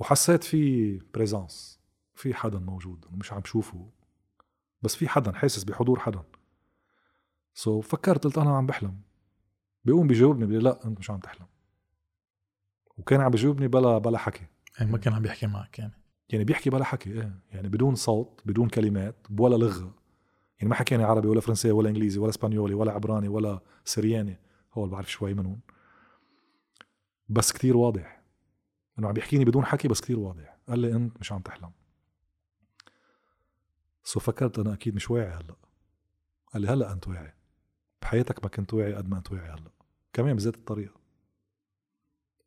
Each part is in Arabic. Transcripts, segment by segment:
وحسيت في présence في حدا موجود مش عم شوفه بس في حدا حاسس بحضور حدا so فكرت قلت أنا عم بحلم. بيقوم بيجاوبني بيقول لا أنت مش عم تحلم. وكان عم بيجاوبني بلا بلا حكي. يعني ما كان عم بيحكي معك يعني؟ يعني بيحكي بلا حكي إيه. يعني بدون صوت بدون كلمات ولا لغة. يعني ما حكيني عربي ولا فرنسي ولا إنجليزي ولا إسبانيولي ولا عبراني ولا سرياني. هو اللي بعرف شوي منهم. بس كتير واضح. إنه عم بيحكيني بدون حكي بس كتير واضح. قال لي أنت مش عم تحلم. so فكرت أنا أكيد مش واعي هلأ. قال لي هلأ أنت واعي. بحياتك ما كنت واعي قد ما أنت واعي هلأ. كمان بذات الطريقة.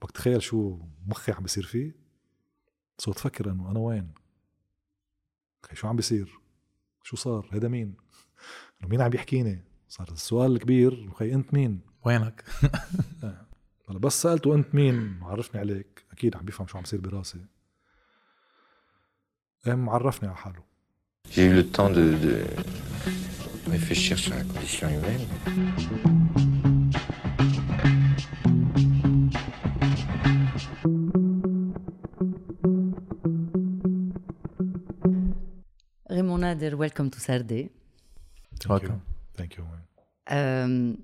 بدك تخيل شو مخي عم بيصير فيه. so تفكر إنه أنا وين؟ شو عم بيصير؟ شو صار؟ هذا مين؟ مين عم يحكيني؟ صار السؤال الكبير. خي أنت مين؟ وينك؟ آه. هلا بس سالته انت مين عرفني عليك أكيد عم بيفهم شو عم بيصير براسي قام عرفني على حاله J'ai eu le temps de, de réfléchir sur la condition humaine. Raymond Nader, welcome to Sardé. Welcome. ثانك يو أم،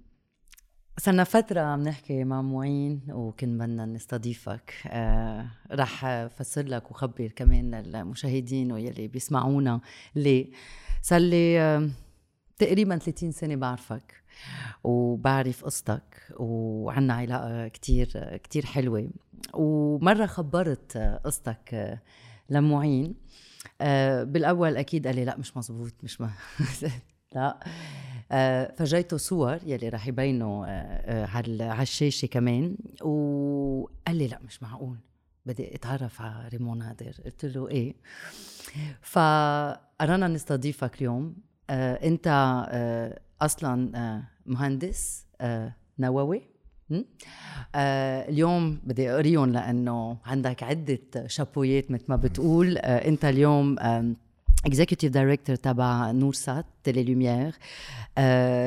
صرنا فترة عم نحكي مع معين وكن بدنا نستضيفك. أه رح أفسر لك وخبر كمان للمشاهدين واللي بيسمعونا. ليه صار لي أم، تقريبا 30 سنة بعرفك وبعرف قصتك وعنا علاقة كتير كتير حلوة. ومرة خبرت قصتك أه، لمعين. أه، بالأول أكيد قال لي لا مش مزبوط مش ما لا. آه، فرجيته صور يلي رح يبينوا آه، آه، على على الشاشه كمان. وقال لي لا مش معقول بدي أتعرف على ريمون نادر. قلت له إيه؟ فقررنا نستضيفك اليوم. آه، أنت آه، أصلا آه، مهندس آه، نووي? آه اليوم بدي أقريهم لأنه عندك عدة شابويات مثل ما بتقول. آه أنت اليوم آه executive director تبع نورسات تيلي لوميير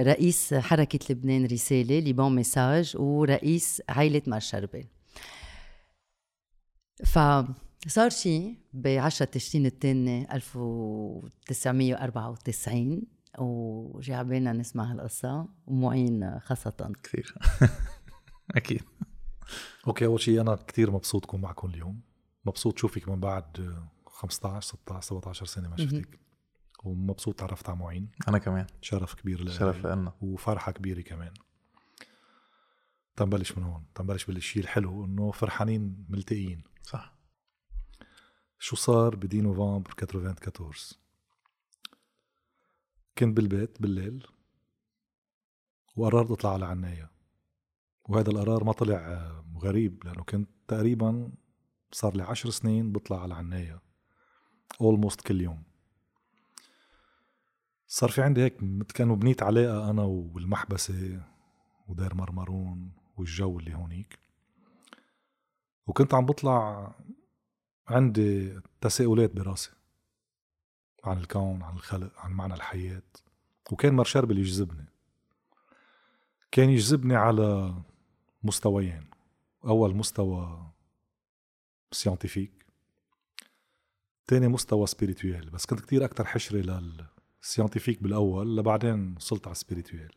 رئيس حركة لبنان رسالة Liban Message ورئيس عائلة مار شربل فصار شيء ب 10 تشرين الثاني 1994 وجي عبالنا نسمع هالقصة ومعين خاصة كثير أكيد أوكي اول شيء أنا كثير مبسوط كون معكم اليوم مبسوط شوفك من بعد 15 16 17 سنة ما شفتك. ومبسوط تعرفت على معين. أنا كمان. شرف كبير لي شرف لنا. وفرحة كبيرة كمان. تنبلش من هون. تنبلش بالشيء الحلو إنه فرحانين ملتقيين. صح. شو صار بدي نوفمبر 94 كنت بالبيت بالليل وقررت أطلع على عناية. وهذا القرار ما طلع آه، غريب لأنه كنت تقريبا صار لي عشر سنين بطلع على عناية. اولموست كل يوم. صار في عندي هيك كانوا بنيت علاقة أنا والمحبسة ودير مرمرون والجو اللي هونيك. وكنت عم بطلع عندي تساؤلات براسي عن الكون عن الخلق عن معنى الحياة. وكان مار شربل يجذبني. كان يجذبني على مستويين. أول مستوى scientifique تاني مستوى spirituel بس كنت كتير أكتر حشرة لل scientifique بالأول لبعدين وصلت على ال spirituel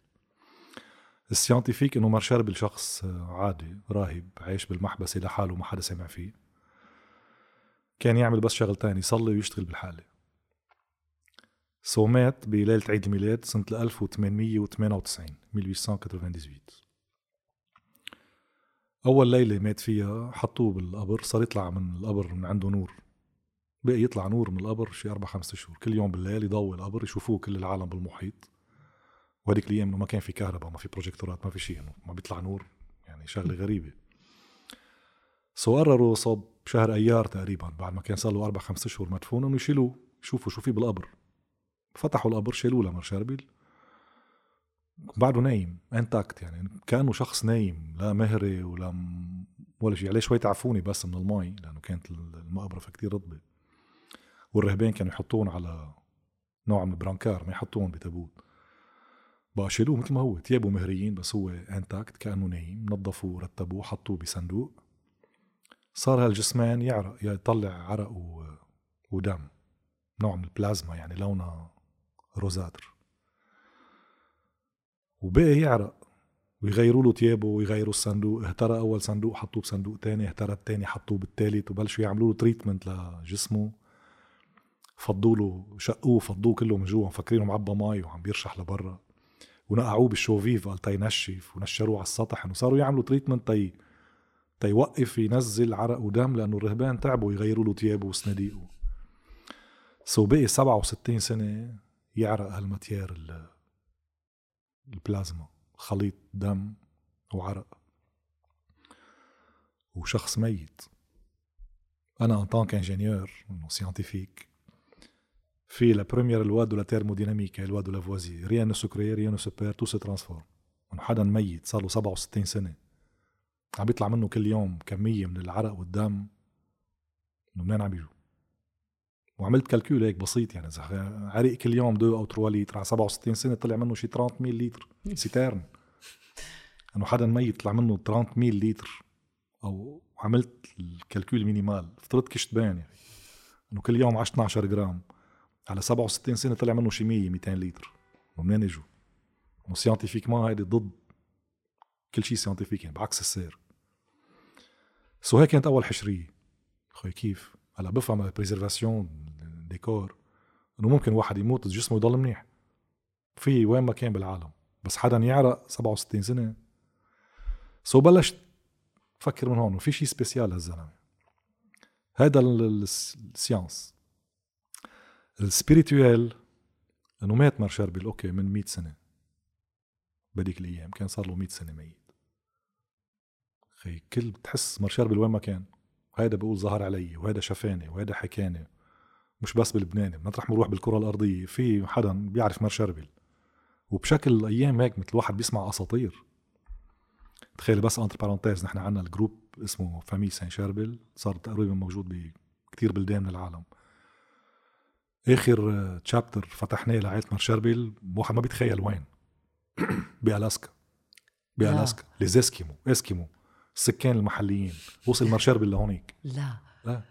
ال scientifique انه مار شربل شخص عادي راهب عايش بالمحبسة لحاله ما حدا سمع فيه كان يعمل بس شغلتين يصلي ويشتغل بالحالة سو مات بليلة عيد الميلاد سنة 1898 1898 أول ليلة مات فيها حطوه بالقبر صار يطلع من القبر من عنده نور بقي يطلع نور من القبر شي أربع خمسة شهور. كل يوم بالليل يضوي القبر يشوفوه كل العالم بالمحيط. وهذيك الأيام إنه ما كان في كهرباء ما في بروجيكتورات ما في شيء إنه ما بيطلع نور يعني شغلة غريبة. so قرروا صوب شهر أيار تقريبا بعد ما كان صار له أربع خمس اشهر مدفون إنه يشيلوه يشوفوا شو في بالقبر. فتحوا القبر شالوه لمار شربل بعده نايم intact يعني كأنه شخص نايم لا مهري ولا م... ولا شيء. عليه شوي عفونة بس من المي لأنه كانت المقبرة كتير رطبة. والرهبان كانوا يحطون على نوع من ال brancard ما يحطون بتابوت. بقى شالوه مثل ما هو تيابه مهريين بس هو intact كأنه نايم. نظفوه رتبوه حطوه بصندوق. صار هالجسمان يعرق يطلع عرق و... ودم. نوع من البلازما يعني لونها rosâtre. وبقي يعرق. ويغيروا له ثيابه ويغيروا الصندوق. اهترى أول صندوق حطوه بصندوق تاني. اهترى التاني حطوه بالتالت. وبلشوا يعملوا له treatment لجسمه. فضوا له شقوه فضوه كله من جوا مفكرينه معبى مي وعم بيرشح لبرا. ونقعوه بال chaux vive قال تينشف ونشروه على السطح انه صاروا يعملوا treatment تي تيوقف ينزل عرق ودم لأنه الرهبان تعبوا يغيروا له ثيابه وصناديقه. so بقي 67 سنة يعرق هال matière ال plasma خليط دم وعرق. وشخص ميت. أنا en tant que ingénieur إنه scientifique في la première loi de la thermodynamique loi de Lavoisier rien ne se crée rien ne se perd tout se transforme انه حدا ميت صار له 67 سنه عم بيطلع منه كل يوم كمية من العرق والدم. إنه منين عم بيجوا وعملت calcul هيك بسيط يعني. إذا عرق كل يوم 2 أو 3 لتر على 67 سنة طلع منه شي 30 mille لتر. citerne إنه حدا ميت طلع منه 30 mille لتر. أو عملت ال calcul minimal افترضت كشتبان يعني. إنه كل يوم 10 12 جرام. على 67 سنة طلع منه شي 100 200 لتر ومنين اجوا؟ scientifiquement هيدي ضد كل شيء scientifique يعني بعكس السير. so هيك كانت أول حشرية. خيي كيف؟ هلا بفهم ال préservation des corps إنه ممكن واحد يموت جسمه يضل منيح. في وين ما كان بالعالم. بس حدا يعرق 67 سنة. so بلشت فكر من هون. وفي شيء spécial هالزلمة. هذا ال science ال spirituel انه مات مار شربل okay من 100 سنة. بهديك الأيام كان صار له 100 سنة ميت. خيي كل بتحس مار شربل وين ما كان. هيدا بقول ظهر علي وهيدا شفاني وهيدا حكاني. مش بس بلبنان مطرح ما نروح بالكرة الأرضية. في حدا بيعرف مار شربل وبشكل أيام هيك مثل واحد بيسمع أساطير. تخيل بس entre parenthèses نحن عندنا ال group اسمه Famille Saint Charbel صار تقريبا موجود بكتير بلدان من العالم. آخر chapter فتحناه لعائله مار شربل واحد ما بيتخيل وين. بألاسكا. بألاسكا. les Esquimaux. السكان المحليين. وصل مار شربل لهونيك. لا. لا.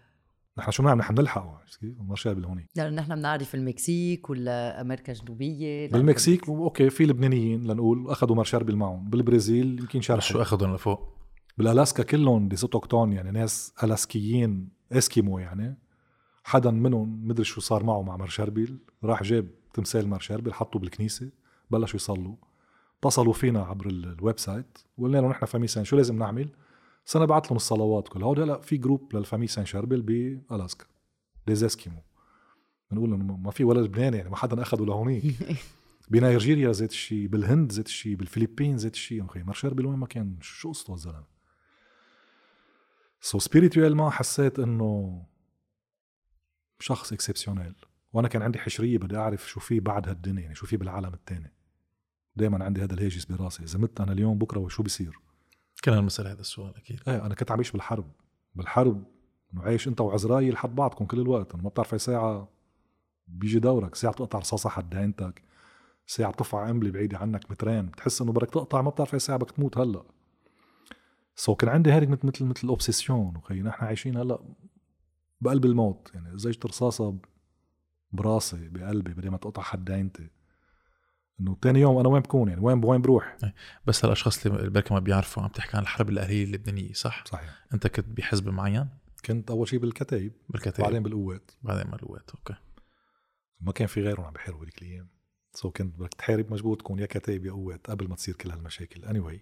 نحن شو بنعمل؟ نحن بنلحقه. مار شربل لهونيك لأنه نحن بنعرف المكسيك ولا أمريكا الجنوبيه بالمكسيك okay في لبنانيين لنقول أخذوا مار شربل معهم. بالبرازيل يمكن شرح شو أخذهم لفوق؟ بالألاسكا كلهم des autochtones يعني ناس ألاسكيين إسكيمو يعني. حدا منهم مدري شو صار معه مع مار شربل راح جاب تمثال مار شربل حطه بالكنيسة بلشوا يصلوا. اتصلوا فينا عبر ال website وقلنا لهم نحن Famille Saint شو لازم نعمل؟ سنة بعت لهم الصلوات كلها. هود هلا في group لل Famille Saint Charbel بألاسكا اسكيمو بنقول انه ما في ولا لبناني يعني ما حدا أخذه لهونيك. بنيجيريا زيت الشيء بالهند زيت الشيء بالفلبين زيت الشيء خيي مار شربل وين ما كان؟ شو قصته الزلمه so spirituel ما حسيت إنه شخص exceptionnel وأنا كان عندي حشرية بدي أعرف شو في بعد هالدنيا يعني شو في بالعالم الثاني دائما عندي هذا الهاجس براسي. إذا مت أنا اليوم بكرة وشو بصير كنا نسال هذا السؤال أكيد. إيه أنا كنت عم بالحرب. بالحرب إنه عايش أنت وعزرايل حد بعضكم كل الوقت. ما بتعرف أي ساعة بيجي دورك. ساعة بتقطع رصاصه حد عينتك. ساعة بترفع قنبله بعيدة عنك مترين بتحس إنه بدك تقطع ما بتعرف أي ساعة بدك تموت هلأ. so كان عندي هيك مثل مثل مثل obsession وخيي نحن عايشين هلأ بقلب الموت. يعني زيحت رصاصة براسي بقلبي بدي ما تقطع حد عينتي. إنه تاني يوم أنا وين بكون؟ يعني وين وين بروح؟ بس الاشخاص اللي بركي ما بيعرفوا عم تحكي عن الحرب الاهليه اللبنانيه صح؟ صحيح. أنت كنت بحزب معين؟ كنت أول شيء بالكتايب بالكتايب بعدين بالقوات. بعدين بالقوات okay. ما كان في غيرهم عم بيحاربوا هذيك الأيام. so كنت بدك تحارب مجبور تكون يا كتايب يا قوات قبل ما تصير كل هالمشاكل. any- anyway.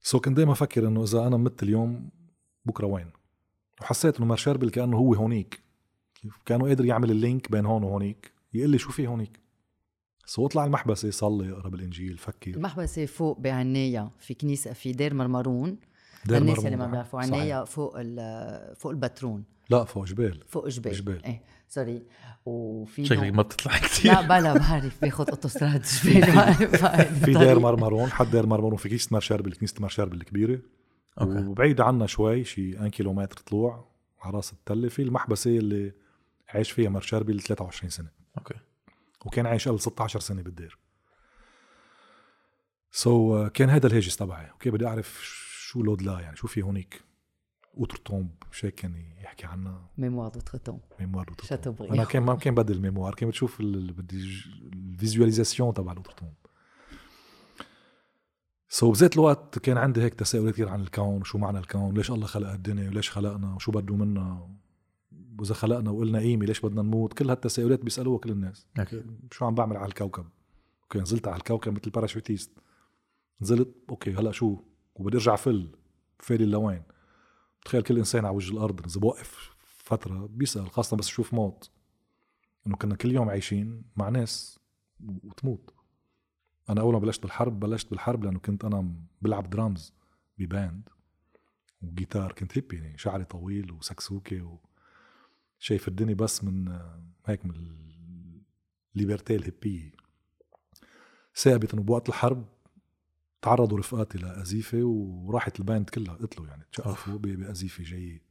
so كنت دائما أفكر إنه إذا أنا مت اليوم بكرة وين؟ وحسيت إنه مار شربل كأنه هو هونيك. كأنه قادر يعمل ال link بين هون وهونيك. يقول لي شو في هونيك؟ so اطلع المحبسة صلي اقرا بالانجيل فكر. المحبسة فوق بعنايا في كنيسة في دير مار مارون. دير للناس مار مارون. اللي ما بيعرفوا عنايا فوق فوق البترون لا فوق جبيل. فوق جبيل. جبيل. إيه sorry وفي شكلك ما بتطلع كثير لا بلا بعرف. باخذ أوتوستراد جبيل. في دير مار مارون حد دير مار مارون في كنيسة مار شربل كنيسة مار شربل الكبيرة. okay. وبعيد عنا شوي شي 1 كيلومتر طلوع على راس التلة في المحبسة اللي عايش فيها مار شربل 23 سنة. okay. وكان عايش قبل 16 سنة بالدير. so so, كان هذا الهاجس تبعي. okay بدي أعرف شو l'au-delà يعني شو في هونيك؟ outre-tombe مش هيك كان يحكي عنها؟ Mémoires d'outre- Mémoires d'outre-tombe. أنا كان ما كان بدي ال mémoires كان بتشوف ال- بدي ال visualisation تبع ال outre-tombe. so بذات الوقت كان عندي هيك تساؤلات كثير عن الكون وشو معنى الكون؟ ليش الله خلق الدنيا؟ وليش خلقنا؟ وشو بده منا؟ وإذا خلقنا وقلنا قيمه ليش بدنا نموت؟ كل هالتساؤلات بيسألوها كل الناس. أكيد. شو عم بعمل على الكوكب؟ okay نزلت على الكوكب مثل parachutiste نزلت okay هلأ شو؟ وبدي أرجع فل فالي لوين تخيل كل إنسان على وجه الأرض إذا بوقف فترة بيسأل خاصة بس يشوف موت. إنه كنا كل يوم عايشين مع ناس وتموت. أنا أول ما بلشت بالحرب بلشت بالحرب لأنه كنت أنا بلعب drums ب band وجيتار كنت hippie يعني شعري طويل وسكسوكة و شايف الدنيا بس من آه، هيك من ال liberté الهيبية. صابت إنه بوقت الحرب تعرضوا رفقاتي لقذيفة وراحت ال band كلها قتلوا يعني تشقفوا بقذيفة جاية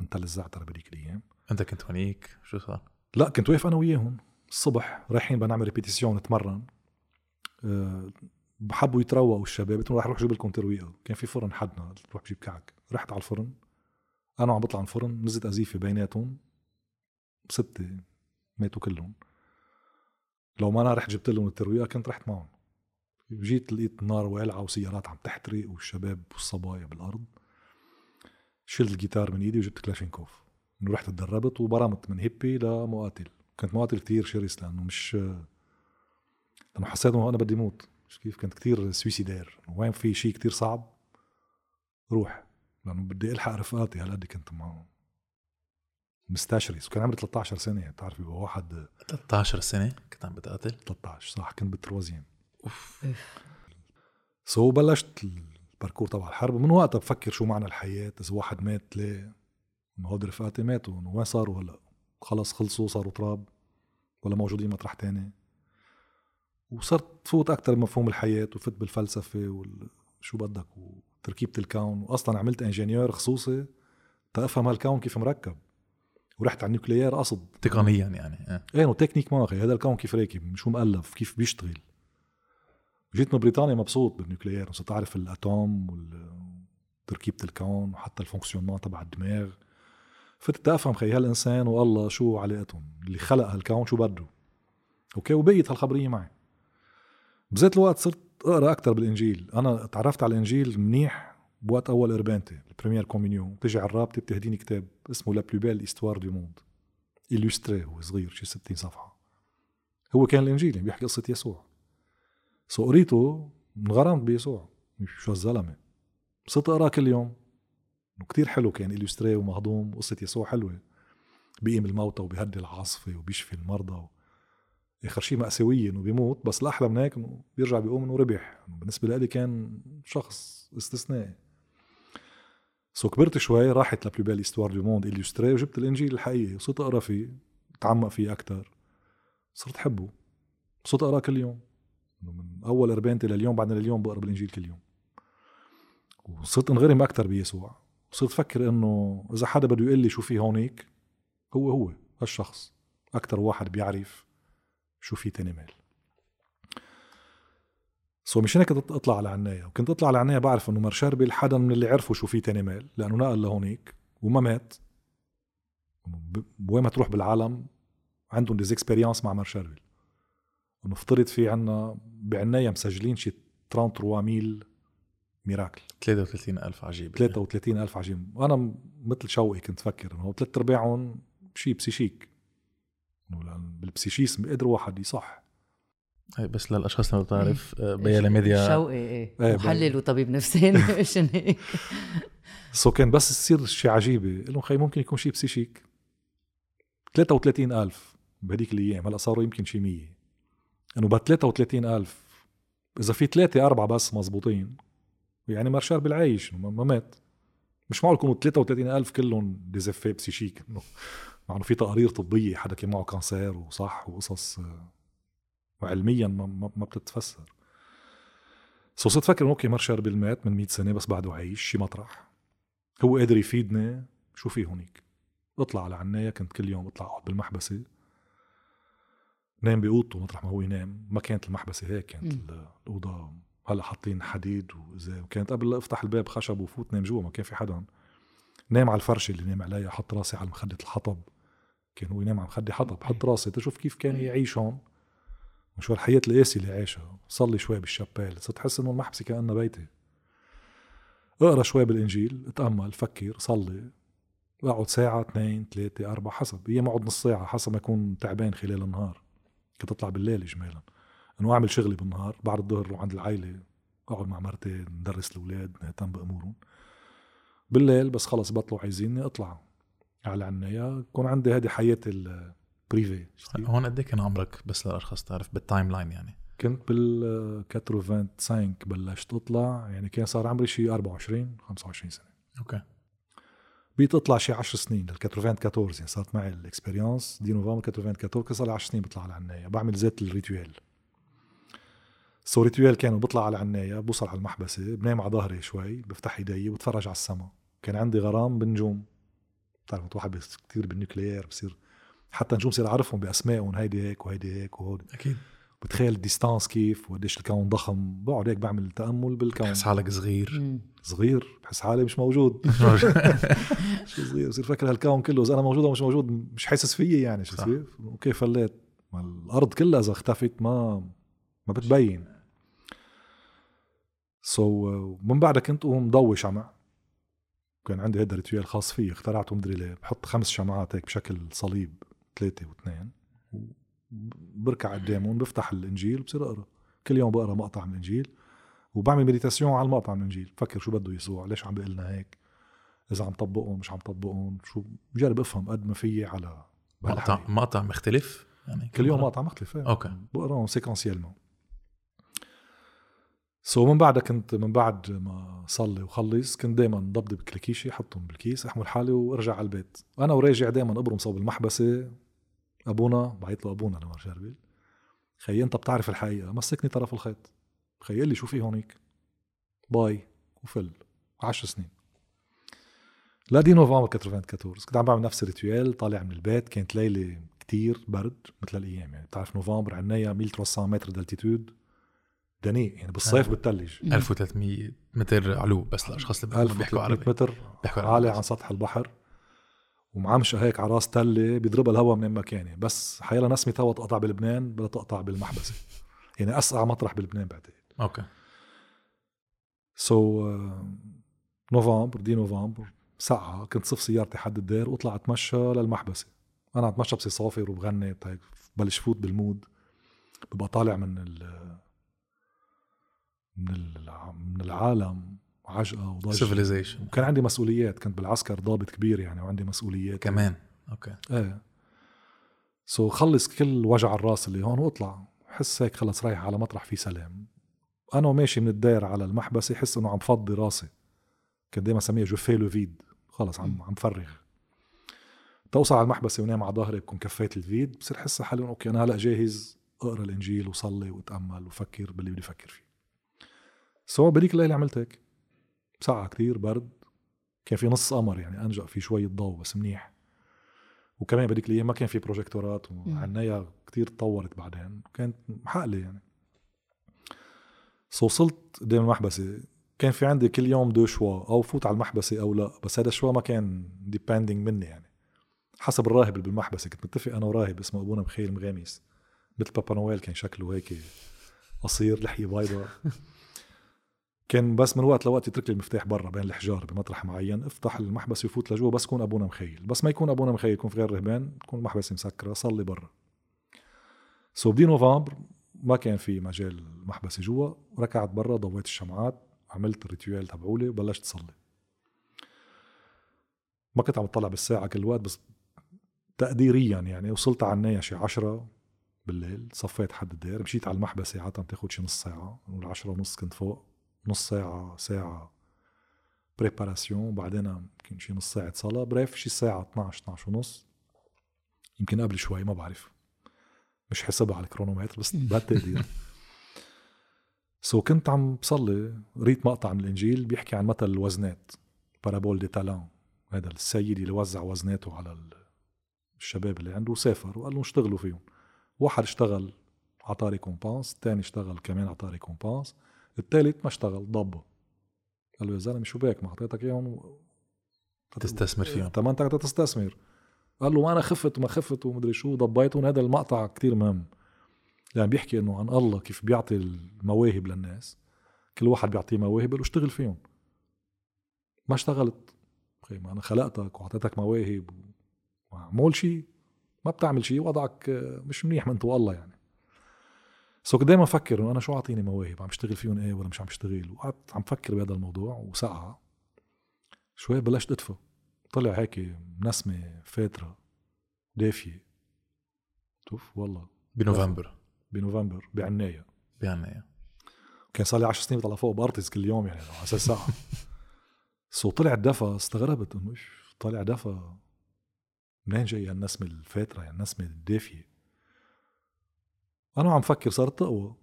من تل الزعتر بهذيك الأيام. أنت كنت هونيك؟ شو صار؟ لا كنت واقف أنا وياهم الصبح رايحين بدنا نعمل répétition نتمرن. بحبوا يتروقوا الشباب. قلت رح أروح أجيب لكم ترويقه كان في فرن حدنا روح بجيب كعك. رحت على الفرن. أنا وعم بطلع من الفرن نزلت قذيفة بيناتهم ستة ماتوا كلهم. لو ما أنا رحت جبت لهم الترويقه كنت رحت معهم. جيت لقيت النار والعه وسيارات عم تحترق والشباب والصبايا بالأرض. شلت الجيتار من إيدي وجبت كلاشينكوف. رحت تدربت وبرمت من hippie لمقاتل. كنت مقاتل كتير شرس لأنه مش لأنه حسيت إنه أنا بدي موت. مش كيف؟ كنت كتير suicidaire وين في شيء كتير صعب روح. لأنه بدي ألحق رفقاتي هالقد كنت معهم مستشرس وكان عمري 13 سنة بتعرف يبقى واحد 13 سنة؟ كنت عم بتقاتل؟ 13 صح كنت بال troisième أوف. so بلشت ال parcours تبع الحرب. من وقتها بفكر شو معنى الحياة؟ إذا واحد مات ليه؟ إنه هود رفقاتي ماتوا. إنه وين صاروا هلأ؟ خلص خلصوا صاروا تراب. ولا موجودين مطرح تاني. وصرت فوت أكتر بمفهوم الحياة وفت بالفلسفة وشو بدك وتركيبة الكون. وأصلا عملت ingénieur خصوصي تفهم هالكون كيف مركب. ورحت على ال nucléaire قصد. تقنيا يعني آه. إيه techniquement أخي. هذا الكون كيف راكب؟ شو مؤلف؟ كيف بيشتغل؟ جيت من بريطانيا مبسوط بال nucléaire. صرت أعرف ال atome وتركيبه الكون وحتى ال fonctionnement تبع الدماغ. فتت افهم خي هالإنسان والله شو علاقتهم. اللي خلق هالكون شو بده. okay وبقيت هالخبرية معي. بذات الوقت صرت أقرأ أكثر بالإنجيل. أنا تعرفت على الإنجيل منيح بوقت أول قربانتي ال première communion. بتجي على الراهبة بتهديني كتاب اسمه La plus belle histoire du monde. illustré هو صغير شي 60 صفحة. هو كان الإنجيل يعني بيحكي قصة يسوع. so قريته انغرمت بيسوع. شو هالزلمة صرت أقراه كل يوم. وكتير حلو كان illustré ومهضوم قصة يسوع حلوة. بيقيم الموتى وبيهدي العاصفة وبيشفي المرضى و... آخر شيء مأساوية إنه بيموت بس الأحلى من هيك إنه بيرجع بيقوم إنه ربح. بالنسبة لي كان شخص استثنائي so كبرت شوي راحت la plus belle histoire du monde illustrée وجبت الإنجيل الحقيقي وصرت أقرأ فيه اتعمق فيه أكثر صرت حبه صرت اقراه كل يوم. من أول قربانتي لليوم بعدين لليوم بقرأ بالإنجيل كل يوم. وصرت انغرم أكثر بيسوع. صرت أفكر إنه إذا حدا بده يقول لي شو في هونيك هو هو هالشخص. أكثر واحد بيعرف شو في تاني ميل. so مشان هيك كنت اطلع على عنايا. وكنت أطلع على عنايا بعرف إنه مار شربل حدا من اللي عرفوا شو في تاني ميل. لأنه نقل لهونيك. وما مات. وين ما تروح بالعالم عندهم des expériences مع مار شربل إنه افترض في عنا بعنايا مسجلين شي 33 mille miracles. 33 ألف عجيب. 33 ألف عجيب. وأنا مثل شوقي كنت فكر إنه ثلاث أرباعهم شيء psychique. بال psychisme قدر واحد يصح. هي بس للأشخاص اللي ما بتعرف آه، بيالا ميديا شوقي إيه. إيه، محلل وطبيب نفساني هيك؟ so كان بس تصير شيء عجيبة. قلهم خي ممكن يكون شيء psychique. 33 ألف بهديك الأيام. هلأ صاروا يمكن شيء 100 إنه ب 33 ألف إذا في ثلاثة أربعة بس مزبوطين يعني مار شربل عايش ما ما مات. مش معقول يكونوا 33 ألف كلهم des faits psychiques. إنه مع إنه في تقارير طبية حدا كان معه cancer وصح وقصص آه، وعلميا ما, ما, بتتفسر. so صرت فكر OK مار شربل مات من 100 سنة بس بعده عايش شي مطرح هو قادر يفيدني شو في هونيك؟ اطلع على عناية كنت كل يوم اطلع أقعد بالمحبسة. نام بأوضته مطرح ما هو ينام. ما كانت المحبسة هيك كانت مم. ال- الأوضة هلأ حاطين حديد وزي وكانت قبل لا أفتح الباب خشب وفوت نام جوا ما كان في حدا. نام على الفرشة اللي نام عليها حط راسي على مخدة الحطب. كان هو ينام على مخده حطب حط راسي. تشوف كيف كان يعيش هون. وشو الحياة القاسية اللي عايشها. صلي شوي بالشابيل صرت أحس إنه المحبسة كأنها بيتي. أقرأ شوي بالإنجيل. أتأمل. فكر. صلي اقعد ساعة اثنين ثلاثة أربعة حسب. أيام اقعد نص ساعة حسب ما أكون تعبان خلال النهار. كنت أطلع بالليل إجمالا. إنه أعمل شغلي بالنهار. بعد الظهر روح عند العائلة. أقعد مع مرتي ندرس الأولاد. نهتم بأمورهم. بالليل بس خلص بطلوا عايزيني أطلع. على عنايا يكون عندي هذه حياتي ال privée هون قد إيه كان عمرك بس للاشخاص تعرف؟ بال timeline يعني. كنت بال 85 بلشت أطلع يعني كان صار عمري شي 24 25 سنة. OK. بقيت أطلع شي 10 سنين لل 94 يعني صارت معي ال expérience dix novembre 94 كان صار لي 10 سنين بطلع على عنايا. بعمل زيت ال rituel. ce rituel كان إنه بطلع على العناية بوصل على المحبسة بنام على ظهري شوي بفتح إيدي وبتفرج على السما. كان عندي غرام بالنجوم بتعرف واحد كثير بال nucléaire بصير حتى نجوم صير أعرفهم باسمائهم هيدي هيك وهيدي هيك وهودي. أكيد. بتخيل ال distance كيف وقديش الكون ضخم. بقعد هيك بعمل تأمل بالكون. بحس حالك صغير. مم. صغير؟ بحس حالي مش موجود. شو صغير؟ بصير فكر هالكون كله إذا أنا موجود أو مش موجود مش حاسس فيي يعني شو. كيف OK فليت ما الأرض كلها إذا اختفت ما ما بتبين. so so, من بعدها كنت قوم ضوي شمع. كان عندي هيدا rituel خاص فيي اخترعته مدري ليه. بحط خمس شمعات هيك بشكل صليب ثلاثة واثنين. بركع قدامهم بفتح الإنجيل بصير أقرأ. كل يوم بقرأ مقطع من الإنجيل وبعمل méditation على المقطع من الإنجيل. بفكر شو بده يسوع ليش عم بيقول لنا هيك؟ إذا عم طبقهم مش عم طبقهم شو؟ بجرب أفهم قد ما فيي على مقطع. مقطع مختلف؟ يعني كل يوم؟ مقطع مختلف إيه. OK. بقرأهم séquentiellement so من بعدها كنت من بعد ما صلي وخلص كنت دائما ضبضب كل شي احطهم بالكيس أحمل حالي وأرجع على البيت. أنا وراجع دائما أبرم صوب المحبسة أبونا بعيط له أبونا مار شربل. خيي أنت بتعرف الحقيقة مسكني طرف الخيط. خيي لي شو في هونيك؟ bye وفل 10 سنين. ل dix novembre 94 كنت عم بعمل نفس ال rituel طالع من البيت كانت ليلة كتير برد مثل الأيام يعني بتعرف نوفمبر عنايا 1300 متر d'altitude دنيء يعني بالصيف آه. بتلج 1300 متر علو بس الاشخاص اللي بيحكوا 1300 عربي. متر بيحكوا عالي عن سطح البحر ومعمشة هيك على راس تلة بيضربها الهواء من مكاني. بس حيلا نسمة هواء تقطع بلبنان بدها تقطع بالمحبسة. يعني أسقع مطرح بلبنان بعتقد. OK. so so, novembre dix novembre سقعة كنت صف سيارتي حد الدير واطلع اتمشى للمحبسة. أنا أتمشى بصير صافر وبغني هيك بلش فوت بال mood ببقى طالع من ال من من العالم عجقة وضجة. civilization وكان عندي مسؤوليات كنت بالعسكر ضابط كبير يعني وعندي مسؤوليات. كمان. OK. إيه. so خلص كل وجع الراس اللي هون واطلع. حس هيك خلص رايح على مطرح فيه سلام. أنا وماشي من الدير على المحبسة حس إنه عم فضي راسي. كنت دايما اسميها je fais le vide خلص عم عم فرغ. توصل على المحبسة ونام على ظهري بكون كفيت ال vide. بصير حس حالي OK أنا هلأ جاهز. أقرأ الإنجيل وصلي وأتأمل وفكر باللي بدي أفكر فيه. so بديك الليلة عملت هيك. ساعة كتير برد. كان في نص قمر يعني انجأ في شوية ضوء بس منيح. وكمان بديك الأيام ما كان في بروجيكتورات وعنايا كتير تطورت بعدين. كانت حقلة يعني. so وصلت قدام المحبسة. كان في عندي كل يوم deux choix أو فوت على المحبسة أو لا بس هذا ال choix ما كان dépendant مني يعني. حسب الراهب اللي بالمحبسة. كنت متفق أنا وراهب اسمه أبونا مخايل مغامس. مثل بابا نويل كان شكله هيك قصير لحية بيضاء. كان بس من وقت لوقت يترك لي المفتاح برا بين الحجار بمطرح معين. افتح المحبس يفوت لجوا بس يكون أبونا مخايل. بس ما يكون أبونا مخايل يكون في غير رهبان تكون المحبسه مسكرة صلي برا. so ب dix novembre ما كان في مجال المحبسه جوا. ركعت برا ضويت الشمعات عملت ال rituel تبعولي وبلشت صلي. ما كنت عم بطلع بالساعة كل وقت بس تقديريا يعني. وصلت على عنايا شي عشرة بالليل صفيت حد الدير مشيت على المحبسة عادة بتاخد شي نص ساعة نقول عشرة ونص كنت فوق. نص ساعة ساعة préparation وبعدين يمكن شي نص ساعة صلاة bref شي ساعة 12 12 ونص. يمكن قبل شوي ما بعرف. مش حسبها على ال chronomètre بس بهالتقدير so كنت عم بصلي قريت مقطع من الإنجيل بيحكي عن مثل الوزنات parabole des talents هذا السيد اللي وزع وزناته على ال- الشباب اللي عنده وسافر وقال لهم اشتغلوا فيهم. واحد اشتغل عطاه récompense الثاني اشتغل كمان عطاه récompense الثالث ما اشتغل ضبه. قال له يا زلمة شو بك ما اعطيتك إياهم؟ تستثمر فيهم. طب أنت بدك تستثمر. قال له ما أنا خفت وما خفت ومدري شو ضبيتهم هذا المقطع كتير مهم. يعني بيحكي إنه عن الله كيف بيعطي المواهب للناس. كل واحد بيعطيه مواهب له اشتغل فيهم. ما اشتغلت. خي ما أنا خلقتك وأعطيتك مواهب ومعمول شيء. ما بتعمل شيء وضعك مش منيح من تو الله يعني. so كنت دائما أفكر إنه أنا شو أعطيني مواهب؟ عم بشتغل فيهم إيه ولا مش عم بشتغل وقعدت عم بفكر بهذا الموضوع وسقع شوي بلشت أدفى. طلع هيك نسمة فاترة دافية. شوف والله. بنوفمبر. بنوفمبر. بعناية. بعناية. كان صار لي 10 سنين بطلع فوق بارتيز كل يوم يعني على أساس ساعة so طلع دفى استغربت إنه إيش طالع دفى؟ منين جاي هالنسمة الفاترة يعني النسمة أنا عم فكر صارت تقوى.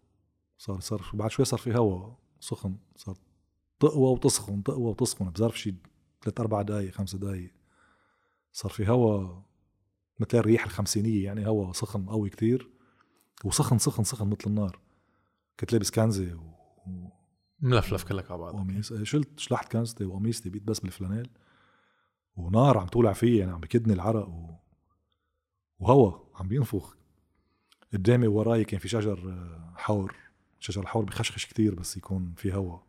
صار صار بعد شوي صار في هوا سخن. صار تقوى وتسخن تقوى وتسخن. بظرف شي ثلاث أربع دقايق خمس دقايق. صار في هوا مثل الريح الخمسينية يعني هوا سخن قوي كتير. وسخن سخن سخن مثل النار. كنت لابس كنزة و... ملفلف كلك على بعض وقميص. إيه، شلت شلحت كنزتي وقميصتي بقيت بس بالفلانيل. ونار عم تولع فيي يعني عم بكدني العرق و... وهوا عم بينفخ. قدامي وراي كان في شجر آه، حور. شجر الحور بخشخش كتير بس يكون في هوا.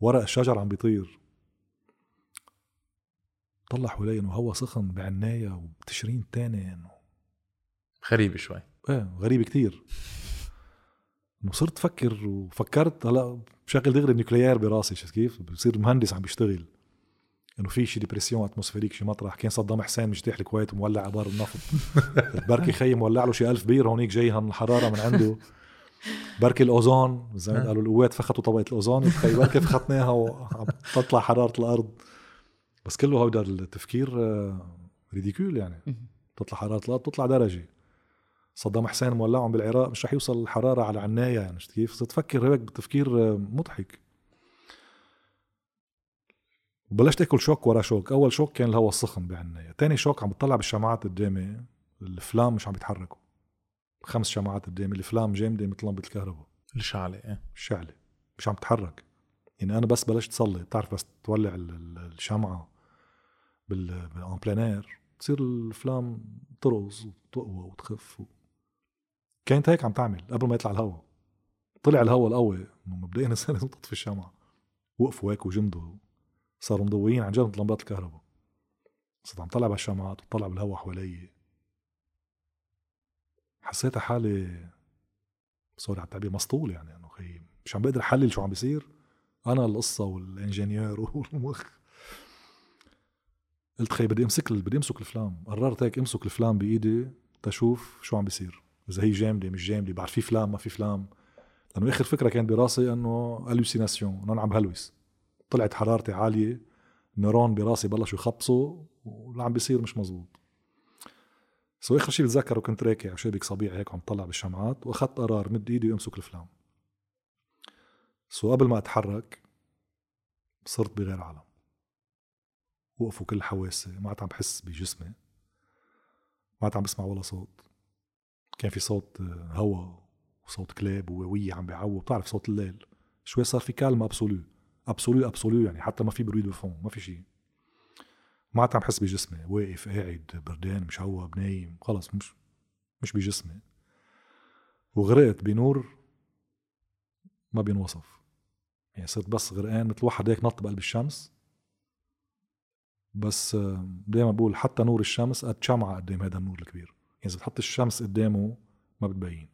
ورق الشجر عم بيطير. طلع حوالي إنه هوا سخن بعناية وبتشرين تاني إنه غريبة شوي. إيه غريب كتير. إنه صرت فكر وفكرت هلا بشغل دغري ال nucléaire براسي شفت كيف؟ بصير مهندس عم بيشتغل. إنه في شي dépression atmosphérique شي مطرح. كان صدام حسين مجتاح الكويت ومولع آبار النفط. بركي خي مولع له شي ألف بير هونيك جاي الحرارة من عنده. بركي الأوزون زمان قالوا القوات فختوا طبقه الأوزون. خي بركي فختناها وعم تطلع حرارة الأرض. بس كله هودا التفكير ridicule يعني. تطلع حرارة الأرض تطلع درجة. صدام حسين مولعهم بالعراق مش رح يوصل الحرارة على عناية يعني كيف؟ تفكر هيك بتفكير مضحك. وبلشت آكل شوك ورا شوك. أول شوك كان الهواء السخن بعناية. تاني شوك عم بطلع بالشمعات قدامي الفلام مش عم بيتحركوا خمس شمعات قدامي الفلام جامدة مثل لمبة الكهرباء. الشعلة إيه. الشعلة مش عم تتحرك يعني أنا بس بلشت صلي. بتعرف بس تولع الشمعة بال بلانير تصير الفلام ترقص وتقوى وتخف و... كانت هيك عم تعمل قبل ما يطلع الهواء طلع الهواء القوي. مبدئيا لازم تطفي الشمعة. وقفوا هيك وجمدوا صاروا مضويين عن جد لمبات الكهرباء. صرت عم طلع بالشمعات وطلع بالهواء حوالي. حسيت حالي sorry على التعبير مسطول يعني إنه خي مش عم بقدر أحلل شو عم بيصير. أنا القصة وال ingénieur والمخ. قلت خي بدي أمسك بدي أمسك ال flamme. قررت هيك أمسك ال flamme بإيدي تشوف شو عم بيصير. إذا هي جامدة مش جامدة بعد في flamme ما في flamme. لأنه آخر فكرة كانت براسي إنه hallucination إنه أنا عم بهلوس. طلعت حرارتي عالية neurones براسي بلشوا يخبصوا واللي عم بيصير مش مزبوط. so آخر شيء بتذكره كنت راكع شبك صبيعي هيك عم طلع بالشمعات وأخذت قرار مد إيدي وأمسك ال flamme. so قبل ما أتحرك صرت بغير عالم وقفوا كل حواسي ما عاد عم بحس بجسمي ما عاد عم بسمع ولا صوت. كان في صوت هواء وصوت كلاب وواوية عم بيعووا بتعرف صوت الليل؟ شوي صار في calme absolu absolu absolu يعني حتى ما في bruit de fond ما في شيء. ما عاد عم بحس بجسمي. واقف قاعد بردان مشوب نايم خلص مش مش بجسمي. وغرقت بنور ما بينوصف يعني صرت بس غرقان مثل واحد هيك نط بقلب الشمس. بس دايما بقول حتى نور الشمس قد شمعة قدام هذا النور الكبير. يعني إذا بتحط الشمس قدامه ما بتبين.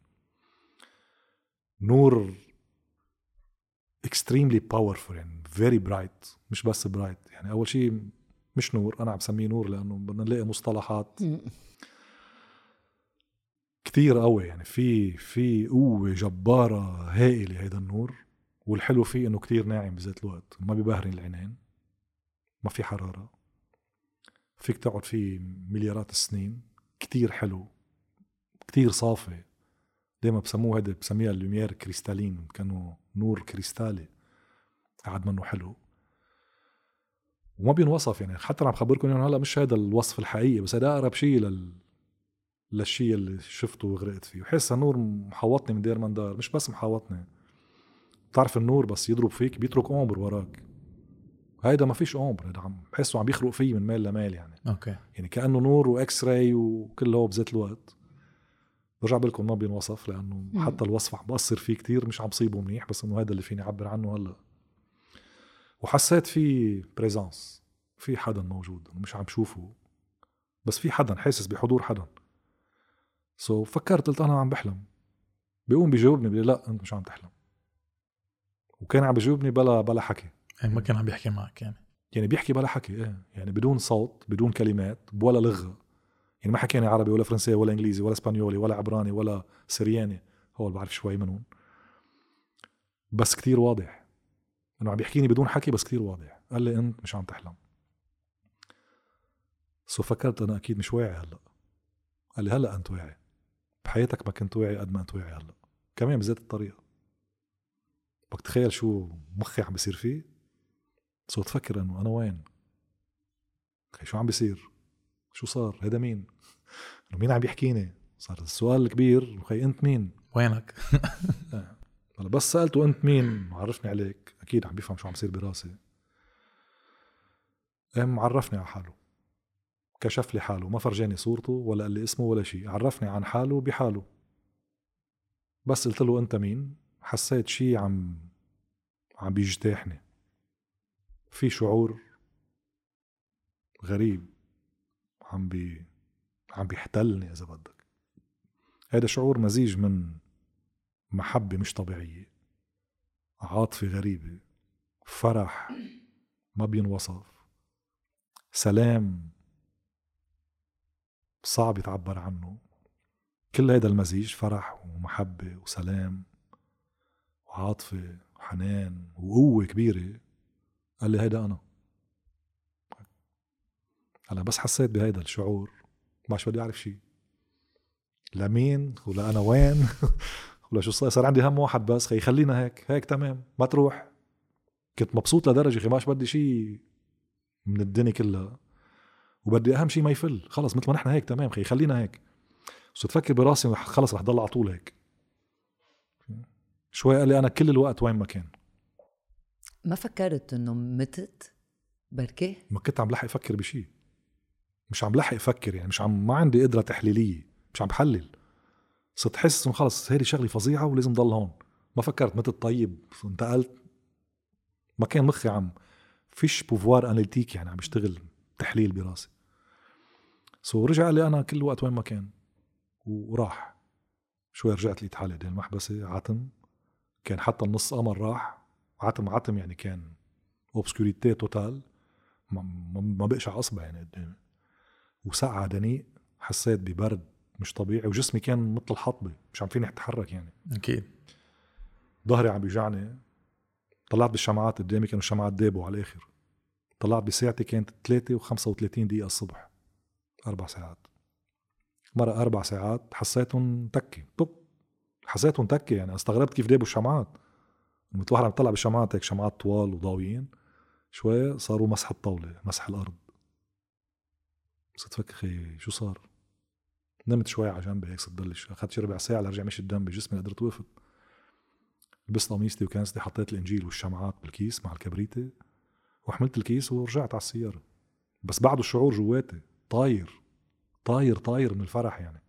نور extremely powerful يعني very bright مش بس bright. يعني أول شيء مش نور أنا عم بسميه نور لأنه بدنا نلاقي مصطلحات كثير قوي. يعني في في قوة جبارة هائلة هيدا النور والحلو فيه إنه كتير ناعم بذات الوقت. ما ببهرن العينين ما في حرارة. فيك تقعد فيه مليارات السنين. كتير حلو كتير صافي. دايما بسموه هيدا؟ بسميها ال lumière cristalline كأنه نور كريستالي. قعد منه حلو. وما بينوصف يعني حتى عم خبركم انه هلأ مش هذا الوصف الحقيقي بس هذا أقرب شيء لل للشيء اللي شفته وغرقت فيه. وحس النور محوطني من دير من دار مش بس محوطني. بتعرف النور بس يضرب فيك بيترك ombre وراك. هيدا ما فيش ombre هيدا عم بحسه عم يخرق فيي من ميل لميل يعني. okay. يعني كأنه نور و X-ray وكله بذات الوقت. برجع بقول ما بينوصف لأنه مم. حتى الوصف عم بقصر فيه كتير مش عم بصيبه منيح بس إنه هذا اللي فيني أعبر عنه هلأ. وحسيت في présence في حدا موجود مش عم شوفه بس في حدا حاسس بحضور حدا so so فكرت قلت أنا عم بحلم. بيقوم بيجاوبني بيقول لي لا أنت مش عم تحلم. وكان عم بيجاوبني بلا بلا حكي. يعني ما كان عم يحكي معك يعني؟ يعني بيحكي بلا حكي إيه. يعني بدون صوت بدون كلمات ولا لغة. يعني ما حكيني عربي ولا فرنسي ولا إنجليزي ولا إسبانيولي ولا عبراني ولا سرياني. هو بعرف شوي منهم. بس كتير واضح. إنه عم بيحكيني بدون حكي بس كتير واضح. قال لي أنت مش عم تحلم. سو فكرت أنا أكيد مش واعي هلأ. قال لي هلأ أنت واعي. بحياتك ما كنت واعي قد ما أنت واعي هلأ. كمان بذات الطريقة. بدك تخيل شو مخي عم بيصير فيه. سو تفكر إنه أنا وين؟ شو عم بيصير؟ شو صار؟ هذا مين؟ مين عم يحكيني؟ صار السؤال الكبير خي أنت مين؟ وينك؟ هلا بس سألته أنت مين؟ عرفني عليك. أكيد عم بيفهم شو عم يصير براسي. قام عرفني على حاله. كشف لي حاله. ما فرجاني صورته ولا قال لي اسمه ولا شيء. عرفني عن حاله بحاله. بس قلت له أنت مين؟ حسيت شيء عم عم بيجتاحني. في شعور غريب. عم بي عم بيحتلني إذا بدك. هذا شعور مزيج من محبة مش طبيعية عاطفة غريبة فرح ما بينوصف سلام صعب يتعبر عنه. كل هذا المزيج فرح ومحبة وسلام وعاطفة وحنان وقوة كبيرة. قال لي هيدا أنا. هلا بس حسيت بهيدا الشعور ما شو بدي أعرف شيء لمين ولا أنا وين؟ ولا شو صار صار عندي هم واحد بس خي خلينا هيك هيك تمام ما تروح. كنت مبسوط لدرجة خي ماش بدي شيء من الدنيا كلها. وبدي أهم شيء ما يفل خلص مثل ما نحن هيك تمام خي خلينا هيك. بس تفكر براسي خلص رح ضل على طول هيك. شوي قال لي أنا كل الوقت وين ما كان. ما فكرت إنه متت؟ بركي ما كنت عم لحق أفكر بشيء مش عم لحق أفكر يعني مش عم ما عندي قدرة تحليلية مش عم بحلم. صرت أحس إنه خلص هذه شغلة فظيعة ولازم ضل هون. ما فكرت متى طيب انتقلت. ما كان مخي عم فيش pouvoir analytique يعني عم بيشتغل تحليل براسي. so رجع لي أنا كل وقت وين ما كان. وراح. شوي رجعت لقيت حالي قدام المحبسة عتم. كان حتى النص قمر راح. عتم عتم يعني كان obscurité totale ما, ما ما بقشع إصبع يعني قدامي. وسقعة دنيء حسيت ببرد مش طبيعي وجسمي كان مثل الحطبة مش عم فيني أتحرك يعني. أكيد. ظهري عم بيوجعني. طلعت بالشمعات قدامي كانوا الشمعات دابوا على الآخر. طلعت بساعتي كانت 3 و35 دقيقة الصبح أربع ساعات. مرة أربع ساعات حسيتهم تكة طب حسيتهم تكة يعني استغربت كيف دابوا الشمعات. مثل واحد عم يطلع بالشمعات هيك شمعات طوال وضاويين شوي صاروا مسح الطاولة مسح الأرض. صرت فكر خي شو صار؟ نمت شوي على جنبي هيك صرت أخذت شي ربع ساعة لرجع مشي الدم بجسمي قدرت وقفت لبست قميصتي وكنستي حطيت الإنجيل والشمعات بالكيس مع الكبريتة وحملت الكيس ورجعت على السيارة. بس بعده الشعور جواتي طاير طاير طاير من الفرح يعني.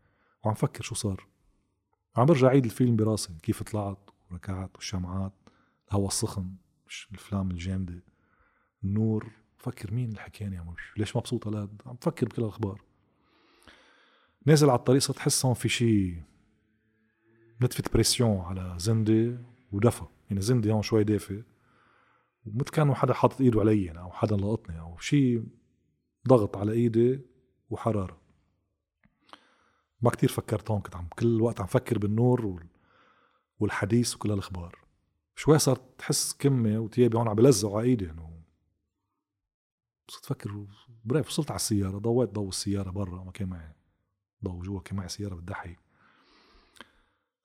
وعم فكر شو صار. عم برجع عيد الفيلم براسي كيف طلعت وركعت والشمعات الهواء السخن الافلام الجامدة النور فكر مين اللي حكياني يا مش ليش مبسوط هالقد عم بفكر بكل الأخبار. نازل على الطريق صرت أحس هون في شيء نتفة بريسيون على زندي ودفى. يعني زندي هون شوي دافي ومثل كانوا حدا حاطط إيده علي يعني أو حدا لقطني أو شيء ضغط على إيدي وحرارة. ما كتير فكرت هون كنت عم كل الوقت عم فكر بالنور وال... والحديث وكل هالاخبار شوي صرت تحس كمه وتيابي هون عم بلزقوا على إيدي إنه صرت فكر بريف وصلت على السيارة ضويت ضو السيارة برا ما كان معي ضو جوا كان معي سيارة بتضحي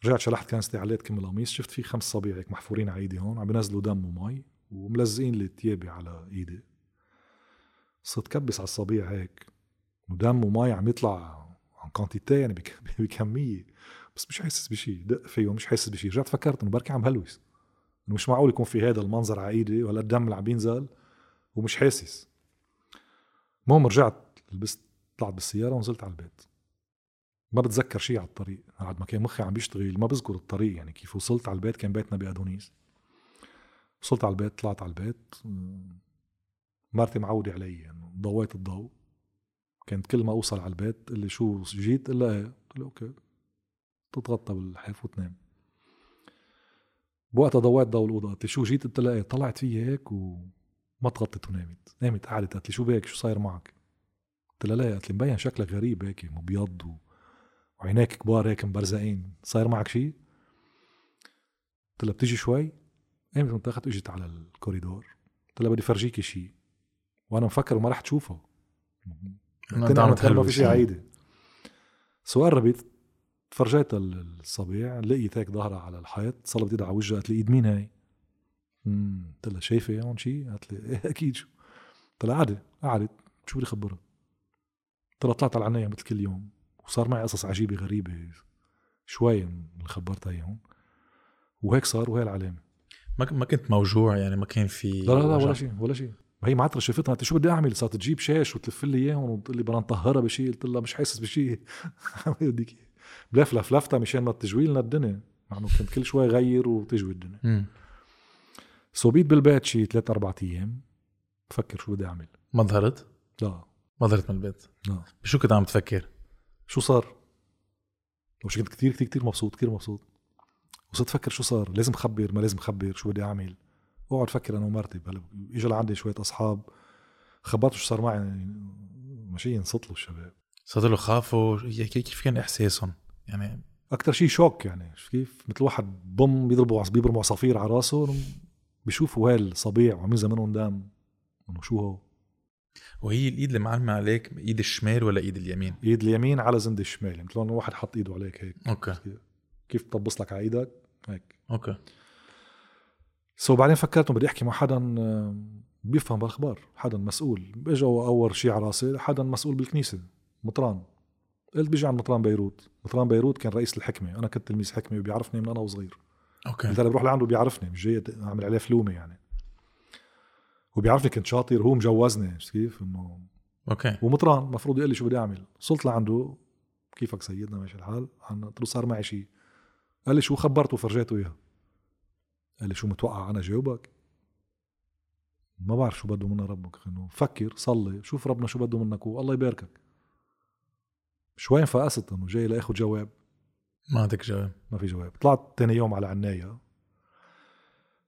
رجعت شلحت كنستي عليت كم القميص شفت في خمس صبيع هيك محفورين على إيدي هون عم بينزلوا دم ومي وملزقين لي تيابي على إيدي. صرت كبس على الصبيع هيك ودم ومي عم يطلع عن كونتيتي يعني بك- بكمية. بس مش حاسس بشيء دق فيه مش حاسس بشيء رجعت فكرت إنه بركي عم بهلوس إنه مش معقول يكون في هذا المنظر على إيدي ولا الدم اللي عم بينزل ومش حاسس. المهم رجعت لبست طلعت بالسيارة ونزلت على البيت. ما بتذكر شيء على الطريق. بعد ما كان مخي عم بيشتغل ما بذكر الطريق. يعني كيف وصلت على البيت كان بيتنا بأدونيس. وصلت على البيت طلعت على البيت. مرتي معودة علي يعني ضويت الضوء. كانت كل ما أوصل على البيت تقول لي شو جيت؟ لها إيه؟ قلت لها okay. تتغطى بالحاف وتنام. بوقتها ضويت ضوء الأوضة. قلت شو جيت؟ قلت لها إيه؟ طلعت فيي هيك وما تغطت ونامت نامت قعدت قالت لي شو بك شو صاير معك؟ قلت لها لا قالت لي مبين شكلك غريب هيك مبيض و... وعينيك كبار هيك مبرزقين. صاير معك شيء؟ قلت لها بتيجي شوي؟ قامت تحت إجت على الكوريدور. قلت لها بدي فرجيكي شيء وأنا مفكر ما رح تشوفه. ما في شيء عيدة. سو قربت فرجيتها الصبيع لقيت هيك ظهرها على الحيط صلبت ايدها على وجهها قالت لي إيد مين هاي؟ قلت لها شايفة هون شيء؟ قالت لي إيه أكيد شو. قلت لها قعدت قعدت. شو بدي خبرها؟ قلت لها طلعت على العناية مثل كل يوم. وصار معي قصص عجيبة غريبة. شوي من اللي خبرتها اياهم وهيك صار وهي العلامة. ما ما كنت موجوع يعني ما كان في لا لا لا ولا شيء ولا شيء. هي معترة شافتها. أنت شو بدي أعمل؟ صارت تجيب شاش وتلف لي إياهم وتقول لي بدنا نطهرها بشيء قلت لها مش حاسس بشيء بدك بلفلف لفتها مشان ما تجوي لنا الدنيا. مع إنه كنت كل شوي غير وتجوي الدنيا. صوبيت بالبيت شي ثلاث أربع أيام بفكر شو بدي أعمل. ما ظهرت؟ لا. ما ظهرت من البيت؟ لا. بشو كنت عم تفكر؟ شو صار؟ وش كنت كثير كثير كثير مبسوط كثير مبسوط. وصرت أفكر شو صار. لازم خبر ما لازم خبر شو بدي أعمل. أقعد فكر أنا ومرتي. اجى لعندي شوية أصحاب خبرته شو صار معي. يعني ماشي انصت له الشباب. صار له خافوا كيف كان إحساسهم؟ يعني أكثر شيء شوك يعني. كيف؟ مثل واحد بوم بيضربوا بيضربوا عصافير على راسه. بيشوفوا هاي الصبيع وعم ينزل منهم دم إنه شو هو؟ وهي الإيد اللي معلمة عليك إيد الشمال ولا إيد اليمين؟ إيد اليمين على زند الشمال يعني مثل واحد حط إيده عليك هيك. okay. كيف طبص لك على إيدك؟ هيك. okay. so بعدين فكرت بدي أحكي مع حدا بيفهم بالأخبار. حدا مسؤول. اجى اول شيء على راسي حدا مسؤول بالكنيسة مطران. قلت بيجي عند مطران بيروت. مطران بيروت كان رئيس الحكمة. أنا كنت تلميذ حكمة وبيعرفني من أنا وصغير. okay. له بروح لعنده بيعرفني مش جاي أعمل عليه فلومة يعني. وبيعرفني كنت شاطر هو مجوزني كيف؟ إنه okay. ومطران المفروض يقول لي شو بدي أعمل. وصلت لعنده كيفك سيدنا؟ ماشي الحال. قلت له صار معي شيء قال لي شو خبرته وفرجيته اياها قال لي شو متوقع أنا جاوبك؟ ما بعرف شو بده منا ربك إنه فكر صلي شوف ربنا شو بده منك والله يباركك. شوي انفقست إنه جاي لأخذ جواب. ما عندك جواب. ما في جواب. طلعت تاني يوم على عناية.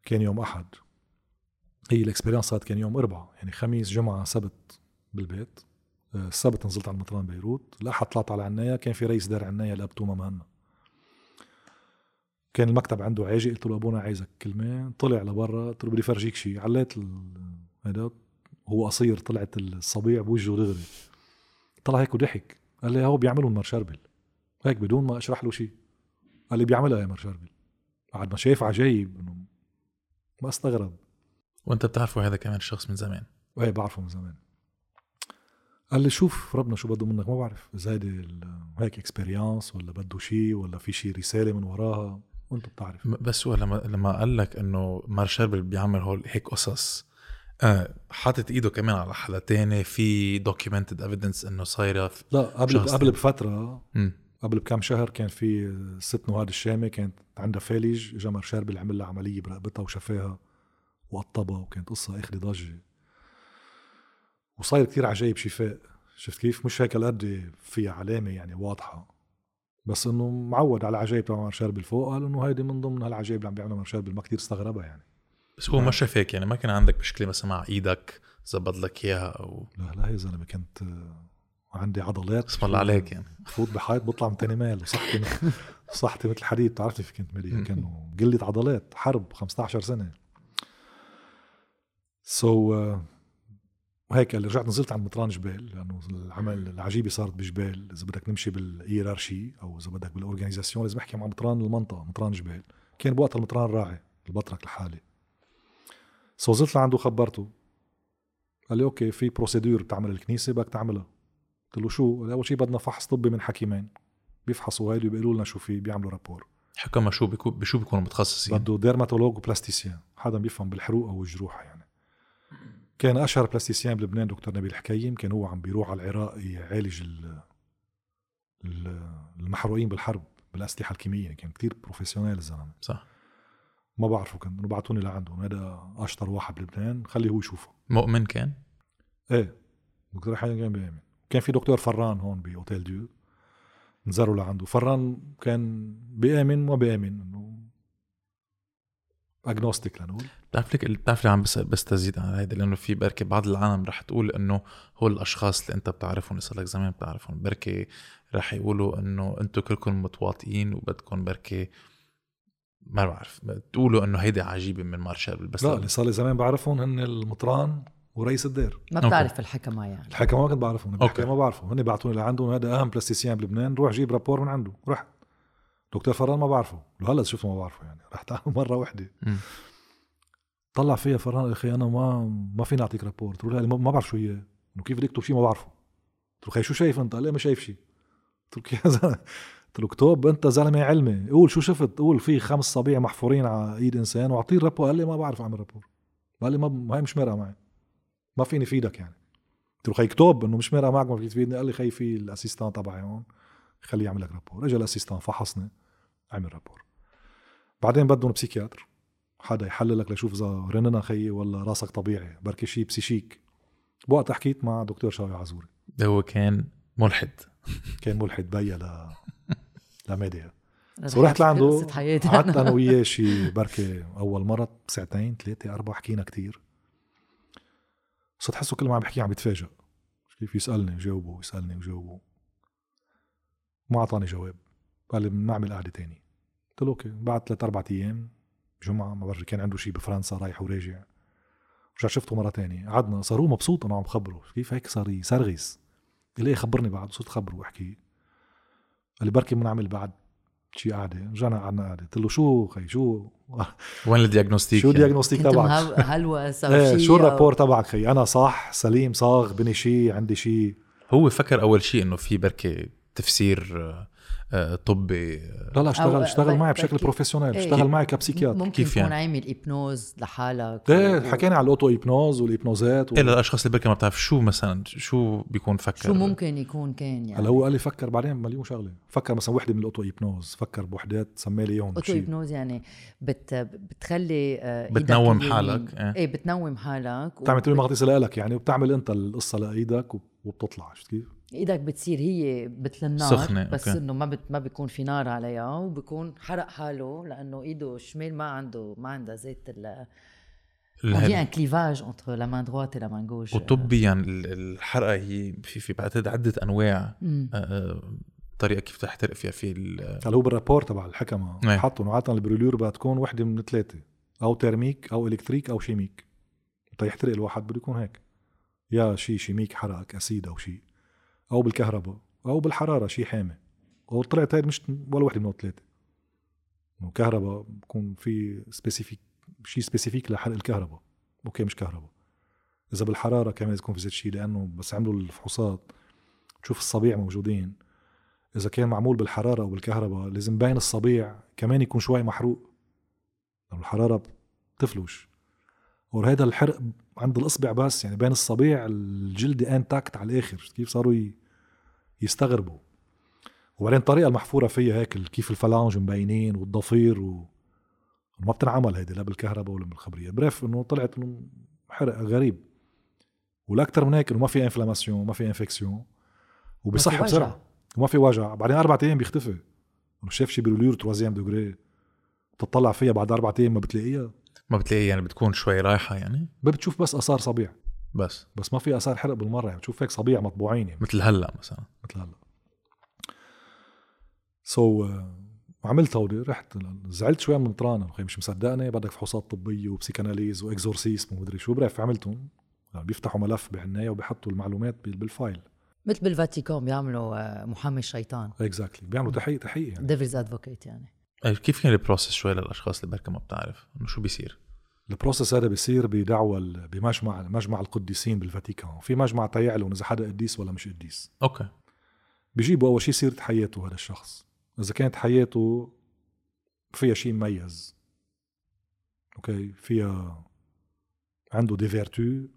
كان يوم أحد. هي ال experience صارت كان يوم اربعاء يعني خميس جمعة سبت بالبيت. آه، السبت نزلت على المطران بيروت. الأحد طلعت على عناية. كان في رئيس دار عناية الاب توما مهنا. كان المكتب عنده عاجي. قلت له أبونا عايزك كلمة. طلع لبرا. قلت له بدي فرجيك شيء عليت هيدا هو قصير. طلعت الصبيع بوجهه دغري طلع هيك وضحك. قال لي هو بيعملوا مار شربل هيك بدون ما أشرح له شيء. قال لي بيعملها يا مار شربل بعد ما شاف عجايب إنه ما استغرب. وأنت بتعرفه هذا كمان الشخص من زمان. إيه بعرفه من زمان. قال لي شوف ربنا شو بده منك ما بعرف. إذا هيدي هيك experience ولا بده شيء ولا في شيء رسالة من وراها وأنت بتعرف. بس هو لما لما قال لك إنه مار شربل بيعمل هول هيك قصص آه حاطط إيده كمان على حدا تاني في documented evidence إنه صايرة لا قبل قبل بفترة م. قبل بكم شهر كان في ست نواد الشامي كانت عندها فالج اجى مار شربل عمل لها عمليه برقبتها وشفاها وقطبها وكانت قصة اخذ ضجة. وصاير كثير عجايب شفاء. شفت كيف؟ مش هيك القد فيها علامة يعني واضحة. بس إنه معود على العجائب تبع مارشال بالفوق قال إنه هيدي من ضمن هالعجائب اللي عم بيعملها مارشال ما كثير استغربها يعني. بس هو ما شافك يعني ما كان عندك مشكلة مثلا مع إيدك زبط لك إياها أو لا لا يا زلمة كنت عندي عضلات اسم الله عليك يعني. بفوت بحيط بطلع من تاني ميل وصحتي صحتي مثل الحديد بتعرفني في كنت مالي كانوا قلة عضلات حرب 15 سنة. so so, uh, وهيك رجعت نزلت على مطران جبيل لأنه العمل العجيبة صارت بجبيل. إذا بدك نمشي بال hiérarchie أو إذا بدك بال organisation لازم أحكي مع مطران المنطقة مطران جبيل. كان بوقت المطران راعي البطرك لحالي so وصلت لعنده خبرته قال لي okay في procédure بتعمل الكنيسة بدك تعملها. قلت له شو أول شيء بدنا فحص طبي من حكيمين. بيفحصوا هيدي وبيقولوا لنا شو في؟ بيعملوا rapport. حكما شو بيكون بشو بيكونوا متخصصين؟ بده dermatologue و plasticien حدا بيفهم بالحروق أو الجروح يعني. كان أشهر plasticien بلبنان دكتور نبيل حكيم. كان هو عم بيروح على العراق يعالج ال- ال- المحروقين بالحرب بالأسلحة الكيميائية. كان كتير professionnel الزلمة. صح. ما بعرفه كان. انه بعتوني لعندهم. هذا أشطر واحد بلبنان. خليه هو يشوفه. مؤمن كان؟ إيه. دكتور حكيم كان بيامن كان في دكتور فران هون بأوتيل ديو نزلوا لعنده. فران كان بيامن وما بيامن إنه agnostique لنقول. بتعرف لك بتعرف لي عم بس بستزيد على هيدا لأنه في بركي بعض العالم رح تقول إنه هو الأشخاص اللي أنت بتعرفهم صار لك زمان بتعرفهم. بركي رح يقولوا إنه أنتم كلكم متواطئين وبدكم بركي ما بعرف تقولوا إنه هيدي عجيبة من مار شربل. بس لا اللي صار لي زمان بعرفهم هن المطران. ورئيس الدير. ما okay. بتعرف الحكمة يعني. الحكم ما كنت بعرفهم. الحكم ما بعرفهم هن بعتوني لعندهم هذا أهم plasticien بلبنان روح جيب rapport من عنده. رحت دكتور فران ما بعرفه. لهلا شفته ما بعرفه يعني. رحت عنده مرة وحدة. طلع فيها فران قال لي أخي أنا ما ما فيني أعطيك rapport. قلت له لا ما ما بعرف شو هي. إنه كيف بدي اكتب شيء ما بعرفه. قلت له خي شو شايف أنت؟ قال لي ما شايف شيء قلت له يا زلمه قلت له اكتب أنت زلمة علمي. قول شو شفت. قول في خمس صبيع محفورين على إيد إنسان وأعطيه الرابور قال لي ما بعرف أعمل رابور. قال لي ما هي مش مرقه معي. ما فيني فيدك يعني. قلت له خي اكتب إنه مش مرقه معك ما فيك تفيدني. قال لي خي في الأسيستان تبعي هون خليه يعمل لك رابور. اجى الأسيستان فحصني عمل رابور. بعدين بدهم بسيكياتر. حدا يحللك ليشوف إذا رننا خيي ولا راسك طبيعي بركي شيء بسيشيك. بوقتها حكيت مع دكتور شاوي عزوري. هو كان ملحد. كان ملحد بيا ل لميديا. رح سو رحت أحكي لعنده قعدت أنا وياه شي بركي أول مرة ساعتين ثلاثة أربعة حكينا كتير. صرت احسه كل ما عم بحكي عم بيتفاجئ. كيف؟ يسألني جاوبه يسألني وجاوبه. ما أعطاني جواب. قال لي بنعمل قعدة تاني قلت له أوكي بعد ثلاث أربع أيام جمعة ما بعرف كان عنده شيء بفرنسا رايح وراجع. رجع شفته مرة تانية. قعدنا صار هو مبسوط أنا عم بخبره كيف؟ هيك صار يسرغس. قال لي إيه خبرني بعد صرت خبره واحكي قال لي بركي بنعمل بعد. شي قعده رجعنا قعدنا قعده قلت له شو خي شو وين الدياغنوستيك شو يعني؟ الدياغنوستيك كنت تبعك هلوس أو إيه شيء شو أو- الرابور تبعك خي أنا صح سليم صاغ بني شيء عندي شيء هو فكر أول شيء إنه في بركي تفسير طبي آه، لا لا اشتغل أو- اشتغل معي بشكل بروفيشنال إيه. اشتغل معي كبسيكياتر ممكن كيف يكون يعني؟ عامل ايبنوز لحالك إيه و- حكينا على الأوتو ايبنوز والايبنوزات و... إيه للأشخاص اللي بركي ما بتعرف شو مثلا شو بيكون فكر شو ممكن يكون كان يعني هلا هو قال لي فكر بعدين مليون شغلة فكر مثلا وحدة من الأوتو ايبنوز فكر بوحدات سمى لي اياهم أوتو شيء هيبنوز يعني بت بتخلي آه، بتنوم حالك، إيه. إيه بتنوم حالك بتعمل تمرين مغناطيسي لك يعني وبتعمل أنت القصة لإيدك وب- وبتطلع عرفت كيف؟ إيدك بتصير هي مثل النار سخنة، بس. إنه ما بت ما بيكون في نار عليها وبكون حرق حاله لأنه إيده الشمال ما عنده ما عندها زيت ال un clivage entre la main droite et la main gauche. وطبيا ال- الحرقة هي في في بعتقد عدة أنواع. آه، آه، طريقة كيف تحترق فيها في هلا هو بال rapport تبع الحكمة. إيه. حطوا إنه عادة ال brûlure بدها تكون وحدة من ثلاثة أو thermique أو électrique أو chimique. تا يحترق الواحد بده يكون هيك. يا شيء chimique حرقك acide أو شيء أو بالكهرباء أو بالحرارة شيء حامي. وطلعت هاي مش ولا وحدة من الثلاثة. كهرباء بكون في سبيسيفيك شيء سبيسيفيك لحرق الكهرباء. أوكي مش كهرباء. إذا بالحرارة كمان لازم يكون في زيت شيء لأنه بس عملوا الفحوصات. تشوف الصبيع موجودين. إذا كان معمول بالحرارة أو بالكهرباء لازم باين الصبيع كمان يكون شوي محروق. لأنه الحرارة بتفلوش. وهذا الحرق عند الأصبع بس يعني بين الصبيع الجلد انتاكت على الآخر. كيف صاروا يستغربوا؟ وبعدين الطريقة المحفورة فيها هيك كيف ال phalanges مبينين والضفير و... ما بتنعمل هيدي لا بالكهرباء ولا بالخبرية. bref إنه طلعت إنه حرق غريب. والاكثر من هيك إنه ما في inflammation ما في infection وبصح وجع. بسرعة. وما في وجع. بعدين أربع أيام بيختفي. إنه شاف شي brûlure troisième degré بتطلع فيها بعد أربع أيام ما بتلاقيها. ما بتلاقي يعني بتكون شوي رايحة يعني؟ ما بتشوف بس آثار صبيع بس. بس ما في آثار حرق بالمرة يعني. بتشوف هيك صبيع مطبوعين يعني. مثل هلأ مثلا. مثل هلأ. so, عملت هودي رحت زعلت شوي من مطرانا خي مش مصدقني بدك فحوصات طبية و psychanalyse و exorcisme ومدري شو. bref عملتهم. يعني بيفتحوا ملف بعنايا وبيحطوا المعلومات بال- بال file. مثل بالفاتيكان بيعملوا آه، محامي الشيطان. exactly بيعملوا تحقيق تحقيق يعني. devil's advocate يعني. كيف كان ال process شوي للأشخاص اللي بركة ما بتعرف؟ إنه شو بيصير؟ ال process هذا بيصير بدعوى ال- بمجمع مجمع القديسين بالفاتيكان. في مجمع تيعلن إذا حدا قديس ولا مش قديس. okay. بيجيبوا أول شيء سيره حياته هذا الشخص. إذا كانت حياته فيها شيء مميز okay؟ فيها عنده des vertus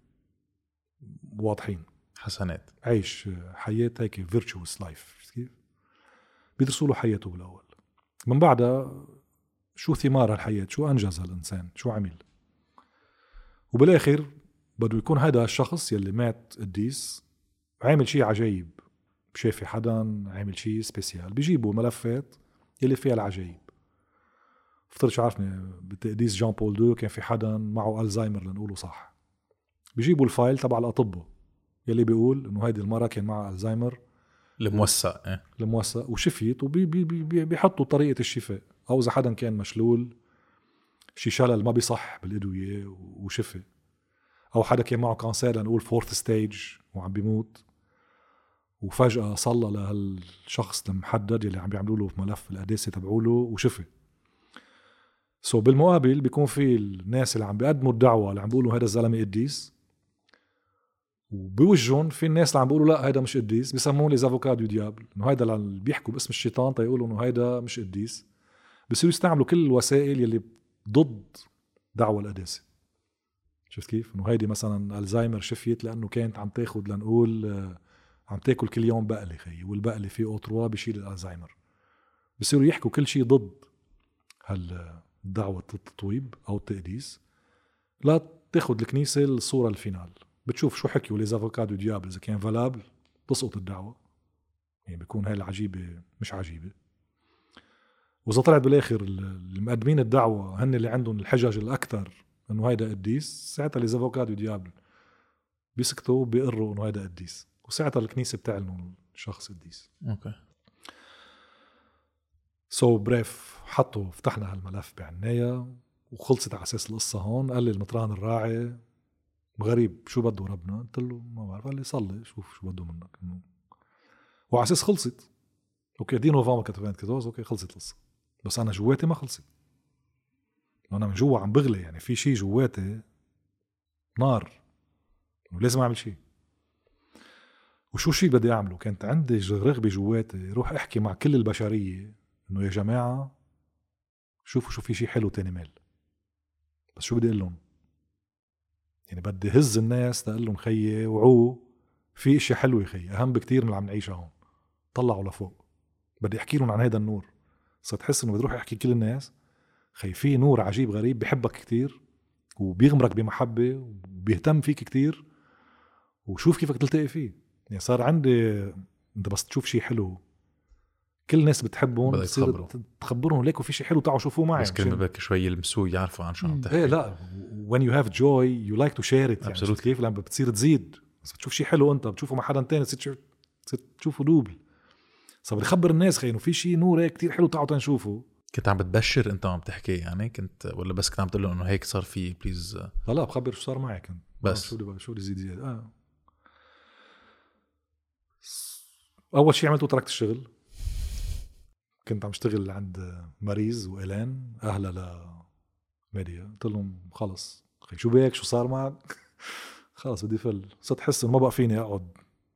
واضحين. حسنات. عيش حياة هيك virtuous life كيف؟ بيدرسوا له حياته بالأول. من بعدها شو ثمار هالحياه شو أنجز هالانسان شو عمل؟ وبالآخر بده يكون هذا الشخص يلي مات قديس عامل شيء عجيب. شافي حدا عامل شيء spécial. بيجيبوا ملفات يلي فيها العجايب. شو عارفني بتقديس جان بول دو كان في حدا معه الزهايمر لنقوله صح. بيجيبوا ال file تبع الأطباء يلي بيقول إنه هيدي المرة كان معها الزهايمر الموثق إيه. الموثق وشفيت وبيحطوا طريقة الشفاء. أو إذا حدا كان مشلول شي شلل ما بيصح بالأدوية وشفي. أو حدا كان معه cancer لنقول fourth stage وعم بيموت. وفجأة صلى لهالشخص المحدد يلي عم بيعملوا له ملف القداسة تبعوله وشفي. so بالمقابل بيكون في الناس اللي عم بيقدموا الدعوة اللي عم بيقولوا هذا الزلمة قديس وبوجهن في الناس اللي عم بيقولوا لا هيدا مش قديس بيسموه لي دو ديابل إنه هيدا اللي بيحكوا باسم الشيطان تيقولوا إنه هيدا مش قديس. بصيروا يستعملوا كل الوسائل يلي ضد دعوة القداسة. شفت كيف؟ إنه هيدي مثلا الزهايمر شفيت لأنه كانت عم تاخذ لنقول آه، عم تاكل كل يوم بقله خيي والبقله في أو 3 بشيل الالزهايمر بصيروا يحكوا كل شيء ضد هالدعوة التطويب أو التقديس. لا تاخذ الكنيسة الصورة ال finale. بتشوف شو حكيوا les avocats du diable. إذا كان valable تسقط الدعوة. يعني بيكون هاي العجيبة مش عجيبة. وإذا طلعت بالآخر المقدمين الدعوة هن اللي عندهم الحجج الأكثر إنه هيدا قديس ساعتها les avocats du diable بيسكتوا بيقروا إنه هيدا قديس. وساعتها الكنيسة بتعلن شخص قديس okay. so bref حطوا فتحنا هالملف بعنايا وخلصت على أساس القصة هون. قال لي المطران الراعي غريب شو بده ربنا؟ قلت له ما بعرف. قال لي صلي شوف شو بده منك. إنه وعلى أساس خلصت. okay دي نوفمبر 94 okay خلصت القصة. بس أنا جواتي ما خلصت. أنا من جوا عم بغلي يعني في شيء جواتي نار. ولازم أعمل شيء وشو شيء بدي أعمله؟ كانت عندي رغبة جواتي روح أحكي مع كل البشرية إنه يا جماعة شوفوا شو في شيء حلو تاني مال. بس شو بدي أقول لهم؟ يعني بدي هز الناس تقول لهم خيي وعو في اشياء حلوة خيي أهم بكتير من اللي عم نعيشها هون. طلعوا لفوق. بدي أحكي لهم عن هذا النور. صرت احس إنه بدي أروح أحكي كل الناس خي في نور عجيب غريب بحبك كتير وبيغمرك بمحبة وبيهتم فيك كتير وشوف كيفك تلتقي فيه. يعني صار عندي انت بس تشوف شيء حلو. كل الناس بتحبهم بتصير تخبرهم ليكوا في شيء حلو تعالوا شوفوه معي بس كلمه بدك شوي يلمسوه يعرفوا عن شو عم تحكي. إيه لا when you have joy you like to share it. يعني كيف؟ لما بتصير تزيد. بس بتشوف شيء حلو أنت بتشوفه مع حدا تاني تصير تشوفه double. صار بدي خبر الناس خي إنه في شيء نور هيك كثير حلو تعالوا تنشوفه كنت عم بتبشر أنت عم تحكي يعني؟ كنت ولا بس كنت عم تقول إنه هيك صار في please لا لا بخبر شو صار معي كنت بس. شو بدي شو بدي زيد زيادة؟ آه. أول شيء عملته تركت الشغل. كنت عم اشتغل عند ماريز والان أهلها لميديا قلت لهم خلص. شو بك شو صار معك؟ خلص بدي فل. صرت احس إنه ما بقى فيني أقعد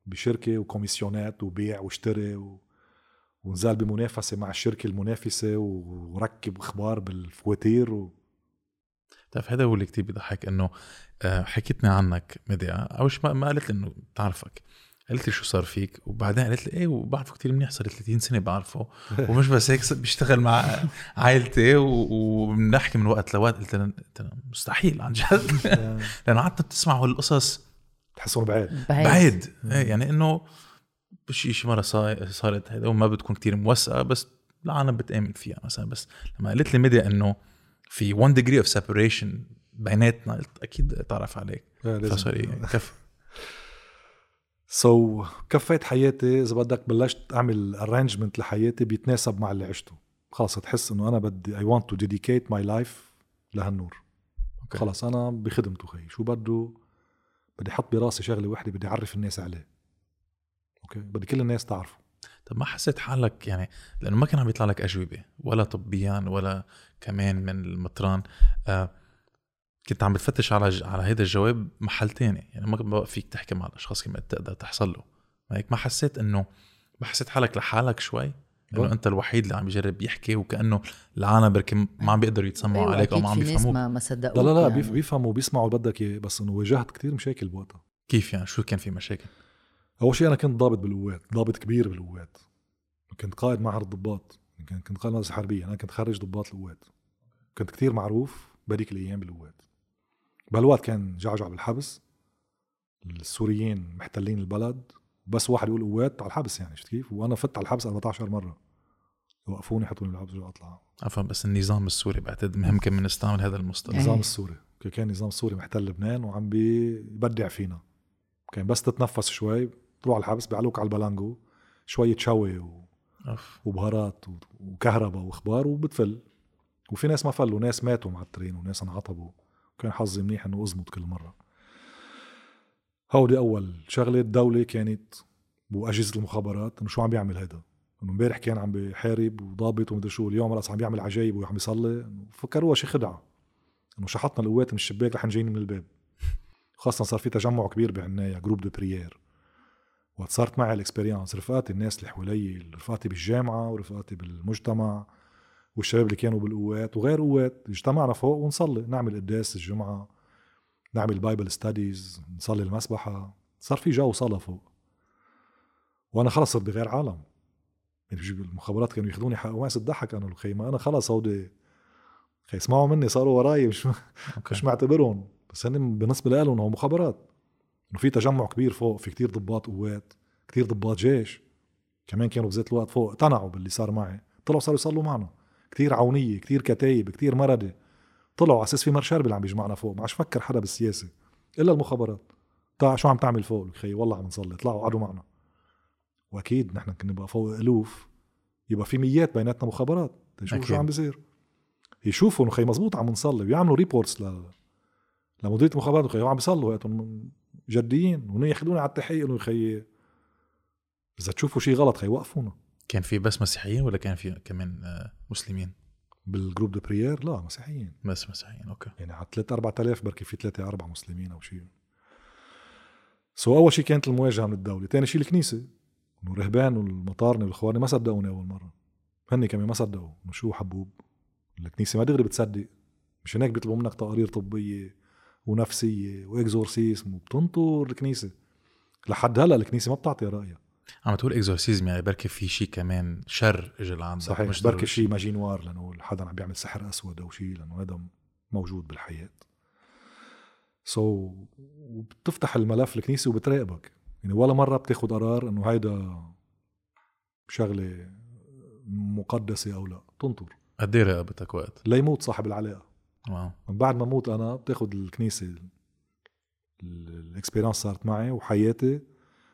بشركة وكوميسيونات وبيع واشتري و... ونزال بمنافسة مع الشركة المنافسة وركب أخبار بالفواتير و... بتعرف هذا هو اللي كتير بيضحك إنه آه، حكيتني عنك مديا أول شيء ما قالت لي إنه بتعرفك. قالت لي شو صار فيك؟ وبعدين قالت لي إيه وبعرفه كتير منيح صار 30 سنة بعرفه ومش بس هيك بيشتغل مع عائلتي وبنحكي من وقت لوقت. قلت لها مستحيل عن جد. لأنه قعدت بتسمعوا القصص. بتحسهم بعيد. بعيد. إيه يعني إنه شيء شي مرة صارت هيدا وما بتكون كتير موثقة بس العالم بتآمن فيها مثلا. بس لما قالت لي ميديا إنه في 1 degree of separation بيناتنا قلت أكيد تعرف عليك. فصار كف. so, كفيت حياتي. إذا بدك بلشت أعمل arrangement لحياتي بيتناسب مع اللي عشته. خلص تحس إنه أنا بدي I want to dedicate my life لهالنور. okay. خلص أنا بخدمته خي. شو بده؟ بدي أحط براسي شغلة وحدة بدي أعرف الناس عليه. أوكي؟ بدي كل الناس تعرفه. طب ما حسيت حالك يعني لأنه ما كان عم يطلع لك أجوبة ولا طبيا ولا كمان من المطران. آه كنت عم بتفتش على ج... على هيدا الجواب محل تاني. يعني ما بقى فيك تحكي مع الأشخاص كما تقدر تحصل له. هيك ما حسيت إنه ما حسيت حالك لحالك شوي إنه أنت الوحيد اللي عم يجرب يحكي وكأنه العالم بركي ما عم بيقدروا يتسمعوا أيوة عليك أو ما عم بيفهموك ما, ما صدقوك لا لا لا يعني. بيفهموا بيسمعوا اللي بدك إياه بس إنه واجهت كثير مشاكل بوقتها. كيف يعني؟ شو كان في مشاكل؟ أول شيء أنا كنت ضابط بالقوات ضابط كبير بالقوات. كنت قائد معهد الضباط كنت كنت قائد مدرسة حربية أنا كنت خريج ضباط القوات. كنت كتير معروف بهذيك الأيام بالقوات. بهالوقت كان جعجع بالحبس. السوريين محتلين البلد. بس واحد يقول قوات على الحبس يعني شفت كيف؟ وأنا فت على الحبس 14 مرة. وقفوني حطوني بالحبس اطلع عفوا بس النظام السوري بعتقد مهم كمان نستعمل هذا المصطلح. النظام السوري. كان النظام السوري محتل لبنان وعم بيبدع فينا. كان بس تتنفس شوي تروح على الحبس بيعلوك على البلانجو. شوية شوي و... أوف. وبهارات و- وكهرباء وإخبار وبتفل. وفي ناس ما فلوا ناس ماتوا مع الترين وناس انعطبوا. وكان حظي منيح إنه أزمت كل مرة. هودي أول شغلة الدولة كانت وأجهزة المخابرات إنه شو عم بيعمل هذا إنه امبارح كان عم بيحارب وضابط ومدري شو اليوم خلص عم بيعمل عجايب وعم بيصلي. إنه فكروها شي خدعة. إنه شحطنا القوات من الشباك رح نجيني من الباب. خاصة صار في تجمع كبير بعنايا groupe de prière وقت صارت معي ال experience رفقاتي الناس اللي حوالي رفقاتي بالجامعة ورفقاتي بالمجتمع. والشباب اللي كانوا بالقوات وغير قوات اجتمعنا فوق ونصلي نعمل قداس الجمعة نعمل bible studies نصلي المسبحة. صار في جو صلاة فوق. وأنا خلص صرت بغير عالم. يعني المخابرات كانوا ياخذوني حق وما ضحك أنا الخيمة أنا خلص هودي خي اسمعوا مني صاروا وراي مش. مش معتبرهم. بس هن بالنسبة لهم هو مخابرات. إنه في تجمع كبير فوق في كتير ضباط قوات كتير ضباط جيش. كمان كانوا بذات الوقت فوق اقتنعوا باللي صار معي. طلعوا صاروا يصلوا معنا. كتير عونية كتير كتايب كتير مردة. طلعوا على أساس في مرشربل عم بيجمعنا فوق ما عادش فكر حدا بالسياسة إلا المخابرات. طلع شو عم تعمل فوق؟ لك خي والله عم نصلي. طلعوا قعدوا معنا. وأكيد نحن كنا بقى فوق ألوف. يبقى في ميات بيناتنا مخابرات. تشوفوا شو أكيد. عم بيصير. يشوفوا إنه خي مزبوط عم نصلي بيعملوا reports ل لمديريه المخابرات خي عم بيصلوا جديين ياخذونا على التحقيق إنه خي إذا تشوفوا شيء غلط خي وقفونا. كان في بس مسيحيين ولا كان في كمان آه، مسلمين؟ بال groupe de prière لا مسيحيين. بس مسيحيين okay. يعني على 3 4000 بركي في 3 4 مسلمين أو شيء. so أول شيء كانت المواجهة من الدولة. ثاني شيء الكنيسة. إنه الرهبان والمطارنه والاخواني ما صدقوني أول مرة. هني كمان ما صدقوا. إنه شو حبوب. الكنيسة ما دغري بتصدق. مشان هيك بيطلبوا منك تقارير طبية ونفسية و exorcisme وبتنطر الكنيسة. لحد هلأ الكنيسة ما بتعطي رايها عم تقول exorcisme يعني بركي في شيء كمان شر اجى لعندك صحيح مش بركي شيء magie noire لأنه حدا عم بيعمل سحر أسود أو شيء لأنه هذا موجود بالحياة. so, وبتفتح الملف الكنيسه وبتراقبك. يعني ولا مرة بتاخد قرار إنه هيدا شغلة مقدسة أو لا. تنطر. قد إيه راقبتك وقت؟ ليموت صاحب العلاقة. wow. من بعد ما موت أنا بتاخد الكنيسة ال- ال- ال experience صارت معي وحياتي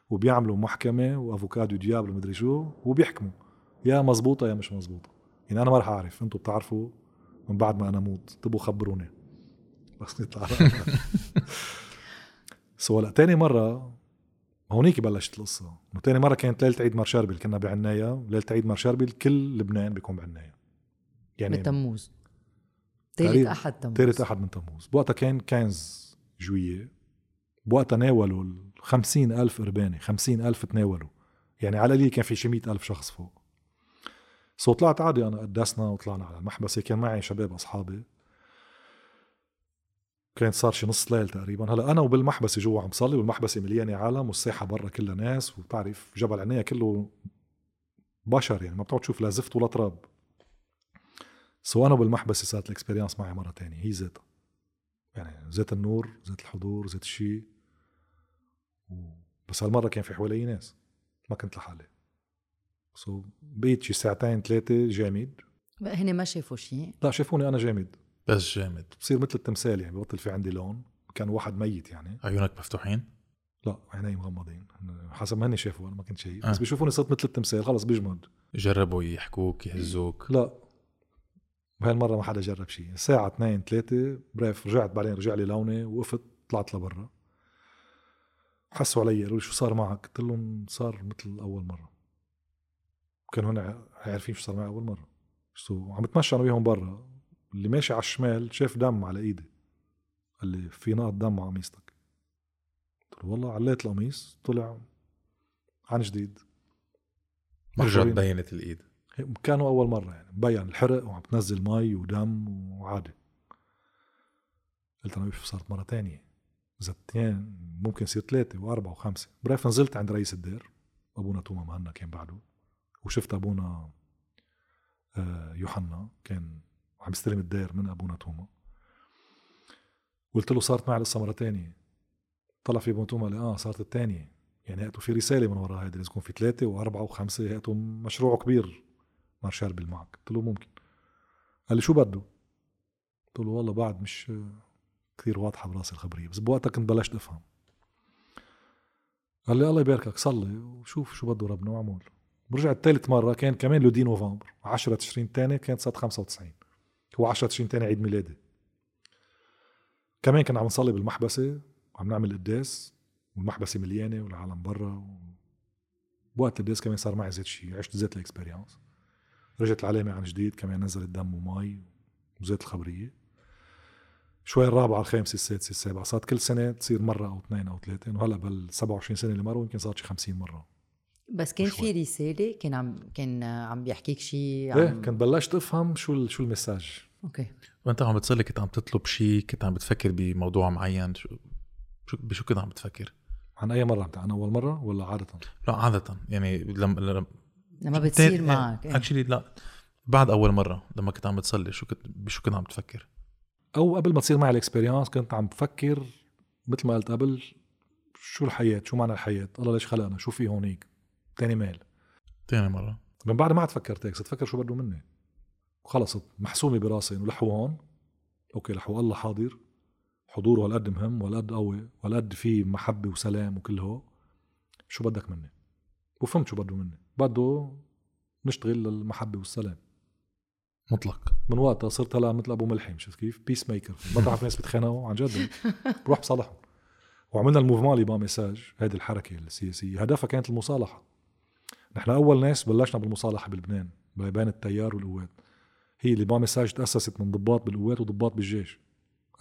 وبيعملوا محكمة و avocat du diable ومدري شو وبيحكموا. يا مزبوطة يا مش مزبوطة. يعني أنا ما رح أعرف أنتم بتعرفوا من بعد ما أنا موت تبوا خبروني. بس نطلع so هلا تاني مرة هونيك بلشت القصة. إنه تاني مرة كانت ليلة عيد مارشربل كنا بعنايا. ليلة عيد مارشربل كل لبنان بيكون بعنايا. يعني بتموز تقريباً. أحد تموز. ثالث أحد من تموز. بوقتها كان 15 جوية. بوقتها ناولوا 50 ألف قرباني 50 ألف تناولوا. يعني على القليل كان في شي 100 ألف شخص فوق. so طلعت عادي أنا قدسنا وطلعنا على المحبسة كان معي شباب أصحابي. كانت صار شي نص ليل تقريبا. هلا أنا وبالمحبسه جوا عم صلي والمحبسه مليانة عالم والساحة برا كلها ناس وبتعرف جبل عنايا كله بشر يعني ما بتقعد تشوف لا زفت ولا تراب. so أنا بالمحبسه صارت ال experience معي مرة تانية هي ذاتها. يعني ذات النور ذات الحضور ذات الشيء. بس هالمرة كان في حوالي ناس ما كنت لحالي. سو بقيت شي ساعتين ثلاثة جامد. هن ما شافوا شيء لا شافوني أنا جامد. بس جامد. بصير مثل التمثال يعني ببطل في عندي لون. كان واحد ميت يعني. عيونك مفتوحين؟ لا عيني مغمضين. حسب ما هني شافوا أنا ما كنت شايف. آه. بس بيشوفوني صرت مثل التمثال خلص بيجمد. جربوا يحكوك يهزوك. لا. بهالمرة ما حدا جرب شيء ساعة اثنين ثلاثة بريف رجعت بعدين رجع لي لوني وقفت طلعت لبرا. حسوا علي قالوا لي شو صار معك؟ قلت لهم صار مثل أول مرة. كانوا هنا عارفين شو صار معي أول مرة. شو عم بتمشى أنا وياهم برا. اللي ماشي على الشمال شاف دم على إيدي. قال لي في نقط دم على قميصتك. قلت له والله عليت القميص. طلع عن جديد. رجعت. بينت الإيد. كانوا أول مرة يعني. مبين الحرق وعم تنزل مي ودم وعادي. قلت أنا صارت مرة تانية. اذا اثنين ممكن يصير ثلاثة وأربعة وخمسة. بريف نزلت عند رئيس الدير أبونا توما مهنا كان بعده وشفت أبونا آه، يوحنا كان عم يستلم الدير من أبونا توما. قلت له صارت معي القصة مرة تانية. طلع في أبونا توما قال آه صارت الثانية يعني هاتوا في رسالة من وراء هيدا لازم يكون في ثلاثة وأربعة وخمسة هاتوا مشروع كبير مارشال بالمعك قلت له ممكن. قال لي شو بده؟ قلت له والله بعد مش كثير واضحة براسي الخبرية بس بوقتها كنت بلشت أفهم. قال لي الله يباركك صلي وشوف شو بده ربنا واعمل رجعت ثالث مرة كان كمان le dix novembre 10 تشرين تاني كانت سنة 95 هو 10 تشرين تاني عيد ميلادي. كمان كنا عم نصلي بالمحبسة وعم نعمل قداس والمحبسة مليانة والعالم برا و... بوقت القداس كمان صار معي زيت شيء عشت زيت ال experience. رجعت العلامة عن جديد كمان نزلت دم ومي وزيت الخبرية. شوي الرابعة الخامسة السادسة السابعة صارت كل سنة تصير مرة أو اثنين أو ثلاثة وهلا بال 27 سنة اللي مروا يمكن صارت شي 50 مرة بس كان. في رسالة كان عم كان عم بيحكيك شيء إيه عم... كنت بلشت أفهم شو ال- شو ال message okay وأنت عم بتصلي كنت عم تطلب شيء كنت عم بتفكر بموضوع معين شو شو بشو كنت عم بتفكر؟ عن أي عم عن أول مرة ولا عادة لا عادة يعني لما لما لما بتصير معك إيه. actually لا بعد أول مرة لما كنت عم بتصلي شو كنت بشو كنت عم تفكر؟ أو قبل ما تصير معي ال experience كنت عم بفكر مثل ما قلت قبل شو الحياة؟ شو معنى الحياة؟ الله ليش خلقنا؟ شو في هونيك؟ تاني مال تاني مرة. من بعد ما عاد فكرت هيك صرت أفكر شو بده مني. وخلص محسومة براسي إنه لحو هون. okay لحو الله حاضر. حضوره هالقد مهم وهالقد قوي وهالقد في محبة وسلام وكل هو. شو بدك مني؟ وفهمت شو بده مني. بده نشتغل للمحبة والسلام. مطلق. من وقتها صرت هلا مثل أبو ملحم شفت كيف؟ peace maker ما بعرف ناس بتخانقوا عن جد. بروح بصالحهم. وعملنا ال mouvement le message هذه الحركة السياسية. هدفها كانت المصالحة. نحن أول ناس بلشنا بالمصالحة بلبنان بين التيار والقوات. هي le message تأسست من ضباط بالقوات وضباط بالجيش.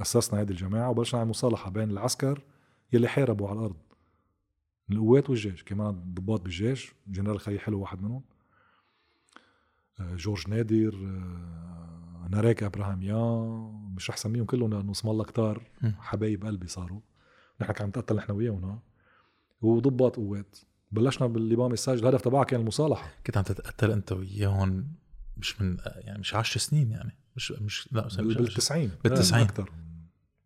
أسسنا هذه الجماعة وبلشنا نعمل مصالحة بين العسكر يلي حاربوا على الأرض. القوات والجيش. كمان ضباط بالجيش. جنرال خليل حلو واحد منهم. جورج نادر آه، ناريك إبراهيميان مش احسن منهم كلهم لأنه اسم الله كتار. حبايب قلبي صاروا نحن كنا نتقتل نحن وياهم. وضباط قوات بلشنا باللي مساج الهدف تبعها كان المصالحة كنت عم تتقتل أنت وياهم مش من يعني مش 10 سنين يعني مش مش لا مش بال 90 بالتسعين. أكثر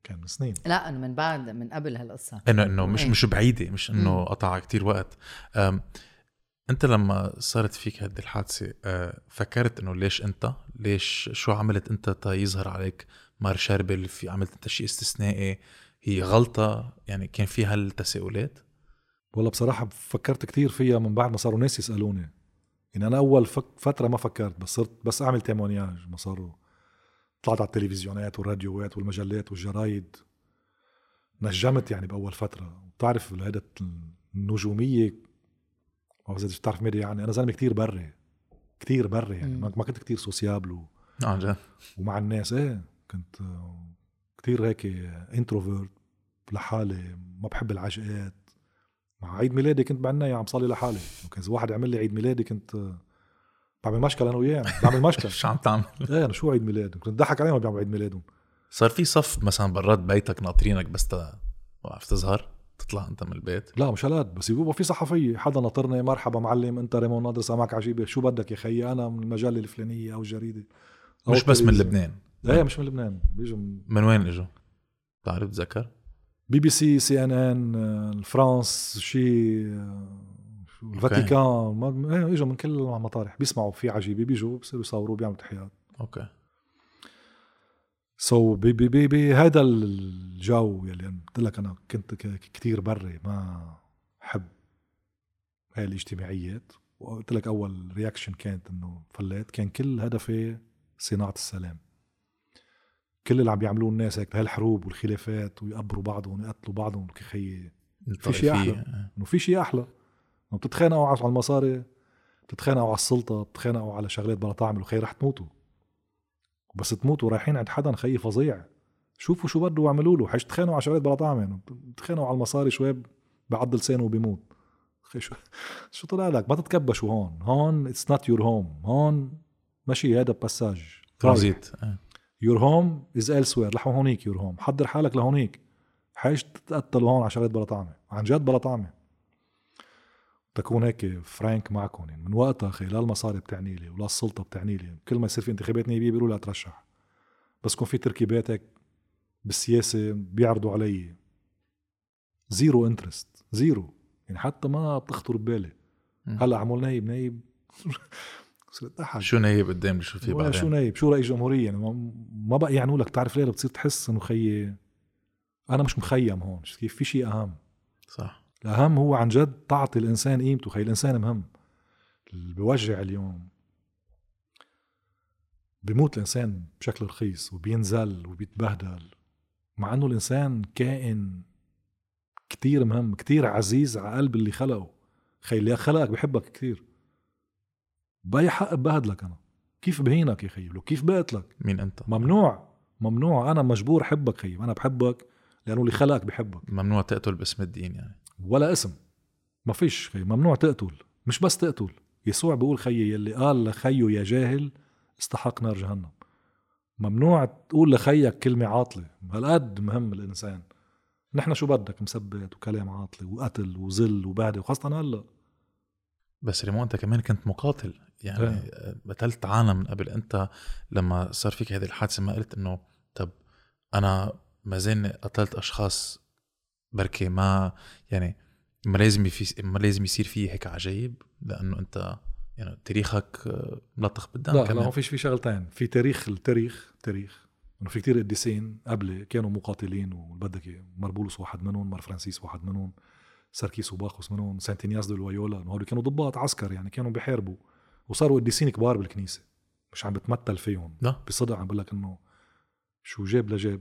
كان سنين لا أنا من بعد من قبل هالقصة إنه إنه مش إيه. مش بعيدة مش إنه. قطع كتير وقت أم أنت لما صارت فيك هذه الحادثة أه، فكرت إنه ليش أنت؟ ليش؟ شو عملت أنت تا يظهر عليك؟ مار شربل في عملت أنت شيء استثنائي؟ هي غلطة؟ يعني كان في هالتساؤلات؟ والله بصراحة فكرت كثير فيها من بعد ما صاروا ناس يسألوني. يعني أنا أول فترة ما فكرت بس صرت بس أعمل témoignage. ما صاروا. طلعت على التلفزيونات والراديوات والمجلات والجرايد. نجمت يعني بأول فترة. بتعرف هيدا النجومية ما بعرف اذا بتعرف ميديا يعني. أنا زلمة كتير بري كتير بري يعني. مم. ما ما كنت كتير sociable و... عن جد. ومع الناس. إيه كنت آه، كتير هيك introvert لحالي ما بحب العجقات. مع عيد ميلادي كنت بعنايا عم صلي لحالي. وكان إذا واحد يعمل لي عيد ميلادي كنت آه، بعمل مشكل أنا وياه. يعني بعمل مشكل شو عم تعمل؟ إيه أنا شو عيد ميلاد كنت ضحك عليهم بيعملوا عيد ميلادهم. صار في صف مثلا برات بيتك ناطرينك بس وقف تظهر؟ تطلع انت من البيت؟ لا مش هالقد بس يبقى في صحفيه حدا ناطرني مرحبا معلم انت ريمون نادر سامعك عجيبة شو بدك يا خيي؟ أنا من المجله الفلانية أو الجريدة. أو مش بس من. لبنان. إيه مش من لبنان بيجوا من من وين إجوا؟ بتعرف تذكر؟ BBC CNN ال France شي آه، شو الفاتيكان إيه إجوا من كل المطارح. بيسمعوا في عجيبة بيجوا بصيروا يصوروا بيعملوا تحيات. okay. so, بي بي بي بي هذا الجو يلي أنا قلت لك أنا كنت ك- كتير بري ما حب هاي الاجتماعيات. وقلت لك أول reaction كانت إنه فليت كان كل هدفي صناعة السلام. كل اللي عم بيعملوه الناس هيك بهالحروب والخلافات ويقبروا بعضهم ويقتلوا بعضهم خيي في شيء الطائفية. أحلى. إنه في شيء أحلى. بتتخانقوا على المصاري بتتخانقوا على السلطة بتتخانقوا على شغلات بلا تعملوا خي رح تموتوا. بس تموتوا رايحين عند حدا خي فظيع. شوفوا شو بده واعملوا له. حاج تتخانقوا على شغلات بلا طعمه بتتخانقوا على المصاري شوي بعض لسانه وبيموت خي شو شو طلع لك؟ ما تتكبشوا هون. هون it's not your home هون ماشي هذا passage transit. your home is elsewhere. لحو هونيك your home حضر حالك لهونيك. حاج تتقتلوا هون على شغلات بلا طعمه عن جد بلا طعمه تكون هيك فرانك معكم يعني. من وقتها خي لا المصاري بتعني لي ولا السلطة بتعني لي. كل ما يصير في انتخابات نيابية بيقولوا لا ترشح. بس يكون في تركيبات هيك بالسياسة بيعرضوا علي zero interest. zero. يعني حتى ما بتخطر ببالي. هلأ عمول نايب نايب. صرت احد شو نايب قدام شو في بعدين شو نايب؟ شو رئيس جمهورية؟ يعني ما بقى يعنوا لك. تعرف ليه؟ بتصير تحس إنه خيي. أنا مش مخيم هون. كيف؟ في شيء أهم. صح. الأهم هو عن جد تعطي الإنسان قيمته. خي الانسان مهم. اللي بوجع اليوم. بموت الإنسان بشكل رخيص وبينزل وبيتبهدل. مع إنه الإنسان كائن كتير مهم كتير عزيز على قلب اللي خلقه. خي اللي خلقك بحبك كتير. بأي حق ببهدلك أنا؟ كيف بهينك يا خيي كيف بقتلك؟ مين أنت؟ ممنوع. ممنوع. أنا مجبور حبك خيي أنا بحبك لأنه اللي خلقك بحبك. ممنوع تقتل باسم الدين يعني. ولا اسم. ما فيش خي ممنوع تقتل. مش بس تقتل. يسوع بيقول خيي يلي قال لخيه يا جاهل استحق نار جهنم. ممنوع تقول لخيك كلمة عاطلة. هالقد مهم الإنسان. نحن شو بدك؟ مثبت وكلام عاطلة وقتل وذل وبهدل وخاصة هلا. بس ريمو أنت كمان كنت مقاتل. يعني آه. قتلت عالم من قبل. أنت لما صار فيك هذه الحادثة ما قلت إنه طب أنا ما زين قتلت أشخاص بركي ما يعني ما لازم في ما لازم يصير في هيك عجايب لأنه أنت يعني تاريخك ملطخ بالدم لا لا ما فيش في شغلتين. في تاريخ التاريخ تاريخ إنه في كتير قديسين قبل كانوا مقاتلين وبدك مار بولس واحد منهم مار فرانسيس واحد منهم سركيس وباخوس منهم Saint Ignace de Loyola إنه هول كانوا ضباط عسكر يعني كانوا بيحاربوا وصاروا قديسين كبار بالكنيسة. مش عم بتمثل فيهم. لا. بصدق عم بقول لك إنه شو جاب لجاب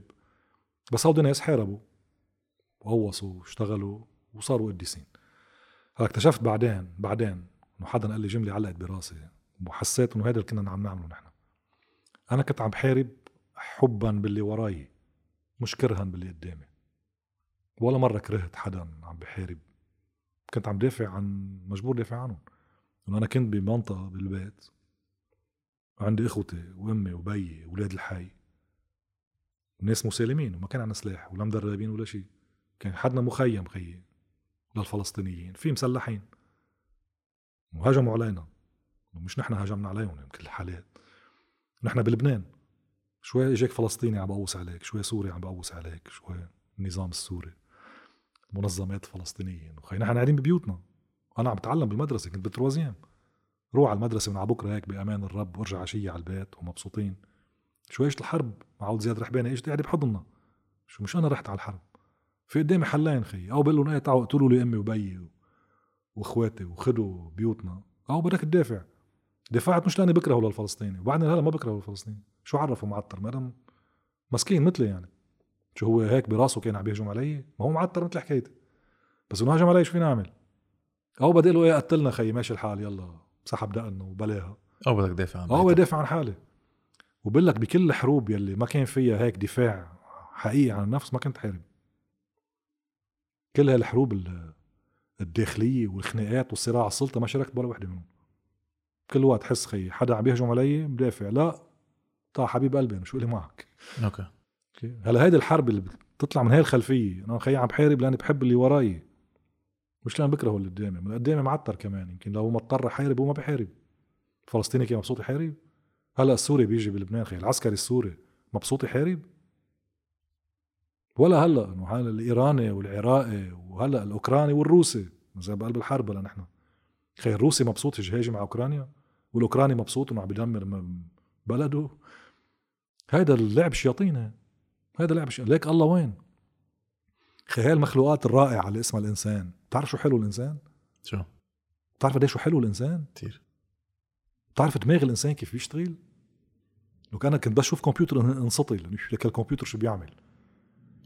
بس هودي ناس حاربوا. وقوصوا واشتغلوا وصاروا قديسين. هلا اكتشفت بعدين بعدين إنه حدا قال لي جملة علقت براسي وحسيت إنه هذا اللي كنا عم نعمله نحن. أنا كنت عم بحارب حبا باللي وراي مش كرها باللي قدامي. ولا مرة كرهت حدا عم بحارب. كنت عم دافع عن مجبور دافع عنهم. لأنه أنا كنت بمنطقة بالبيت عندي إخوتي وأمي وبيي وولاد الحي. ناس مسالمين وما كان عندنا سلاح ولا مدربين ولا شيء كان حدنا مخيم خيي للفلسطينيين في مسلحين. وهجموا علينا. مش نحن هجمنا عليهم بكل الحالات. نحن بلبنان. شوي إجاك فلسطيني عم بقوس عليك شوي سوري عم بقوس عليك شوي النظام السوري. منظمات فلسطينيه وخي نحن قاعدين ببيوتنا. أنا عم بتعلم بالمدرسة كنت بتروازيام روح على المدرسة من على بكره هيك بأمان الرب وارجع عشية على البيت ومبسوطين. شو إجت الحرب مع عود زياد رحباني إجت قاعدة بحضننا. شو مش أنا رحت على الحرب. في قدامي حلين خي. أو بقول لهم إيه تعالوا اقتلوا لي أمي وبيي وإخواتي وخدوا بيوتنا. أو بدك تدافع. دفعت مش لأني بكرهه للفلسطيني. وبعدين هلا ما بكرهه للفلسطيني. شو عرفه معطر؟ ما مسكين مثلي يعني. شو هو هيك براسه كان عم بيهجم علي؟ ما هو معطر مثل حكايتي. بس إنه هجم علي شو فينا نعمل؟ أو بدي له إيه قتلنا خيي ماشي الحال يلا. سحب دقنه وبلاها. أو بدك تدافع عن أو بدافع عن حالي. وبقول لك بكل الحروب يلي ما كان فيها هيك دفاع حقيقي عن النفس ما كنت حارب. كل هالحروب الداخلية والخناقات والصراع على السلطة ما شاركت ولا وحدة منهم. كل وقت حس خيي حدا عم بيهجم علي بدافع لا طا حبيب قلبي أنا شو لي معك. okay. هلا هيدي الحرب اللي بتطلع من هاي الخلفية أنا خيي عم بحارب لأني بحب اللي وراي. مش لأن بكرهه اللي قدامي اللي قدامي معطر كمان يمكن لو مضطر يحارب هو ما بحارب. الفلسطيني كان مبسوط يحارب؟ هلا السوري بيجي بلبنان خي العسكري السوري مبسوط يحارب؟ ولا هلا إنه هلا الإيراني والعراقي وهلا الأوكراني والروسي. زي بقلب الحرب هلا نحن. خي الروسي مبسوط يجي هاجم على أوكرانيا؟ والأوكراني مبسوط إنه عم بدمر بلده؟ هيدا اللعب شياطين هذا لعب شياطين ليك الله وين؟ خي هاي المخلوقات الرائعة اللي اسمها الإنسان. بتعرف شو حلو الإنسان؟ شو؟ بتعرف قديش شو حلو الإنسان؟ كثير بتعرف دماغ الإنسان كيف بيشتغل؟ لو كان كنت بشوف كمبيوتر انسطي لك الكمبيوتر شو بيعمل؟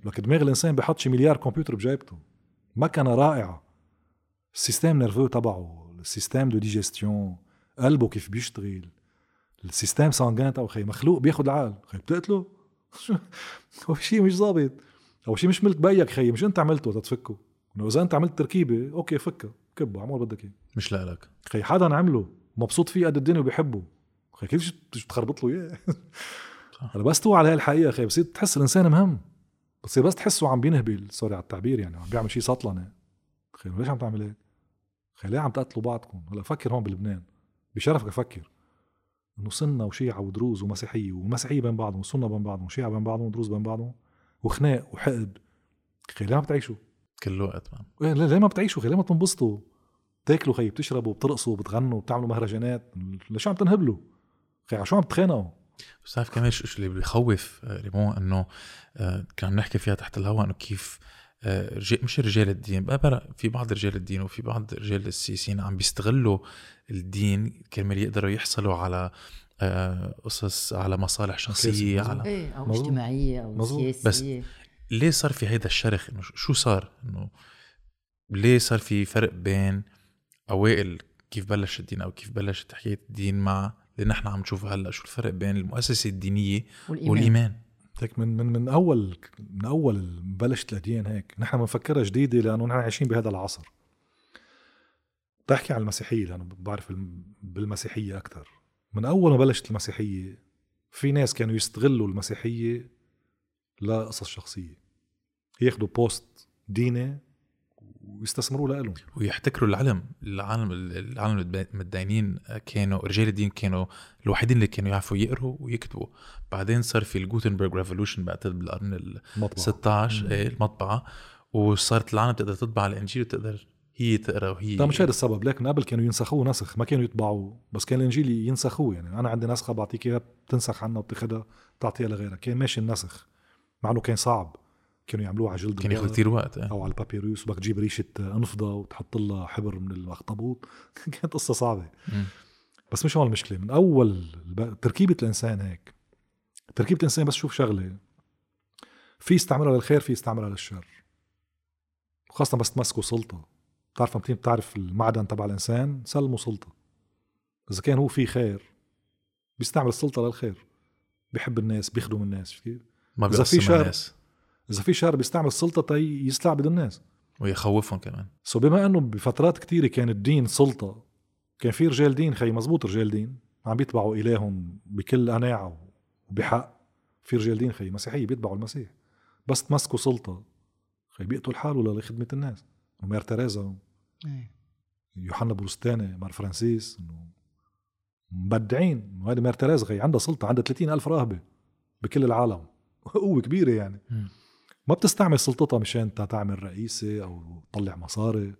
لك دماغ الإنسان بحط شي مليار كمبيوتر بجيبته. مكنه رائعه ال système nerveux تبعه ال système de digestion قلبه كيف بيشتغل ال système sanguin تبعه. خي مخلوق بياخذ العقل. خي بتقتله؟ هو شيء مش ظابط. أو شيء مش ملك بيك. خي مش انت عملته تتفكه إنه إذا انت عملت تركيبة okay فكها كبه عمول بدك إياه. مش لك خي حدا عمله. مبسوط فيه قد الدنيا وبيحبه. خي كيف تخربط له إياه؟ هلا بس توعى على هاي الحقيقة خي بصير تحس الإنسان مهم. بتصير بس تحسه عم بينهبل سوري على التعبير يعني عم بيعمل شيء سطلنه تخيل ليش عم تعمل هيك؟ تخيل ليه عم تقتلوا بعضكم؟ هلا فكر هون بلبنان بشرفك أفكر إنه سنة وشيعة ودروز ومسيحية ومسيحية بين بعضهم وسنة بين بعضهم وشيعة بين بعضهم ودروز بين بعضهم وخناق وحقد خي ليه ما بتعيشوا؟ كل وقت مان إيه ليه ما بتعيشوا؟ خي ليه ما بتنبسطوا؟ بتاكلوا خي بتشربوا بترقصوا بتغنوا بتعملوا مهرجانات ليش عم تنهبلوا؟ خي على شو عم تتخانقوا؟ بس تعرف كمان شو اللي بيخوف آه، ريمو إنه آه، كنا عم نحكي فيها تحت الهواء إنه كيف آه، مش رجال الدين بقى في بعض رجال الدين وفي بعض رجال السياسيين عم بيستغلوا الدين كرمال يقدروا يحصلوا على قصص على مصالح شخصية. على إيه أو. اجتماعية أو مظبوط. سياسية ليه صار في هيدا الشرخ إنه شو صار إنه ليه صار في فرق بين أوائل كيف بلش الدين أو كيف بلشت حكاية الدين مع اللي نحن عم نشوفه هلأ شو الفرق بين المؤسسة الدينية والإيمان, والإيمان. هيك من من من اول من أول بلشت الاديان هيك. نحن بنفكرها جديدة لأنه نحن عايشين بهذا العصر. بحكي عن المسيحية لأنه بعرف الم- بالمسيحية أكثر من أول ما بلشت المسيحية في ناس كانوا يستغلوا المسيحية لقصص شخصية. ياخذوا بوست ديني ويستثمروا لهم ويحتكروا العلم العالم العالم المتدينين كانوا رجال الدين كانوا الوحيدين اللي كانوا يعرفوا يقروا ويكتبوا. بعدين صار في الجوتنبرغ ريفولوشن بعتقد بالقرن ال مطبعة 16 مم. إيه المطبعة. وصارت العالم تقدر تطبع الانجيل وتقدر هي تقرا وهي لا مش هذا السبب. لكن قبل كانوا ينسخوه نسخ ما كانوا يطبعوه. بس كان الإنجيل ينسخوه يعني. أنا عندي نسخة بعطيك إياها بتنسخ عنها وبتاخذها بتعطيها لغيرك. كان ماشي النسخ. مع إنه كان صعب. كانوا يعملوه على جلد كان ياخذ كثير وقت إيه. أو على البابيروس وبدك تجيب ريشة انفضه وتحط لها حبر من الأخطبوط. كانت قصة صعبة. بس مش هون المشكلة. من أول تركيبة الإنسان هيك. تركيبة الإنسان بس شوف شغلة. في يستعملها للخير في يستعملها للشر. خاصة بس تمسكوا سلطة. بتعرف لما بتعرف المعدن تبع الإنسان سلموا سلطة. إذا كان هو في خير بيستعمل السلطة للخير. بيحب الناس بيخدم الناس. كيف؟ ما بيقسم شر- الناس. إذا في شر بيستعمل السلطة تي يستعبد الناس ويخوفهم كمان. so بما إنه بفترات كتيرة كان الدين سلطة كان في رجال دين خي مزبوط رجال دين عم بيتبعوا إلههم بكل قناعة وبحق. في رجال دين خي مسيحية بيتبعوا المسيح. بس تمسكوا سلطة خي بيقتل حاله لخدمة الناس. و Mère تريزا إيه. يوحنا بروستاني مار فرانسيس إنه مبدعين. وهذه Mère تريزا خي عندها سلطة عندها 30 ألف راهبة بكل العالم. قوة كبيرة يعني. مم. ما بتستعمل سلطتها مشان تعمل رئيسة أو تطلع مصاري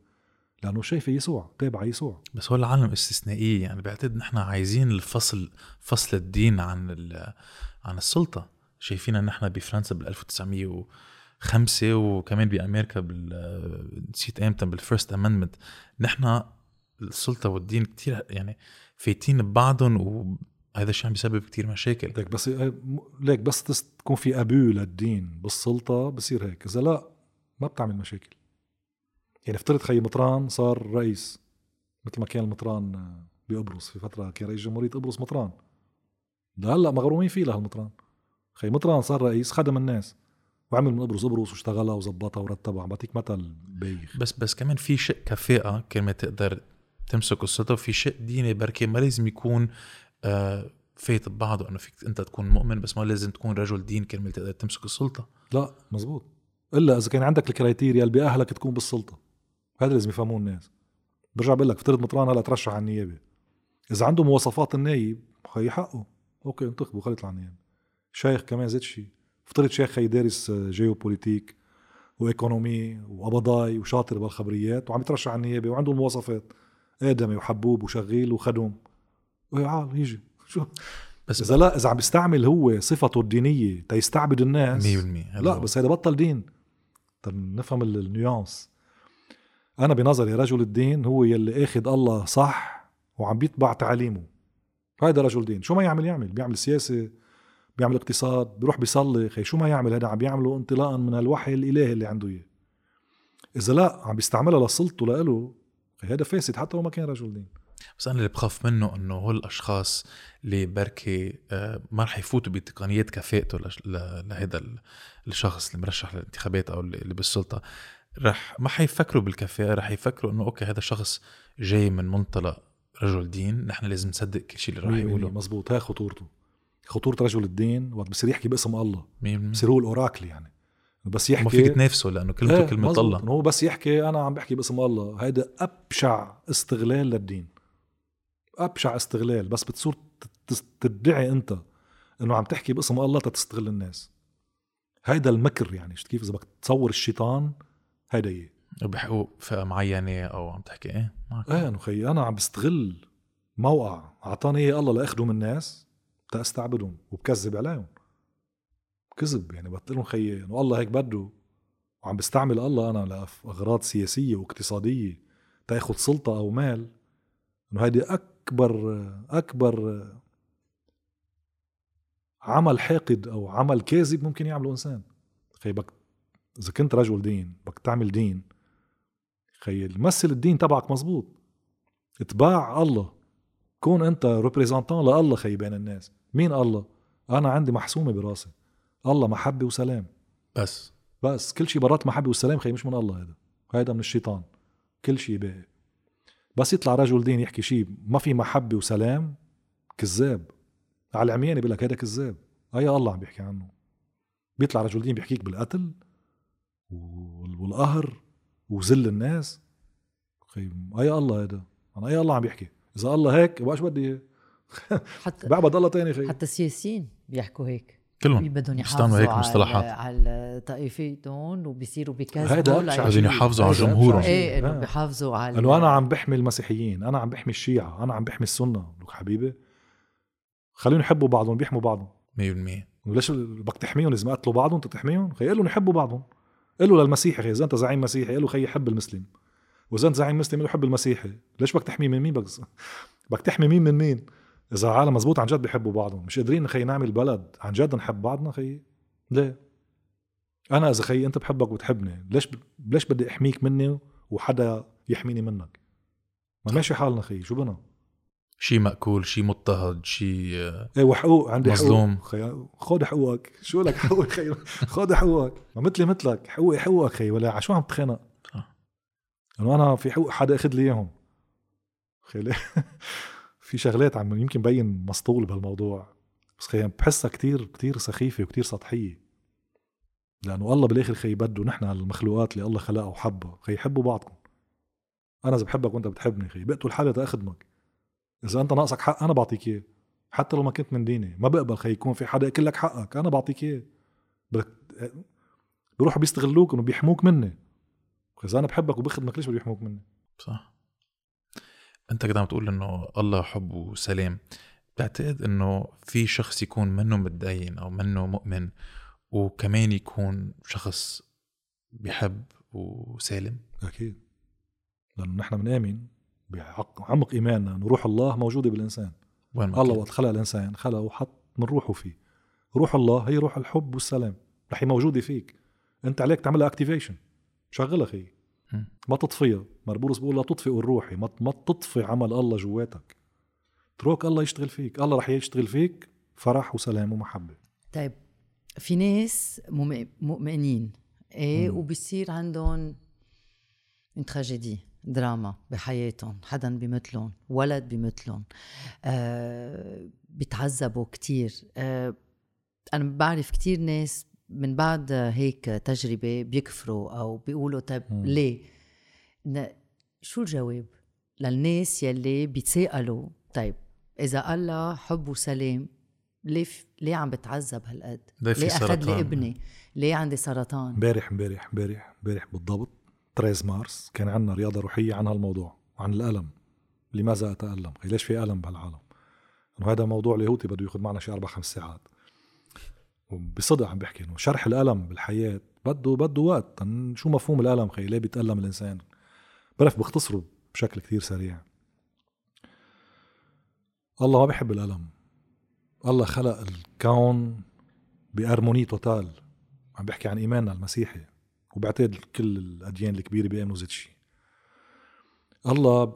لأنه شايفة يسوع تابعة يسوع. بس هو العالم استثنائية يعني بعتقد نحن عايزين الفصل فصل الدين عن عن السلطة. شايفينها نحن بفرنسا بال 1905 وكمان بأمريكا بال نسيت إمتى بال First Amendment. نحن السلطة والدين كتير يعني فايتين ببعضهم وهذا الشيء عم بيسبب كتير مشاكل. ليك بس ليك بس تكون في أبو للدين بالسلطة بصير هيك. إذا لا ما بتعمل مشاكل. يعني افترض خي مطران صار رئيس مثل ما كان المطران بقبرص في فترة كان رئيس جمهورية قبرص مطران. لهلا مغرومين فيه لهالمطران خي مطران صار رئيس خدم الناس وعمل من قبرص قبرص واشتغلها وظبطها ورتبها عم بعطيك مثل بايخ بس بس كمان في شق كفاءة كلمة تقدر تمسك السلطة وفي شق ديني بركي ما لازم يكون آه فايت ببعضه إنه فيك أنت تكون مؤمن بس ما لازم تكون رجل دين كرمال تقدر تمسك السلطة. لا مزبوط. إلا إذا كان عندك ال criteria اللي بيأهلك تكون بالسلطة. هذا لازم يفهموه الناس. برجع بقول لك افترض مطران هلا ترشح على النيابة. إذا عنده مواصفات النايب خي حقه. okay انتخبه خلي يطلع النيابة. شيخ كمان زيت شيء افترض شيخ خي دارس géopolitique و économie وقبضاي وشاطر بالخبريات وعم يترشح على النيابة وعنده المواصفات آدمي وحبوب وشغيل وخدم وعال يجي شو؟ بس إذا لا إذا عم بيستعمل هو صفته الدينية تيستعبد الناس. 100% لا بس هذا بطل دين. نفهم ال- النيانس. أنا بنظري رجل الدين هو يلي آخذ الله صح وعم بيتبع تعاليمه هذا رجل دين. شو ما يعمل يعمل. بيعمل سياسة بيعمل اقتصاد بيروح بيصلي. خي شو ما يعمل هذا عم بيعمله انطلاقا من الوحي الإلهي اللي عنده إياه. إذا لا عم بيستعملها لسلطته لإله هذا فاسد حتى لو ما كان رجل دين. بس أنا اللي بخاف منه إنه هول الأشخاص اللي بركي آه، ما رح يفوتوا بتقنيات كفاءته لهذا ال- الشخص اللي مرشح للانتخابات أو اللي بالسلطة. رح ما حيفكروا بالكفاءه رح يفكروا إنه أوكي هذا شخص جاي من منطلق رجل دين نحن لازم نصدق كل شيء اللي رح يقوله. مزبوط. هاي خطورته. خطورة رجل الدين وقت بصير يحكي باسم الله. 100% بصير هو الأوراكل يعني. بس ما فيك يحكي تنافسه لأنه كلمته إيه، مزبوط. الله. هو بس يحكي أنا عم بحكي باسم الله. هيدا أبشع استغلال للدين. أبشع استغلال بس بتصير تدعي أنت إنه عم تحكي باسم الله تستغل الناس. هيدا المكر يعني شفت كيف؟ إذا بدك تصور الشيطان هيدا إياه. بحقوق فئة معينة أو عم تحكي؟ إيه معك. إيه انه خيي أنا عم بستغل موقع أعطاني إياه الله لاخده من الناس تأستعبدهم وبكذب عليهم. كذب يعني بقول لهم خيي إنه الله هيك بده. وعم بستعمل الله أنا لاغراض سياسية واقتصادية تأخذ سلطة أو مال. إنه هيدي أكبر أكبر عمل حاقد أو عمل كاذب ممكن يعمله إنسان. خي بك إذا كنت رجل دين بدك تعمل دين خي مثل الدين تبعك مزبوط اتباع الله. كون أنت représentant لله خي بين الناس. مين الله؟ أنا عندي محسومة براسي. الله محبة وسلام. بس. بس. كل شيء برات محبة والسلام خي مش من الله هذا. هذا من الشيطان. كل شيء باقي بس يطلع رجل دين يحكي شيء ما في محبة وسلام كذاب. على العمياني بيقول لك هذا كذاب. اي الله عم بيحكي عنه. بيطلع رجل دين بيحكيك بالقتل وال- والقهر وذل الناس. خي اي الله هذا أنا اي الله عم بيحكي. إذا الله هيك بقى شو بدي؟ حتى بعبد الله تاني خي حتى السياسيين بيحكوا هيك. كلهم. بدهم يحافظوا هيك مصطلحات. على على طائفتهم وبيصيروا لأي- أبشع بدهم شيء. يحافظوا على جمهورهم. إيه إنه. بيحافظوا على انه أنا عم بحمي المسيحيين أنا عم بحمي الشيعة أنا عم بحمي السنة. لك حبيبي خليهم يحبوا بعضهم بيحموا بعضهم. 100% وليش بدك تحميهم؟ ما قتلوا بعضهم انت تحميهم؟ خي قول لهم يحبوا بعضهم. قل له للمسيحي خي إذا أنت زعيم مسيحي قل له خي حب المسلم. وإذا أنت زعيم مسلم قل له حب المسيحي. ليش بدك تحمي من مين؟ بدك بدك تحمي مين من مين؟ إذا عالم مزبوط عن جد بيحبوا بعضهم مش قادرين خي نعمل بلد عن جد نحب بعضنا خي ليه؟ أنا إذا خي أنت بحبك وبتحبني ليش ليش بدي أحميك مني وحدا يحميني منك؟ ما ماشي حالنا خي شو بنا شيء مأكول شيء مضطهد شيء إيه وحقوق عندي مظلوم. خي خود حقوقك. شو لك حقوق خي خود حقوقك. ما مثلي مثلك. حقوقي حقوقك خي ولا على شو عم تخانق صح. إنه أنا في حقوق حدا أخذ لي إياهم. خي؟ في شغلات عم يمكن بين مسطول بهالموضوع بس خي بحسها كتير كتير سخيفة وكتير سطحية. لأنه الله بالآخر خي بده نحن المخلوقات اللي الله خلقها وحبها خي يحبوا بعضكم أنا إذا بحبك وأنت بتحبني خي بقتل حالي تأخدمك. إذا أنت ناقصك حق أنا بعطيك إياه. حتى لو ما كنت من ديني ما بقبل خي يكون في حدا ياكل لك حقك أنا بعطيك إياه. بدك بيروحوا بيستغلوك إنه بيحموك مني. إذا أنا بحبك وبخدمك ليش بده يحموك مني؟ صح. انت كده عم تقول انه الله حب وسلام بتعتقد انه في شخص يكون منه متدين أو منه مؤمن وكمان يكون شخص بيحب وسالم؟ أكيد. لأنه نحن بنآمن بعمق إيماننا إنه روح الله موجودة بالإنسان. وين الله. وقت خلق الإنسان خلقه وحط من روحه فيه. روح الله هي روح الحب والسلام رح هي موجودة فيك. أنت عليك تعملها اكتيفيشن شغلها خي مم. ما تطفيها. مربولس بيقول لا تطفئ الروح. ما ما تطفي عمل الله جواتك. اترك الله يشتغل فيك. الله رح يشتغل فيك. فرح وسلام ومحبة. طيب في ناس مؤمنين إيه. وبصير عندهم تراجيدي دراما بحياتهم. حدا بيمثلهم ولد بيمثلهم آه بيتعذبوا كتير. آه أنا بعرف كتير ناس من بعد هيك تجربة بيكفروا أو بيقولوا طيب. ليه شو الجواب للناس يلي بيتساءلوا طيب إذا الله حب وسلام ليه. ليه عم بتعذب هالقد؟ ليه في ليه سرطان؟ لي ابني؟ ليه عندي سرطان؟ امبارح امبارح امبارح امبارح بالضبط 13 مارس كان عندنا رياضة روحية عن هالموضوع عن الألم لماذا خي ليش في ألم بهالعالم إنه هذا موضوع لاهوتي بده ياخذ معنا شي أربع خمس ساعات وبصدق عم بحكي إنه شرح الألم بالحياة بده بده وقت. شو مفهوم الألم خي؟ ليه بيتألم الإنسان؟ بعرف بختصره بشكل كتير سريع. الله ما بيحب الألم. الله خلق الكون ب harmonie totale. عم بحكي عن إيماننا المسيحي وبعتقد كل الأديان الكبيرة بيأمنوا زيت شيء الله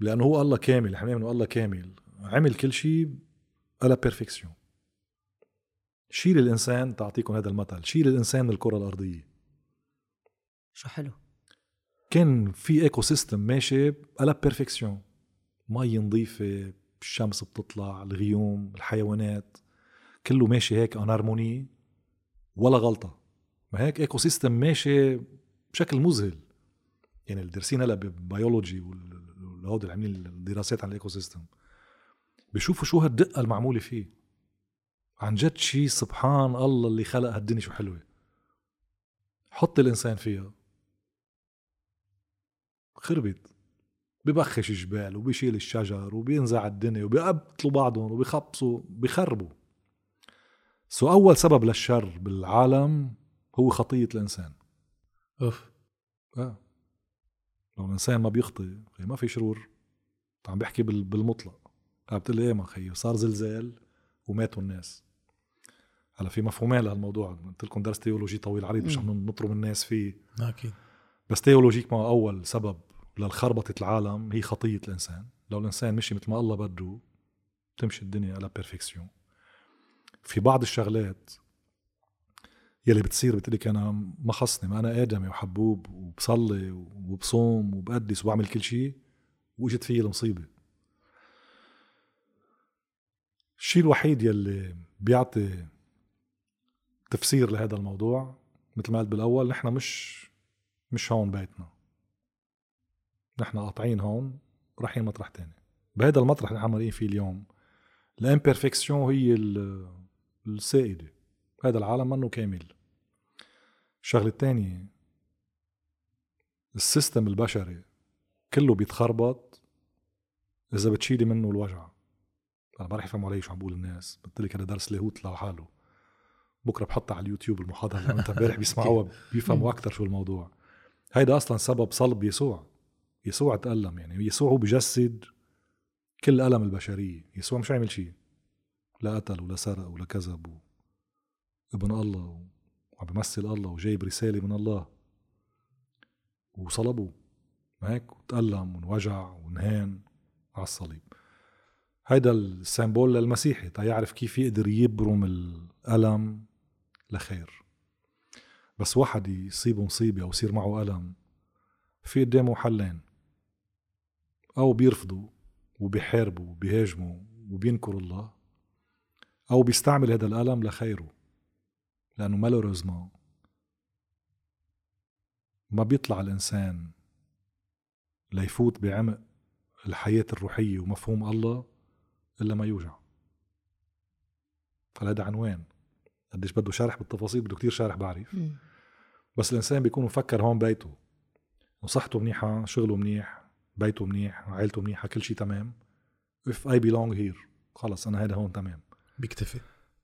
لأنه هو الله كامل إحنا بنؤمن الله كامل عمل كل شيء على perfection شيل الإنسان تعطيكم هذا المثل شيل الإنسان من الكرة الأرضية. شو حلو؟ كان في écosystème ماشي على perfection مي نظيفة الشمس بتطلع الغيوم الحيوانات كله ماشي هيك en harmonie ولا غلطة. ما هيك ecosystem ماشي بشكل مذهل. يعني الدرسين هلا بال biologie والهود اللي عاملين الدراسات عن ال ecosystem بشوفوا شو هالدقة المعمولة فيه. عن جد شيء سبحان الله اللي خلق هالدنيا شو حلوة. حط الإنسان فيها. خربت. ببخش جبال وبيشيل الشجر وبينزع الدنيا وبيقتلوا بعضهم وبيخبصوا بيخربوا. so أول سبب للشر بالعالم هو خطية الإنسان. أوف. آه. لو الإنسان ما بيخطي ما في شرور. عم بحكي بالمطلق عم بتقول لي إيه ما خيي صار زلزال وماتوا الناس. هلا في مفهومين لهالموضوع. قلت لكم درس théologie طويل عريض مش عم نطرم الناس فيه. أكيد. بس théologiquement أول سبب للخربطة العالم هي خطية الإنسان. لو الإنسان مشي مثل ما الله بده تمشي الدنيا à la perfection في بعض الشغلات يلي بتصير بتقلك أنا ما خصني ما أنا آدمي وحبوب وبصلي وبصوم وبقدس وبعمل كل شيء وإجت فيي المصيبة. الشيء الوحيد يلي بيعطي تفسير لهذا الموضوع مثل ما قلت بالأول نحن مش مش هون بيتنا. نحن قاطعين هون رايحين مطرح تاني. بهذا المطرح اللي مرقين فيه اليوم ال imperfection هي السائدة. هذا العالم منه كامل. الشغلة الثانية ال system البشري كله بيتخربط إذا بتشيلي منه الوجع. أنا ما رح يفهموا علي شو عم بقول الناس. قلت لك هذا درس لاهوت لحاله. بكرة بحطها على اليوتيوب المحاضرة اللي انت امبارح بيسمعوها بيفهموا أكثر شو الموضوع. هيدا أصلا سبب صلب يسوع. يسوع تألم يعني يسوع هو بجسد كل ألم البشرية. يسوع مش عامل شيء. لا قتل ولا سرق ولا كذب ابن الله وعم بمثل الله وجايب رسالة من الله. وصلبوه هيك وتألم وانوجع ونهان على الصليب. هيدا السيمبول للمسيحي. تيعرف كيف يقدر يبرم الألم لخير. بس واحد يصيبه مصيبة أو يصير معه ألم في قدامه حلين. أو بيرفضوا وبيحاربوا وبيهاجموا وبينكروا الله أو بيستعمل هذا الألم لخيره لأنه مالوريزما ما بيطلع الإنسان ليفوت بعمق الحياة الروحية ومفهوم الله إلا ما يوجع. فهذا عنوان. قديش بده شرح بالتفاصيل بده كتير شرح بعرف. بس الإنسان بيكون مفكر هون بيته وصحته منيحة شغله منيح بيته منيح عائلته منيحة كل شيء تمام. If I belong here خلص أنا هذا هون تمام. بيكتفي.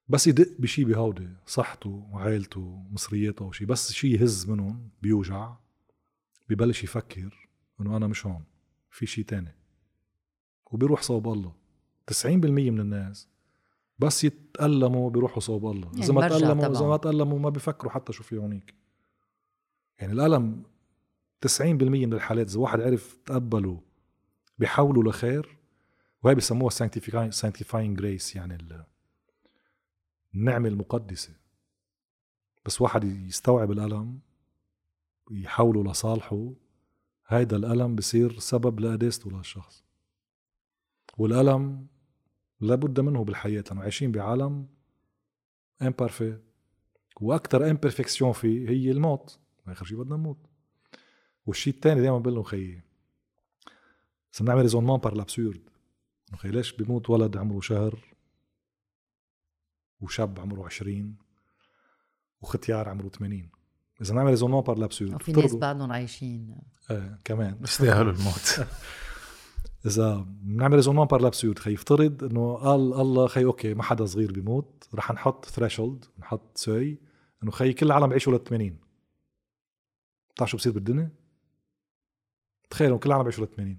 بس يدق بشي بهودي صحته وعائلته مصرياته وشي. بس شي يهز منهم بيوجع ببلش يفكر إنه أنا مش هون في شي تاني. وبيروح صوب الله. 90% من الناس بس يتألموا بيروحوا صوب الله. يعني إذا ما تألموا تبعهم. ما تألموا ما بيفكروا حتى شو في هونيك. يعني الألم 90% من الحالات إذا واحد عرف تقبله بيحولوا لخير وهي بسموها sanctifying grace يعني ال- النعمة المقدسة. بس واحد يستوعب الألم يحوله لصالحه هيدا الألم بصير سبب لقداسته للشخص والألم لابد منه بالحياة. لأنه عايشين بعالم imparfait وأكثر imperfection فيه هي الموت. آخر شيء بدنا نموت. والشيء الثاني دائما بقول لهم خيي بس بنعمل raisonnement par l'absurde انه خي ليش بيموت ولد عمره شهر وشاب عمره 20 وختيار عمره 80 إذا نعمل raisonnement par l'absurde وفي ناس بعدهم عايشين. آه كمان. بيستاهلوا الموت. إذا بنعمل raisonnement par l'absurde خي يفترض إنه قال الله خي okay ما حدا صغير بيموت رح نحط threshold نحط seuil إنه خي كل العالم بيعيشوا لل 80 بتعرف شو بصير بالدنيا؟ تخيلوا كل العالم بيعيشوا لل 80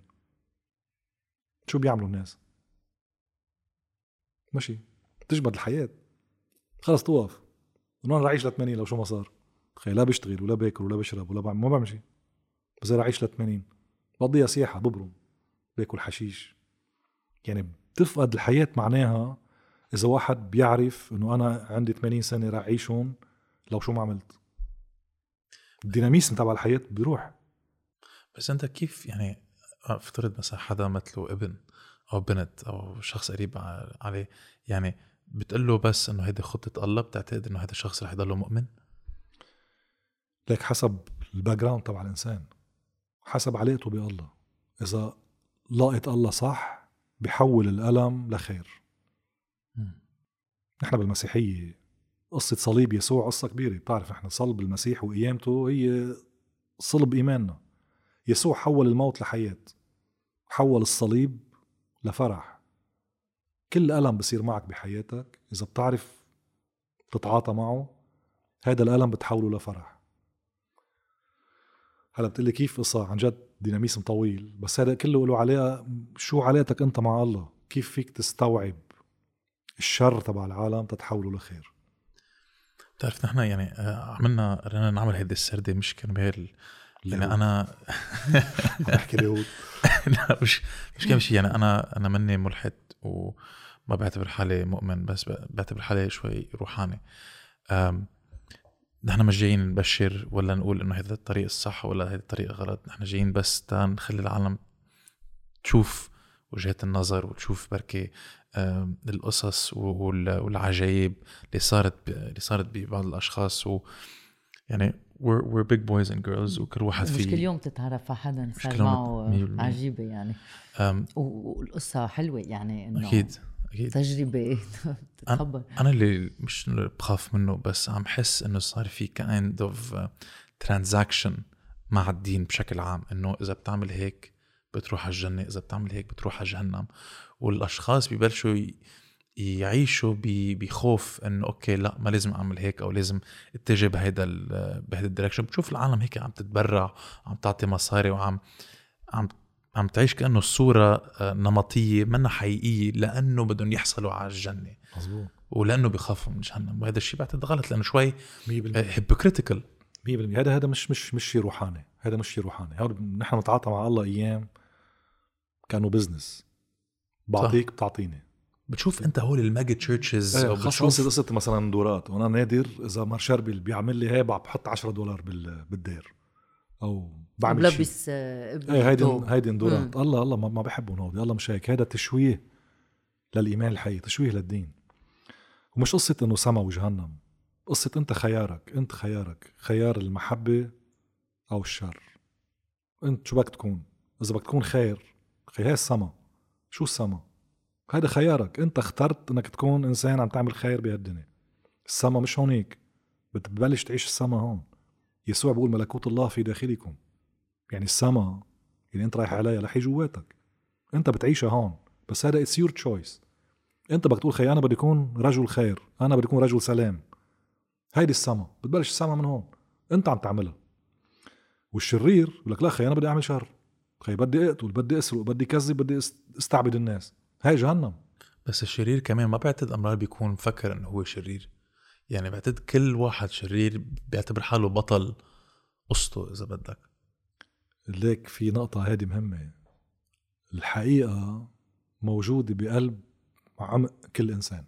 شو بيعملوا الناس؟ ماشي. تجمد الحياة. خلص توقف إنه أنا رح أعيش ل 80 لو شو ما صار. تخيل لا بشتغل ولا باكل ولا بشرب ولا بعمل ما بعمل شيء. بصير أعيش ل 80 بقضيها سياحة ببرم. باكل حشيش. يعني بتفقد الحياة معناها إذا واحد بيعرف إنه أنا عندي 80 سنة رح أعيشهم لو شو ما عملت؟ الديناميسم تبع الحياة بيروح. بس أنت كيف يعني افترض مثلا حدا مثله ابن أو بنت أو شخص قريب عليه يعني بتقول له بس إنه هيدي خطة الله بتعتقد إنه هذا الشخص رح يضله مؤمن؟ لك حسب ال background تبع الإنسان حسب علاقته بالله. إذا لاقط الله صح بحول الألم لخير. نحن بالمسيحية قصة صليب يسوع قصة كبيرة. بتعرف نحن صلب المسيح وقيامته هي صلب إيماننا. يسوع حول الموت لحياة حول الصليب لفرح. كل ألم بصير معك بحياتك إذا بتعرف تتعاطى معه هذا الألم بتحوله لفرح. هلا بتقلي كيف قصة عن جد ديناميسم طويل. بس هذا كله له علاقة شو علاقتك أنت مع الله؟ كيف فيك تستوعب الشر تبع العالم تتحوله لخير؟ بتعرف نحن يعني آه، عملنا قررنا نعمل هيدي السردة مش كرمال. يعني. أنا بحكي اليهود. لا مش مش كم شيء. يعني أنا أنا مني ملحد وما بعتبر حالي مؤمن بس بعتبر حالي شوي روحاني. نحن مش جايين نبشر ولا نقول إنه هذا الطريق الصح ولا هذا الطريق غلط. نحن جايين بس نخلي العالم تشوف وجهات النظر وتشوف بركي القصص وال- والعجائب اللي صارت اللي صارت ببعض الأشخاص. و يعني we're, we're big boys and girls وكل واحد مش في كل يوم تتعرف على حدا صار معه. عجيبة يعني. أم، و- والقصة حلوة يعني إنه أكيد. أكيد. تجربة. تتخبر أنا اللي مش بخاف منه بس عم حس إنه صار في kind of transaction مع الدين بشكل عام. إنه إذا بتعمل هيك بتروح على الجنة إذا بتعمل هيك بتروح على جهنم. والأشخاص ببلشوا يعيشوا بخوف إنه okay لا ما لازم أعمل هيك أو لازم اتجه بهيدا بهيدا ال direction بتشوف العالم هيك عم تتبرع عم تعطي مصاري وعم عم عم تعيش كأنه الصورة آه، نمطية منها حقيقية لأنه بدهم يحصلوا على الجنة. مزبوط ولأنه بيخافوا من جهنم. وهذا الشيء بعتقد غلط لأنه شوي 100% hypocritical 100% هذا هذا مش مش مش شيء روحاني. هذا مش شيء روحاني. نحن نتعاطى مع الله أيام كأنه business بعطيك بتعطيني. بتشوف أنت هول ال mega churches إيه خاصة قصة قصة مثلا ندورات. وأنا نادر إذا مار شربل بيعمل لي هي بحط 10 دولار بال- بالدير. أو بعمل بلبس آه، إيه هيدي. هيدي الندورات الله الله ما, ما بحبهم هودي الله مش هيك هذا تشويه للإيمان الحقيقي تشويه للدين. ومش قصة إنه سما وجهنم. قصة أنت خيارك أنت خيارك. خيار المحبة أو الشر. أنت شو بدك تكون؟ إذا بدك تكون خير خي هي السما. شو السما؟ هذا خيارك. أنت اخترت إنك تكون إنسان عم تعمل خير بهالدنيا. السما مش هونيك. بتبلش تعيش السما هون. يسوع بيقول ملكوت الله في داخلكم. يعني السما اللي أنت رايح عليها رح جواتك. أنت بتعيشها هون بس هذا it's your choice أنت بدك تقول خي أنا بدي اكون رجل خير أنا بدي اكون رجل سلام. هيدي السما بتبلش السما من هون. أنت عم تعملها. والشرير بقول لك لا خي أنا بدي أعمل شر. خي بدي أقتل بدي أسرق بدي كذب بدي أست- أستعبد الناس. هاي جهنم. بس الشرير كمان ما بعتقد أمرار بيكون مفكر إنه هو شرير. يعني بعتقد كل واحد شرير بيعتبر حاله بطل قصته إذا بدك. ليك في نقطة هذه مهمة. الحقيقة موجودة بقلب عمق كل إنسان.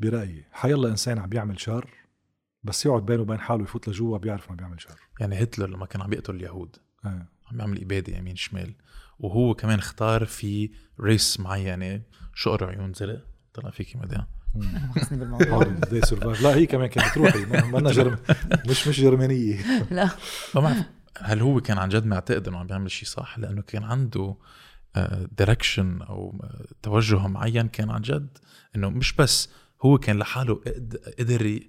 برأيي حيلا إنسان عم بيعمل شر بس يقعد بينه وبين حاله يفوت لجوا بيعرف ما بيعمل شر. يعني هتلر لما كان عم يقتل اليهود إيه عم يعمل إبادة يمين شمال وهو كمان اختار في ريس معينة شقر عيون زرق. طلع فيكي أنا بالموضوع. سرفايف لا هي كمان كانت روحي ما أنا جرم مش مش جرمانية. لا. ما بعرف. هل هو كان عن جد معتقد إنه عم بيعمل شيء صح؟ لأنه كان عنده دايركشن أو آه، توجه معين كان عن جد إنه مش بس هو كان لحاله قد- قدر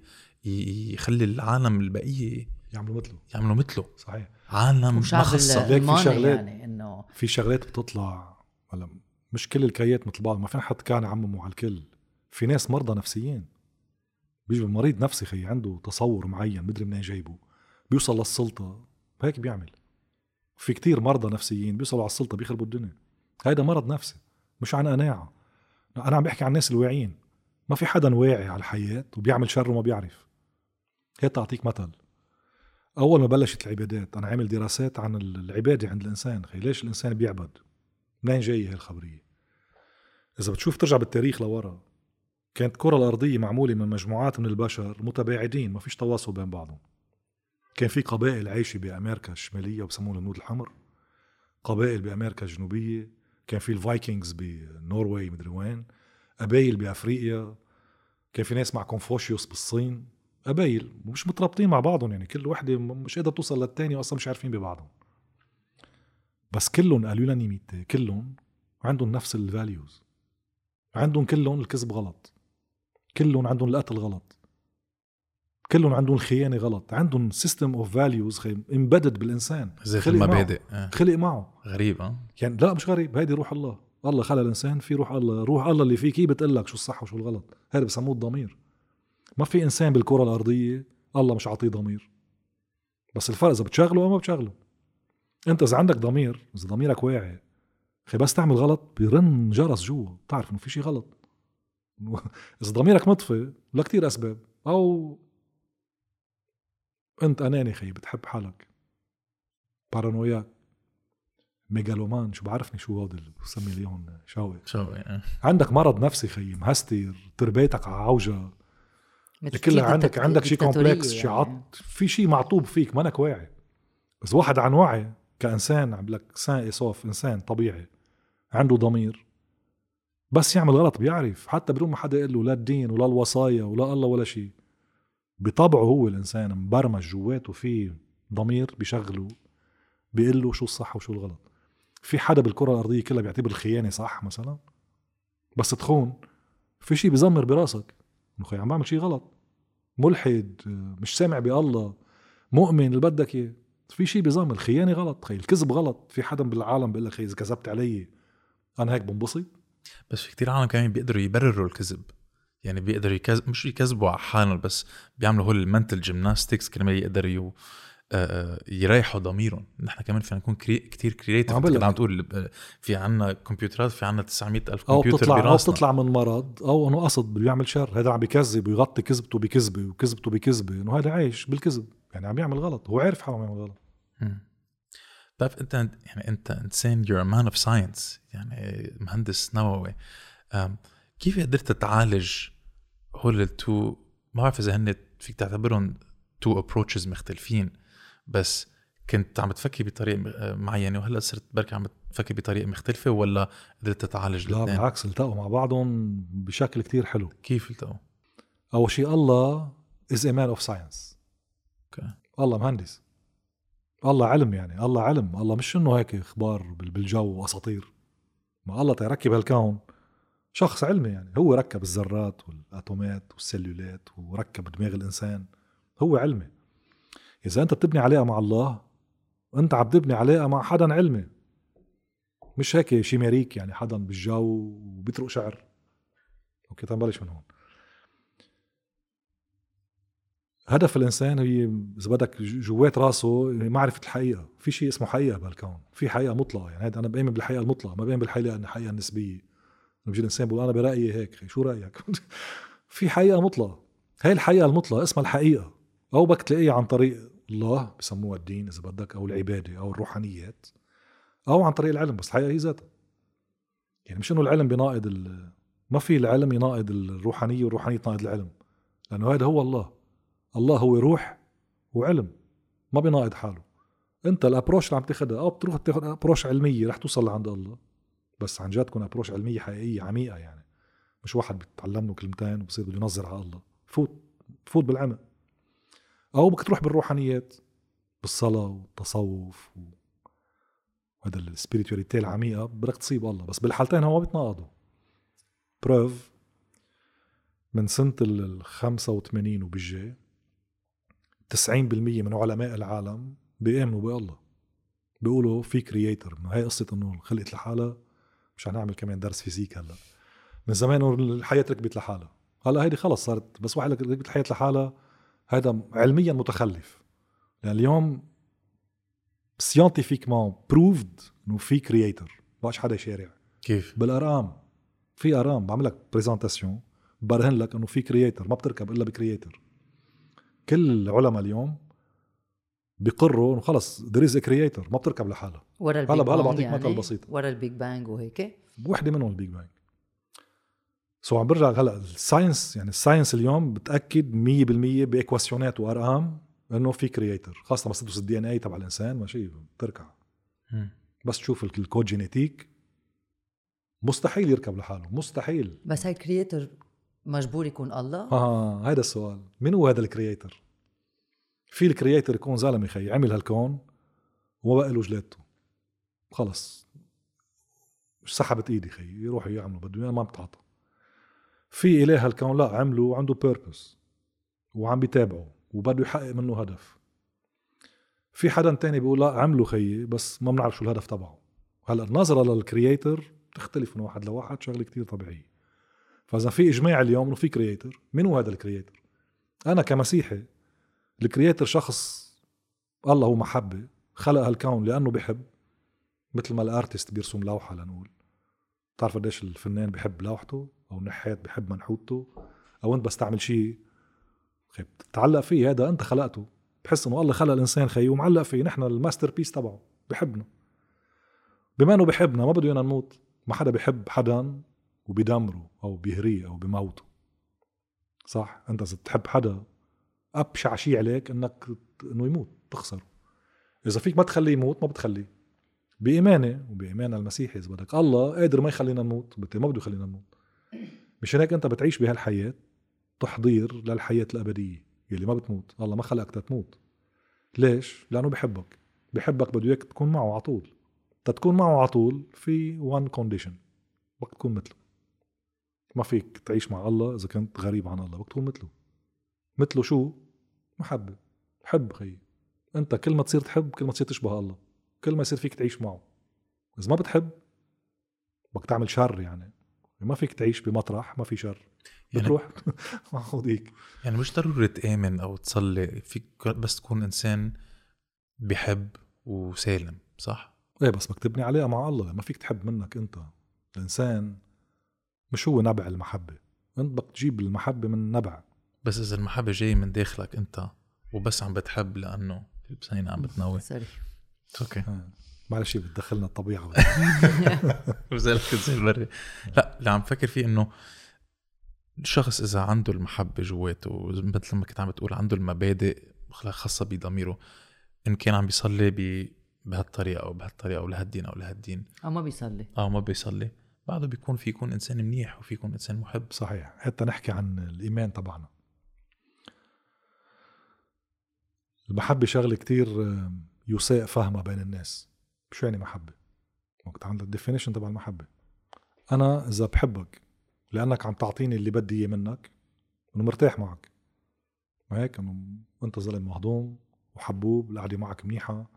يخلي العالم البقية يعملوا مثله. يعملوا مثله. صحيح. عالم مخصب ليك في شغلات. يعني إنه في شغلات بتطلع هلا مش كل الكيات مثل بعض ما فينا حد كان يعمموا على الكل. في ناس مرضى نفسيين بيجي مريض نفسي خي عنده تصور معين مدري منين جايبه. بيوصل للسلطة. هيك بيعمل. في كتير مرضى نفسيين بيوصلوا على السلطة بيخربوا الدنيا. هيدا مرض نفسي مش عن قناعة. أنا عم بحكي عن الناس الواعيين. ما في حدا واعي على الحياة وبيعمل شر وما بيعرف. هي تعطيك مثل. أول ما بلشت العبادات أنا عامل دراسات عن العبادة عند الإنسان. خي ليش الإنسان بيعبد؟ منين جاية هي الخبرية؟ إذا بتشوف ترجع بالتاريخ لورا كانت الكرة الأرضية معمولة من مجموعات من البشر متباعدين ما فيش تواصل بين بعضهم. كان في قبائل عايشة بأمريكا الشمالية وبسموها الهنود الحمر قبائل بأمريكا الجنوبية كان في ال Vikings ب Norway مدري وين قبائل بأفريقيا كان في ناس مع كونفوشيوس بالصين قبايل ومش مترابطين مع بعضهم يعني كل وحدة مش قادرة توصل للتاني واصلا مش عارفين ببعضهم. بس كلهم ال unanimité كلهم عندهم نفس ال values عندهم كلهم الكذب غلط كلهم عندهم القتل غلط. كلهم عندهم الخيانه غلط عندهم system of values embedded بالإنسان. زي خلق معه. المبادئ آه. خلق معه. غريب آه. يعني لا مش غريب هيدي روح الله. الله خلق الإنسان في روح الله روح الله اللي فيك هي بتقول لك شو الصح وشو الغلط. هذا بسموه الضمير. ما في إنسان بالكرة الأرضية الله مش عاطيه ضمير. بس الفرق إذا بتشغله أو ما بتشغله. أنت إذا عندك ضمير إذا ضميرك واعي خي بس تعمل غلط بيرن جرس جوا. بتعرف إنه في شيء غلط. إذا ضميرك مطفي لكتير أسباب. أو أنت أناني خي بتحب حالك. paranoïaque. mégalomane. شو بعرفني شو هودي اللي بسمي ليهم شوي شو آه. عندك مرض نفسي خي مهستر تربيتك على عوجة. كلها عندك عندك شيء complexe شيء يعني. عط في شيء معطوب فيك مانك واعي. بس واحد عن وعي كإنسان عم لك sain et sauf إنسان طبيعي. عنده ضمير. بس يعمل غلط بيعرف. حتى بدون ما حدا يقول له لا الدين ولا الوصايا ولا الله ولا شيء بطبعه هو الإنسان مبرمج جواته في ضمير بيشغله بيقول له شو الصح وشو الغلط. في حدا بالكرة الأرضية كلها بيعتبر الخيانة صح مثلا؟ بس تخون في شيء بزمر براسك. انه خي عم بعمل شيء غلط. ملحد مش سامع بالله مؤمن اللي بدك إياه. في شيء بزمر. الخيانه غلط. خي الكذب غلط. في حدا بالعالم بيقول لك خي إذا كذبت علي أنا هيك بنبسط. بس في كتير عالم كمان بيقدروا يبرروا الكذب. يعني بيقدروا يكذب مش يكذبوا على حالهم بس بيعملوا هول ال mental gymnastics كرمال يقدروا يريحوا ضميرهم. نحن كمان فينا نكون crea... كتير creative كنت. عم تقول في عنا كمبيوترات في عنا 900 ألف أو كمبيوتر بتطلع أو براسنا بتطلع من مرض أو إنه قصد بده يعمل شر. هذا عم بيكذب ويغطي كذبته بكذبة وكذبته بكذبة. إنه هذا عايش بالكذب. يعني عم يعمل غلط. هو عارف حاله عم يعمل غلط. بتعرف أنت يعني أنت إنسان a man of science. يعني مهندس نووي. كيف قدرت تعالج هول ال two ما بعرف إذا هن فيك تعتبرهم two approaches مختلفين بس كنت عم تفكر بطريقة م- معينة وهلأ صرت بركي عم تفكر بطريقة مختلفة ولا قدرت تتعالج لا الاثنين؟ بالعكس التقوا مع بعضهم بشكل كتير حلو. كيف التقوا؟ أول شيء الله is man of science okay. الله مهندس. الله علم يعني الله علم. الله مش إنه هيك إخبار بال- بالجو وأساطير. ما الله تركب هالكون. شخص علمي يعني هو ركب الذرات والأتومات والسلولات وركب دماغ الإنسان هو علمي. إذا أنت بتبني علاقه مع الله أنت عم تبني علاقه مع حدا علمي. مش هيك شيميريك يعني حدا بالجو وبيطرق شعر. أوكي تنبلش من هون. هدف الإنسان هي إذا بدك جوات راسه معرفة الحقيقة. في شيء اسمه حقيقة بهالكون في حقيقة مطلقة. يعني هذا أنا بأمن بالحقيقة المطلقة ما بأمن بالحقيقة الحقيقة النسبية. بيجي الانسان بيقول أنا برأيي هيك شو رأيك؟ في حقيقة مطلقة. هاي الحقيقة المطلقة اسمها الحقيقة. أو بدك تلاقيها عن طريق الله بسموها الدين إذا بدك أو العبادة أو الروحانيات أو عن طريق العلم بس الحقيقة هي ذاتها. يعني مش إنه العلم بيناقض ال- ما في العلم يناقض الروحانية والروحانية تناقض العلم. لأنه هذا هو الله. الله هو روح وعلم ما بيناقض حاله. أنت الابروش اللي عم تاخذها أو بتروح تاخذ ابروش علمية رح توصل لعند الله. بس عن جد تكون approche علمية حقيقية عميقة يعني. مش واحد بيتعلم له كلمتين وبصير بده ينظر على الله. فوت فوت بالعمق أو بدك تروح بالروحانيات بالصلاة والتصوف. وهذا ال spirituality العميقة بدك تصيب الله. بس بالحالتين هو ما بيتناقضوا. proof من سنة ال 85 وبالجاي 90% من علماء العالم بيآمنوا بألله. بيقولوا في creator إنه هي قصة إنه خلقت لحالها مش حنعمل كمان درس physique هلا. من زمان انه الحياة ركبت لحالها. هلا هيدي خلص صارت بس واحد لك ركبت الحياة لحالها هذا علميا متخلف. يعني اليوم scientifiquement proved إنه في creator ما حدا شارع. كيف؟ بالارقام في ارقام بعمل لك présentation برهن لك إنه في creator ما بتركب إلا ب creator كل العلماء اليوم بيقروا إنه خلص there is creator ما بتركب لحالها. ورا ال big هلا- هلا بعطيك يعني مثل بسيط. ورا ال big bang وهيك. وحدة منهم ال big bang. so عم برجع هلا ال science يعني ال science اليوم بتأكد 100% باكواسيونات وأرقام إنه في creator خاصة بس تدرس ال DNA تبع الإنسان ماشي؟ بتركع. بس تشوف ال code génétique مستحيل يركب لحاله مستحيل. بس هاي creator مجبور يكون الله؟ آه هذا السؤال. مين هو هذا ال creator في ال creator يكون زلمة خي عمل هالكون وما بقى له جلادته. خلص. سحبت ايدي خي يروح يعملوا بده اياه ما بتعطى. في اله هالكون لا عمله وعنده purpose وعم بيتابعه وبده يحقق منه هدف. في حدا تاني بيقول لا عمله خيي بس ما بنعرف شو الهدف تبعه. هلأ النظرة لل creator تختلف من واحد لواحد شغلة كتير طبيعية. فإذا في إجماع اليوم إنه في creator مين هو هذا ال creator أنا كمسيحي ال creator شخص الله هو محبة خلق هالكون لأنه بحب مثل ما ال artist بيرسم لوحة لنقول. بتعرف قديش الفنان بحب لوحته أو النحات بحب منحوته أو أنت بس تعمل شيء خيب. تتعلق فيه هذا أنت خلقته. بحس إنه الله خلق الإنسان خي ومعلق فيه نحن ال masterpiece تبعه بحبنا. بما إنه بحبنا ما بده ايانا نموت ما حدا بحب حدا وبيدمره أو بيهريه أو بموته. صح؟ أنت إذا تحب حدا أبشع شيء عليك إنك إنه يموت تخسره. إذا فيك ما تخليه يموت ما بتخليه. بإيماني وبإيمان المسيحي إذا بدك. الله قادر ما يخلينا نموت ما بده يخلينا نموت. مشان هيك أنت بتعيش بهالحياة تحضير للحياة الأبدية يلي ما بتموت. الله ما خلقك تموت ليش؟ لأنه بحبك. بحبك بده إياك تكون معه على طول. تتكون معه على طول في وان كونديشن بدك تكون مثله. ما فيك تعيش مع الله إذا كنت غريب عن الله بدك تكون مثله. مثله شو؟ محبة. حب خيي أنت كل ما تصير تحب كل ما تصير تشبه الله. كل ما يصير فيك تعيش معه. إذا ما بتحب بدك تعمل شر يعني. ما فيك تعيش بمطرح ما في شر. يعني- بتروح معه هيك يعني مش ضروري تآمن أو تصلي. فيك بس تكون إنسان بحب وسالم صح؟ إيه بس بدك تبني علاقه مع الله. ما فيك تحب منك أنت. الإنسان مش هو نبع المحبة. أنت بدك تجيب المحبة من نبع. بس إذا المحبة جاية من داخلك أنت وبس عم بتحب لأنه بسنين عم بتنوي. سوري. أوكي. آه. معلش بتدخلنا الطبيعة. بزلك زي البري لا اللي عم فكر فيه إنه الشخص إذا عنده المحبة جواته مثل ما كنت عم بتقول عنده المبادئ خاصة بضميره إن كان عم بيصلي ب بهالطريقة أو بهالطريقة أو لهالدين أو لهالدين. أو ما بيصلي. أو ما بيصلي. بعده بيكون في يكون إنسان منيح وفي يكون إنسان محب. صحيح. حتى نحكي عن الإيمان تبعنا. المحبه شغلة كتير آه، يساء فهمها بين الناس. شو يعني محبة. وقت عندك ال definition تبع المحبة. أنا إذا بحبك لأنك عم تعطيني اللي بدي إياه منك انه مرتاح معك. هيك؟ انه أنت زلمه مهضوم وحبوب القعدة معك منيحة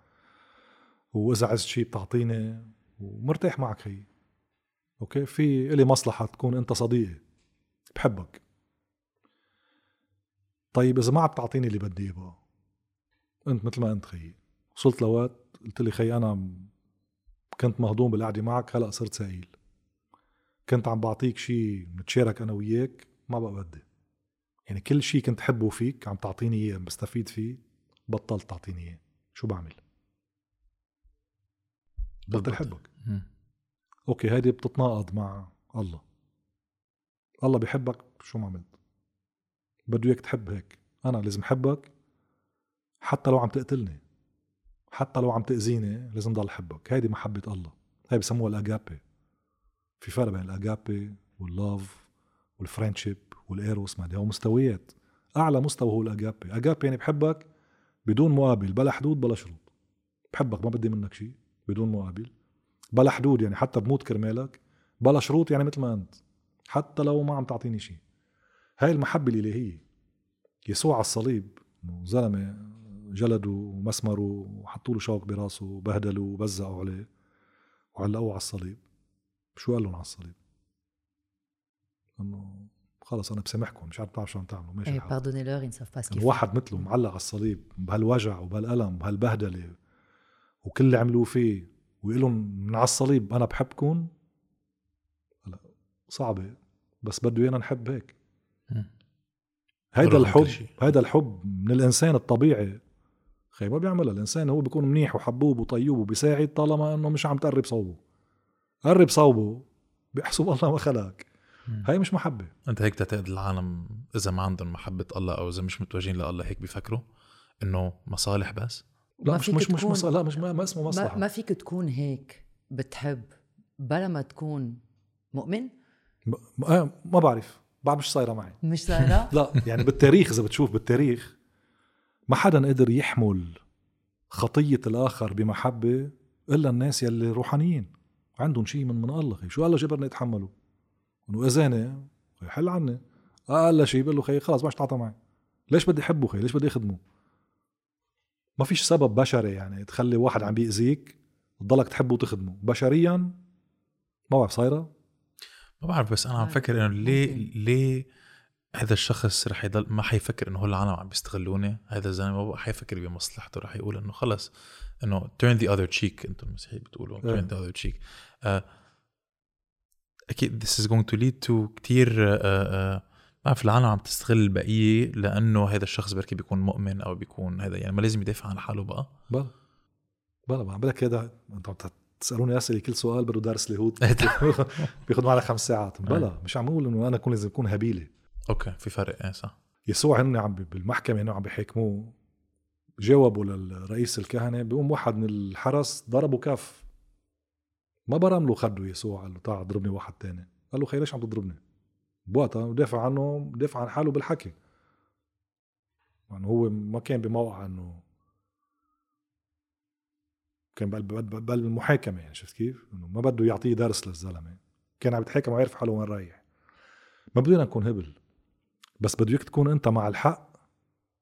وإذا عزت شيء بتعطيني ومرتاح معك هي. أوكي؟ في إلي مصلحة تكون أنت صديقي. بحبك. طيب إذا ما عم تعطيني اللي بدي إياه بقى أنت مثل ما أنت خيي وصلت لوقت قلت لي خي أنا كنت مهضوم بالقعدة معك هلأ صرت سائل. كنت عم بعطيك شيء نتشارك أنا وياك ما بقى بدي. يعني كل شيء كنت حبه فيك عم تعطيني إياه بستفيد فيه بطلت تعطيني إياه. شو بعمل؟ بطل حبك. أوكي هيدي بتتناقض مع الله. الله بيحبك شو ما عملت؟ بده إياك تحب هيك. أنا لازم حبك حتى لو عم تقتلني حتى لو عم تأذيني لازم ضل حبك هيدي محبة الله. هي بسموها ال agape في فرق بين الاجابي واللاف والفريندشيب والإيروس ما هو مستويات. أعلى مستوى هو ال agape agape يعني بحبك بدون مقابل بلا حدود بلا شروط. بحبك ما بدي منك شيء بدون مقابل. بلا حدود يعني حتى بموت كرمالك بلا شروط يعني مثل ما أنت. حتى لو ما عم تعطيني شيء. هاي المحبة الإلهية. يسوع على الصليب زلمة جلدوا ومسمروا وحطوا له شوك براسه وبهدلوا وبزقوا عليه وعلقوه على الصليب شو قال لهم على الصليب؟ انه خلص أنا بسامحكم مش عارف تعرف شو عم تعملوا ماشي إيه باردوني لور qu'ils font. واحد مثله معلق على الصليب بهالوجع وبهالألم وبهالبهدلة وكل اللي عملوه فيه ويقول لهم من على الصليب أنا بحبكم هلا صعبة بس بده إيانا نحب هيك. هيدا الحب. هيدا الحب من الإنسان الطبيعي خي ما بيعملها. الإنسان هو بيكون منيح وحبوب وطيوب وبيساعد طالما إنه مش عم تقرب صوبه. قرب صوبه بيحسب الله ما خلقك. هاي مش محبة. أنت هيك تعتقد العالم إذا ما عندهم محبة الله أو إذا مش متوجهين لله هيك بيفكروا إنه مصالح بس؟ لا ما مش مش مش تكون- مص... لا مش ما, ما اسمه مصلحة. ما, ما فيك تكون هيك بتحب بلا ما تكون مؤمن؟ ب- آه، ما بعرف. بعد مش صايرة معي. مش صايرة؟ لا يعني بالتاريخ إذا بتشوف بالتاريخ ما حدا قدر يحمل خطية الآخر بمحبة إلا الناس يلي روحانيين. عندهم شيء من من الله. شو الله جبرني يتحملوا انه اذاني حل عني. أقل شيء بقول له خي خلص ما تتعاطى معي. ليش بدي أحبه خي؟ ليش بدي أخدمه؟ ما فيش سبب بشري يعني تخلي واحد عم بيأذيك تضلك تحبه وتخدمه. بشريا ما بعرف صايرة؟ ما بعرف بس أنا عم آه، فكر إنه ليه. ليه هذا الشخص رح يضل ما حيفكر إنه هول العالم عم بيستغلوني. هذا الزلمه ما حيفكر بمصلحته. رح يقول إنه خلص إنه turn the other cheek أنتم المسيحيين بتقولوا turn the other cheek. آه أكيد this is going to lead to كتير آه آه ما بعرف العالم عم تستغل البقية لأنه هذا الشخص بركي بيكون مؤمن أو بيكون هذا يعني ما لازم يدافع عن حاله بقى. بلا بلا بلا عم بالك هذا أنتم عم تسألوني أسئلة كل سؤال بده دارس اليهود بياخذ معنا خمس ساعات. بلا مش عم أقول إنه أنا اكون لازم أكون هبيلة. أوكي في فرق إيه صح. يسوع هن عم بالمحكمة هن عم بيحاكموه جاوبوا للرئيس الكهنة بيقوم واحد من الحرس ضربه كف. ما برم له خده يسوع قال له تعال ضربني واحد تاني. قال له خي ليش عم تضربني؟ بوقتها دافع عنه دافع عن حاله بالحكي. يعني هو ما كان بموقع إنه كان بقلب المحاكمة يعني شفت كيف؟ إنه ما بده يعطيه درس للزلمة. كان عم يتحاكم وعارف حاله وين رايح. ما بدنا نكون هبل. بس بدك تكون انت مع الحق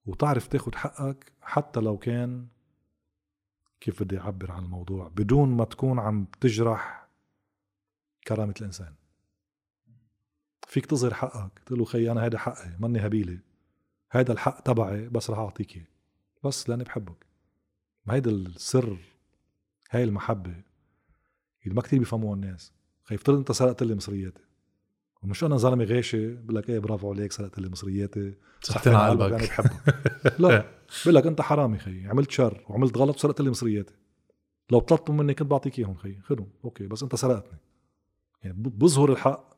وتعرف تاخد حقك حتى لو كان كيف بدي أعبر عن الموضوع؟ بدون ما تكون عم تجرح كرامة الإنسان. فيك تظهر حقك تقول له خي أنا هذا حقي ماني هبيلة. هذا الحق تبعي بس رح أعطيك إياه. بس لأني بحبك. ما هيدا السر هاي المحبة اللي ما كتير بيفهموها الناس. خي افترض أنت سرقت لي مصرياتي ومش أنا زلمه غاشي بقول لك إيه برافو عليك سرقت لي مصرياتي. صحتين على أنا قلبك بحبك لا بقول لك أنت حرامي خي عملت شر وعملت غلط وسرقت لي مصرياتي. لو طلبتهم مني كنت بعطيك إياهم خي خدهم. أوكي بس أنت سرقتني. يعني بظهر الحق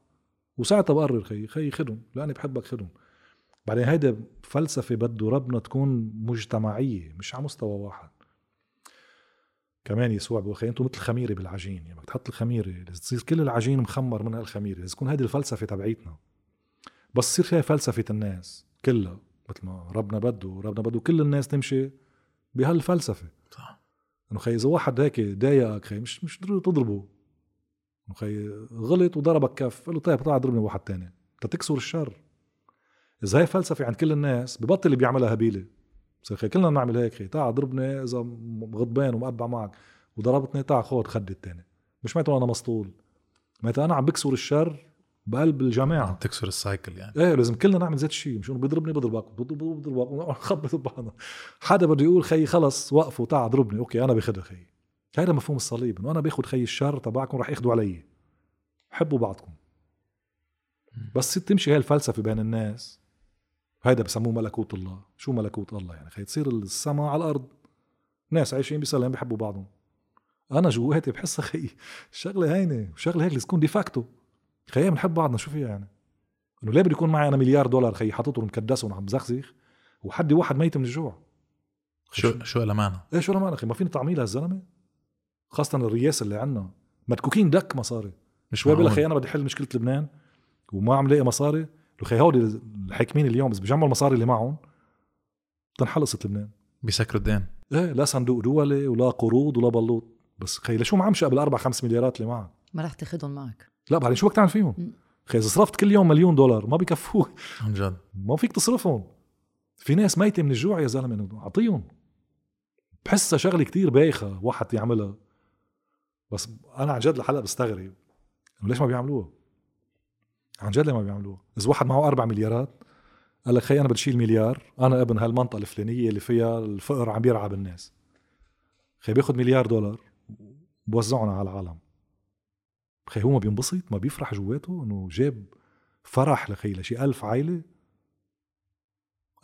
وساعتها بقرر خي خي خدهم. لاني بحبك خدهم. بعدين هيدا فلسفة بده ربنا تكون مجتمعية مش على مستوى واحد. كمان يسوع بيقول أنتم مثل خميره بالعجين يعني بدك تحط الخميرة لازم تصير كل العجين مخمر من هالخميرة لازم تكون هذه الفلسفة تبعيتنا. بس تصير فيها فلسفة الناس كلها مثل ما ربنا بده ربنا بده كل الناس تمشي بهالفلسفة. صح. إنه خي إذا واحد هيك ضايقك خي مش مش ضروري تضربه. إنه خي غلط وضربك كف قال له طيب تعال ضربني واحد تاني. تتكسر الشر. إذا هي فلسفة عند كل الناس ببطل اللي بيعملها هبيلة. بصير خي كلنا بنعمل هيك خي. تعال ضربني إذا غضبان ومقبع معك. وضربتني تعال خذ خدي التاني. مش معناته أنا مسطول. معناته أنا عم بكسر الشر بقلب الجماعة. عم تكسر السايكل يعني. إيه لازم كلنا نعمل ذات الشيء مش إنه بيضربني بضربك. بضرب- بضربك. ونخبط ببعضنا حدا بده يقول خي خلص وقفوا تعال ضربني أوكي أنا باخذها خي. هذا مفهوم الصليب. إنه أنا باخذ خي الشر تبعكم رح ياخذوا علي. حبوا بعضكم. بس تمشي هاي الفلسفة بين الناس. هيدا بسموه ملكوت الله. شو ملكوت الله يعني؟ خي تصير السماء على الأرض. ناس عايشين بسلام بيحبوا بعضهم. أنا جواتي بحسها خي الشغله هينة وشغله هيك لازم تكون de facto خي بنحب بعضنا شو فيها يعني؟ إنه ليه بده يكون معي أنا مليار دولار خي حاططهم مكدسهم عم بزخزخ وحدي واحد ميت من الجوع؟ شو شو لها معنى إيه شو رمان أخي؟ ما فينا طعميه لهالزلمه خاصة الرياس اللي عنا. مدكوكين دك مصاري. مش بقول لك أنا بدي احل مشكلة لبنان وما عم لاقي مصاري. له خي هودي الحاكمين اليوم بس بيجمعوا المصاري اللي معهم بتنحل قصه لبنان. بيسكروا الدين. إيه لا صندوق دولي ولا قروض ولا بلوط. بس خي لشو معمشق بالاربع خمس مليارات اللي معك؟ ما رح تاخدهم معك. لا بعدين شو بدك تعمل فيهم. خي إذا صرفت كل يوم مليون دولار ما بكفوك. عن جد. ما فيك تصرفهم. في ناس ميتة من الجوع يا زلمة أعطيهم. بحسها شغلة كتير بايخة واحد يعملها. بس أنا عن جد لحلقه بستغرب. ليش ما بيعملوها؟ عن جد ما بيعملوها. إذا واحد معه أربع مليارات قال لك خي أنا بدي أشيل مليار أنا ابن هالمنطقة الفلانية اللي فيها الفقر عم بيرعى بالناس. خي بياخذ مليار دولار بوزعهم على العالم. خي هو ما بينبسط ما بيفرح جواته إنه جاب فرح لخي لشي ألف عائله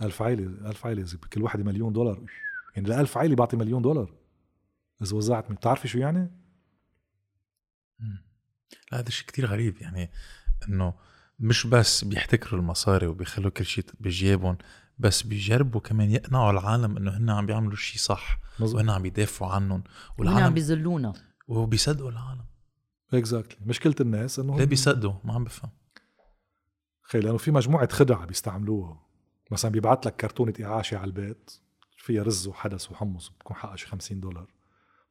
ألف عائلة ألف عائلة إذا كل واحد مليون دولار يعني لألف عائلة بعطي مليون دولار. إذا وزعت بتعرفي شو يعني؟ لا هذا شيء كتير غريب يعني إنه مش بس بيحتكروا المصاري وبيخلوا كل شيء بجيبهم بس بيجربوا كمان يقنعوا العالم إنه هن عم بيعملوا شيء صح وهن عم بيدافعوا عنهم وهن عم والعالم بيذلونا. وبيصدقوا العالم. اكزاكتلي مشكلة الناس إنه ليه بيصدقوا؟ ما عم بفهم. خي لأنه في مجموعة خدع بيستعملوها. مثلا بيبعت لك كرتونة إعاشة على البيت فيها رز وحدث وحمص بتكون حقها شي 50 دولار.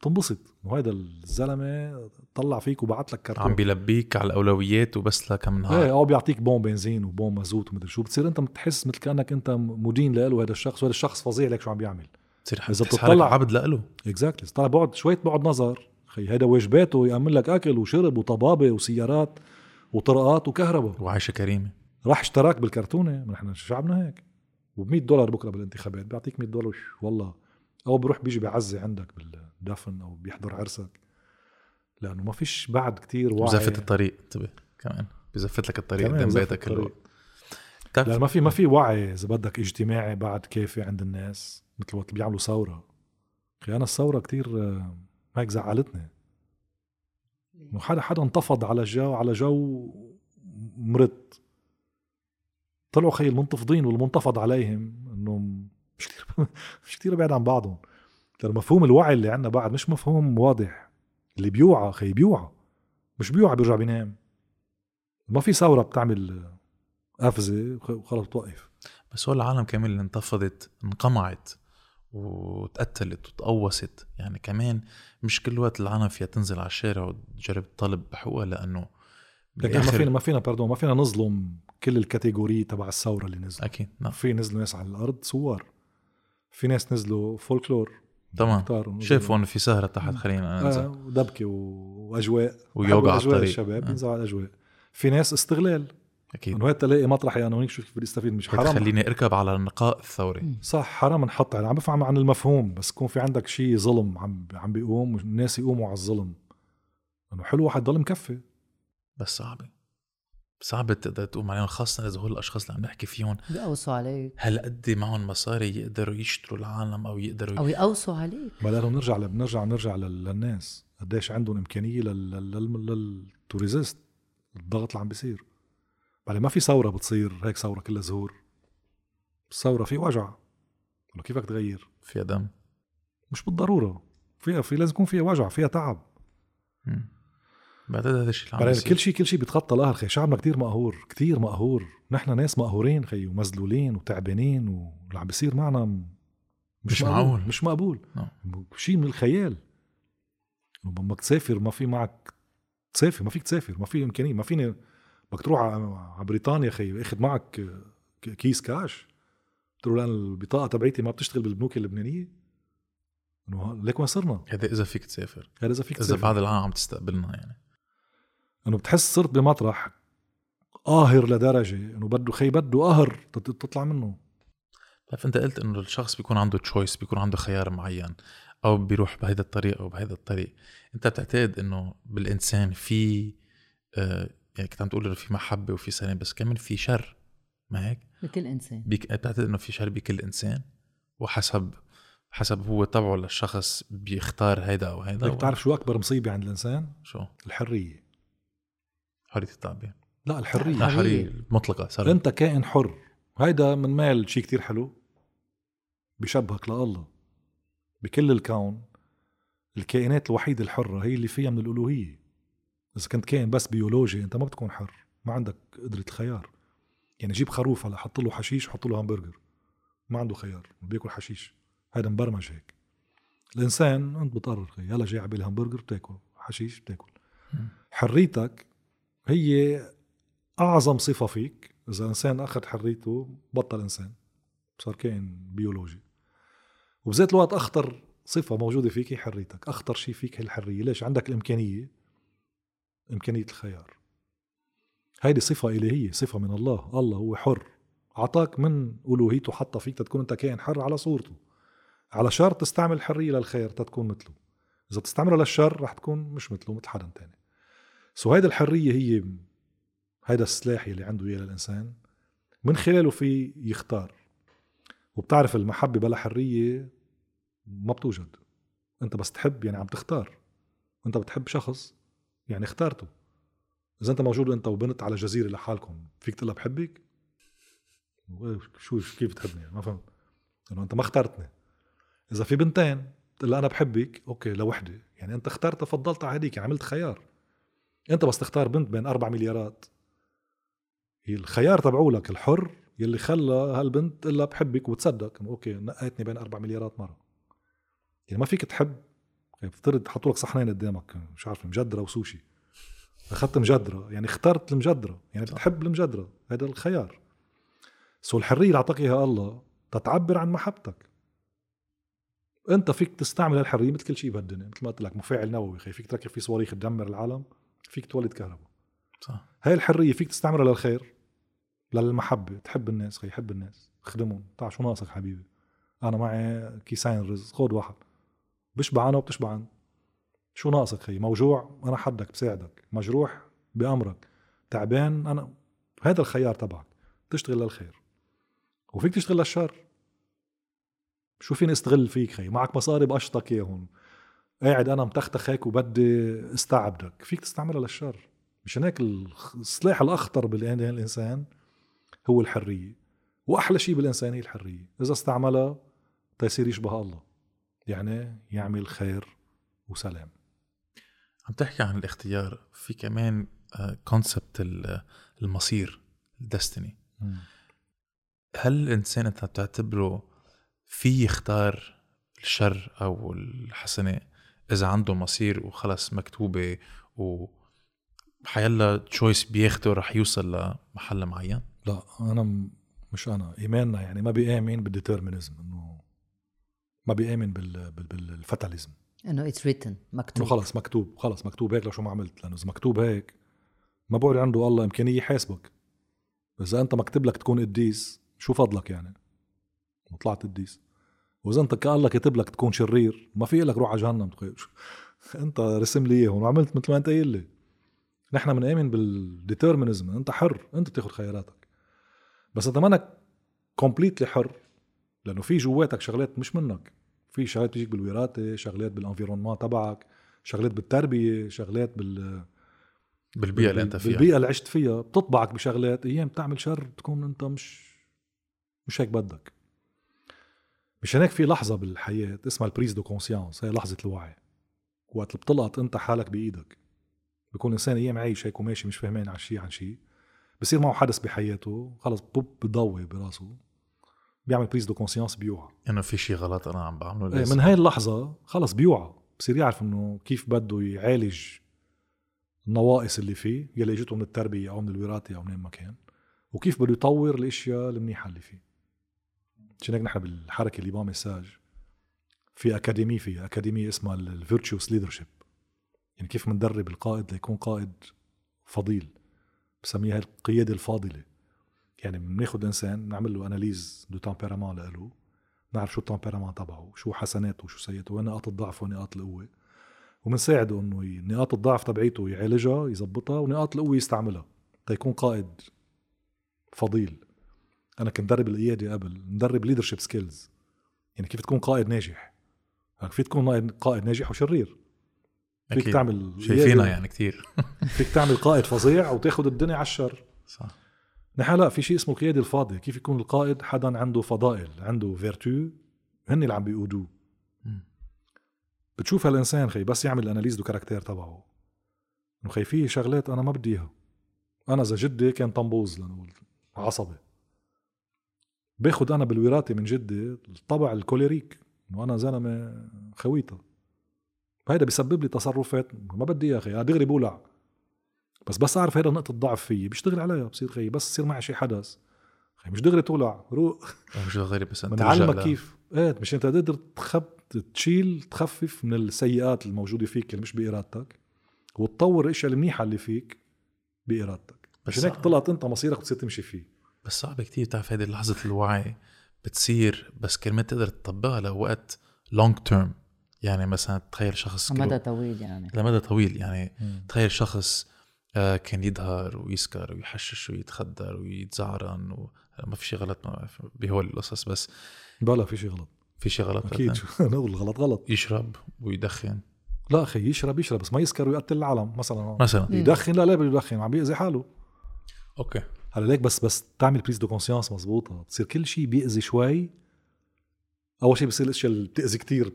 بتنبسط. وهذا الزلمة طلع فيك وبعت لك كرتون. عم بيلبيك على الأولويات وبس لكم نهار إيه أو بيعطيك بون بنزين وبون مازوت ومدري شو. بتصير أنت بتحس مثل كأنك أنت مدين له هذا الشخص وهذا الشخص فظيع لك شو عم بيعمل. بتصير إذا بتطلع- عبد لإله. exactly طلع بعد شوية بعد نظر. خي هيدا واجباته يعمل لك أكل وشرب وطبابة وسيارات وطرقات وكهرباء. وعايشة كريمة. راح اشتراك بالكرتونة. ما نحن شعبنا هيك. وب 100 دولار بكرة بالانتخابات. بيعطيك 100 دولار والله. أو بروح بيجي بيعزي عندك بالدفن أو بيحضر عرسك لأنه ما فيش بعد كتير وعي. وزفت الطريق. انتبه. كمان بزفت لك الطريق قدام بزفت بيتك كله الطريق. لا ما في ما في وعي إذا بدك اجتماعي بعد كافي عند الناس مثل وقت بيعملوا ثورة. أخي أنا الثورة كتير هيك زعلتني. إنه حدا حدا انتفض على جو على جو مرض. طلعوا خي المنتفضين والمنتفض عليهم انه مش كتير مش كتير بعيد عن بعضهم. لأنه مفهوم الوعي اللي عندنا بعد مش مفهوم واضح. اللي بيوعى خي بيوعى. مش بيوعى بيرجع بينام. ما في ثورة بتعمل قفزة وخلص بتوقف. بس هو العالم كمان اللي انتفضت انقمعت وتقتلت وتقوست يعني كمان مش كل وقت العالم فيها تنزل على الشارع وتجرب تطالب بحقوقها لأنه لكن ما فينا ما فينا باردون ما فينا نظلم كل الكاتيجوري تبع الثورة اللي نزلوا أكيد نعم. في نزلوا ناس على الأرض ثوار. في ناس نزلوا فولكلور. تمام. شافوا إنه في سهرة تحت خلينا آه ننزل ودبكه وأجواء. بحبوا على الطريق. الشباب آه. على الأجواء. في ناس استغلال. أكيد. إنه تلاقي مطرحي أنا هونيك شو كيف بدي استفيد؟ مش حرام. خليني أركب على النقاء الثوري. صح حرام نحط يعني عم بفهم عن المفهوم بس يكون في عندك شيء ظلم عم عم بيقوم والناس يقوموا على الظلم. إنه حلو واحد ضل مكفي. بس صعبه صعبة تقدر تقوم عليهم خاصة إذا هول الأشخاص اللي عم نحكي فيهم. بيقوصوا عليك. هل قد معهم مصاري يقدروا يشتروا العالم أو يقدروا أو يقوصوا عليك. ما لأنه بنرجع بنرجع بنرجع لل- للناس. قديش عندهم إمكانية لل- لل- لل- للتوريزيست الضغط اللي عم بيصير. بعدين ما في ثورة بتصير هيك ثورة كلها زهور. الثوره في وجع. ولو كيفك تغير؟ فيها دم. مش بالضرورة. فيها في لازم يكون فيها وجع فيها تعب. مم. بعتقد هذا الشيء اللي عم كل شيء كل شيء بيتخطى القهر خي. شعبنا كتير مقهور كتير مقهور. نحن ناس مقهورين خي ومذلولين وتعبانين واللي عم بيصير معنا م- مش مقبول. معقول. مش مقبول. نعم. شيء من الخيال. لما تسافر ما في معك تسافر ما فيك تسافر ما في إمكانية ما فيني بدك تروح على بريطانيا خي أخذ معك كيس كاش. قلت له لأن البطاقة تبعيتي ما بتشتغل بالبنوك اللبنانية. إنه ليك وين صرنا؟ هذا إذا فيك تسافر. هذا إذا فيك تسافر. بعد العالم عم تستقبلنا يعني. إنه بتحس صرت بمطرح قاهر لدرجة إنه بده خي بده قهر تطلع منه. بتعرف أنت قلت إنه الشخص بيكون عنده تشويس بيكون عنده خيار معين أو بيروح بهيدا الطريق أو بهيدا الطريق. أنت بتعتقد إنه بالإنسان في آه يعني كنت عم تقول إنه في محبة وفي سلام بس كمان في شر ما هيك؟ بكل إنسان. بيك... بتعتقد إنه في شر بكل إنسان؟ وحسب حسب هو طبعه للشخص بيختار هيدا أو هيدا بدك تعرف شو أكبر مصيبة عند الإنسان؟ شو؟ الحرية. حريه التعبير لا الحرية. لا. حرية مطلقة صار أنت كائن حر. هيدا من مال شيء كتير حلو. بشبهك لله. بكل الكون الكائنات الوحيدة الحرة هي اللي فيها من الألوهية. إذا كنت كائن بس بيولوجي أنت ما بتكون حر. ما عندك قدرة الخيار يعني جيب خروف هلا حط له حشيش حط له همبرجر. ما عنده خيار بياكل حشيش. هذا مبرمج هيك. الإنسان أنت بتقرر يلا جاي عبالي همبرجر بتاكل حشيش بتاكل. حريتك هي أعظم صفة فيك. إذا إنسان أخذ حريته بطل إنسان. صار كائن بيولوجي. وبذات الوقت أخطر صفة موجودة فيك هي حريتك. أخطر شيء فيك هي الحرية. ليش؟ عندك الإمكانية. إمكانية الخيار. هيدي صفة إلهية صفة من الله. الله هو حر. أعطاك من ألوهيته. حطها فيك تكون أنت كائن حر على صورته. على شرط تستعمل الحرية للخير تتكون مثله. إذا بتستعملها للشر رح تكون مش مثله مثل حدا تاني. سو هيدا الحرية هي هيدا السلاح اللي عنده إياه للإنسان من خلاله في يختار. وبتعرف المحبة بلا حرية ما بتوجد. أنت بس تحب يعني عم تختار. أنت بتحب شخص يعني اختارته. إذا أنت موجود أنت وبنت على جزيرة لحالكم فيك تقول لها بحبك؟ شو كيف بتحبني؟ ما فهمت إنه أنت ما اخترتني. إذا في بنتين تقول لها أنا بحبك أوكي لوحدة. يعني أنت اخترت فضلت على هديك يعني عملت خيار. أنت بس تختار بنت بين أربع مليارات. هي الخيار تبعولك الحر يلي خلى هالبنت إلا بحبك وتصدق انه أوكي نقيتني بين أربع مليارات مرة. يعني ما فيك تحب يعني بفترض حطوا لك صحنين قدامك مش عارف مجدرة وسوشي. أخذت مجدرة يعني اخترت المجدرة يعني صح. بتحب المجدرة هذا الخيار. سو الحرية اللي اعطاك إياها الله تتعبر عن محبتك. أنت فيك تستعمل الحريه مثل كل شيء بهالدنيا مثل ما قلت لك مفاعل نووي خي فيك تركب فيه صواريخ تدمر العالم. فيك تولد كهرباء صح. هاي الحرية فيك تستعملها للخير للمحبة. تحب الناس خي حب الناس. خدمهم تعال شو ناقصك حبيبي؟ أنا معي كيسين رز. خذ واحد. بشبع أنا وبتشبع أنت. شو ناقصك خي؟ موجوع أنا حدك بساعدك. مجروح بأمرك. تعبان أنا. هذا الخيار تبعك. تشتغل للخير. وفيك تشتغل للشر. شو فيني استغل فيك خي؟ معك مصاري بقشطك إياهم. قاعد أنا متختخ هيك وبدي استعبدك. فيك تستعملها للشر. مشان هيك السلاح الأخطر بالانسان هو الحرية. وأحلى شيء بالإنسان هي الحرية. إذا استعملها تيصير يشبه الله. يعني يعمل خير وسلام. عم تحكي عن الاختيار. في كمان كونسبت المصير الدستني. هل الإنسان أنت بتعتبره في يختار الشر أو الحسنه إذا عنده مصير وخلص مكتوبة و حيلا choice بياخده رح يوصل لمحل معين؟ لا أنا م- مش أنا إيماننا يعني ما بيآمن بال determinism إنه ما بيآمن بال بال- بال fatalism إنه it's written إنه مكتوب خلص مكتوب خلص مكتوب هيك لو شو ما عملت لأنه إذا مكتوب هيك ما بقول عنده الله إمكانية يحاسبك. إذا أنت مكتوب لك تكون قديس شو فضلك يعني؟ وطلعت قديس. واذا انت الله كاتب لك تكون شرير. ما في لك روح على جهنم. أنت رسم لي إياهم. وعملت مثل ما أنت قايل لي. نحن بنآمن بال determinism أنت حر. أنت بتاخذ خياراتك. بس انت منك completely حر لأنه في جواتك شغلات مش منك. في شغلات بتجيك بالوراثة شغلات بال environnement تبعك شغلات بالتربية شغلات بال بالبيئة اللي أنت فيها. بالبيئة اللي عشت فيها. بتطبعك بشغلات. أيام بتعمل شر بتكون أنت مش مش هيك بدك. مشان هيك في لحظة بالحياة اسمها ال prise de conscience هي لحظة الوعي. وقت اللي بتلقط أنت حالك بإيدك بيكون انسان أيام عايش هيك وماشي مش فهمان عن شيء عن شيء بصير معه حدث بحياته خلص بوب بضوي براسه. بيعمل prise de conscience بيوعى. إنه في شيء غلط أنا عم بعمله إيه، لازم. من هاي اللحظة خلص بيوعى. بصير يعرف إنه كيف بده يعالج النواقص اللي فيه يلي اجته من التربية أو من الوراثة أو من ما كان وكيف بده يطور الأشياء المنيحة اللي فيه. عشان هيك نحن بالحركة اللي با مساج في academy فيها أكاديمية اسمها ال virtuous leadership يعني كيف بندرب القائد ليكون قائد فضيل بسميها القيادة الفاضلة. يعني بناخد إنسان نعمل له analyse de tempérament له نعرف شو ال tempérament تبعه شو حسناته وشو سيئاته وين نقاط الضعف وين نقاط القوة. وبنساعده إنه نقاط الضعف تبعيته يعالجها يزبطها ونقاط القوة يستعملها تيكون قائد فضيل. أنا كنت مدرب القياده قبل مدرب leadership skills يعني كيف تكون قائد ناجح؟ هيك فيك تكون قائد- ناجح وشرير؟ فيك أكيد. تعمل شايفينها يعني كتير. فيك تعمل قائد فظيع وتاخذ الدنيا على الشر. صح. نحن لا في شيء اسمه القيادة الفاضلة. كيف يكون القائد؟ حدا عنده فضائل عنده vertus هن اللي عم بيقودوه. بتشوف هالإنسان خي بس يعمل analyse de caractère تبعه. إنه خي في شغلات أنا ما بدي إياها. أنا إذا جدي كان طنبوز لنقول عصبي. باخد أنا بالوراثة من جدي الطبع الكوليريك إنه أنا زلمة خويته. فهيدا بيسبب لي تصرفات ما بدي إياها خي أنا دغري بولع بس بس أعرف هيدا نقطه ضعف فيي بشتغل عليها بصير خي بس يصير معي شي حدث. خي مش دغري تولع روق. مش غيري بس أنت ل- كيف إيه مش انت تقدر تخب تشيل تخفف من السيئات الموجودة فيك اللي مش بإرادتك وتطور الأشياء المنيحة اللي فيك بإرادتك. بس هيك. طلعت أنت مصيرك بتصير تمشي فيه. بس صعب كتير تعرف هيدي لحظة الوعي بتصير بس كرمال تقدر تطبقها لوقت لونج تيرم يعني مثلا تخيل شخص مدى كله- طويل يعني. لمدى طويل يعني تخيل شخص آه، كان يدهر ويسكر ويحشش ويتخدر ويتزعرن و... ما في شيء غلط ما- بهول القصص بس بلا في شيء غلط. في شيء غلط أكيد. نقول غلط غلط. يشرب ويدخن. لا أخي يشرب يشرب بس ما يسكر ويقتل العالم مثلا. مثلا. يدخن لا لا بده يدخن عم بيأذي حاله. أوكي. هلا ليك بس بس تعمل prise de conscience مزبوطه بتصير كل شيء بيأذي شوي. أول شيء بصير الأشياء اللي بتأذي كتير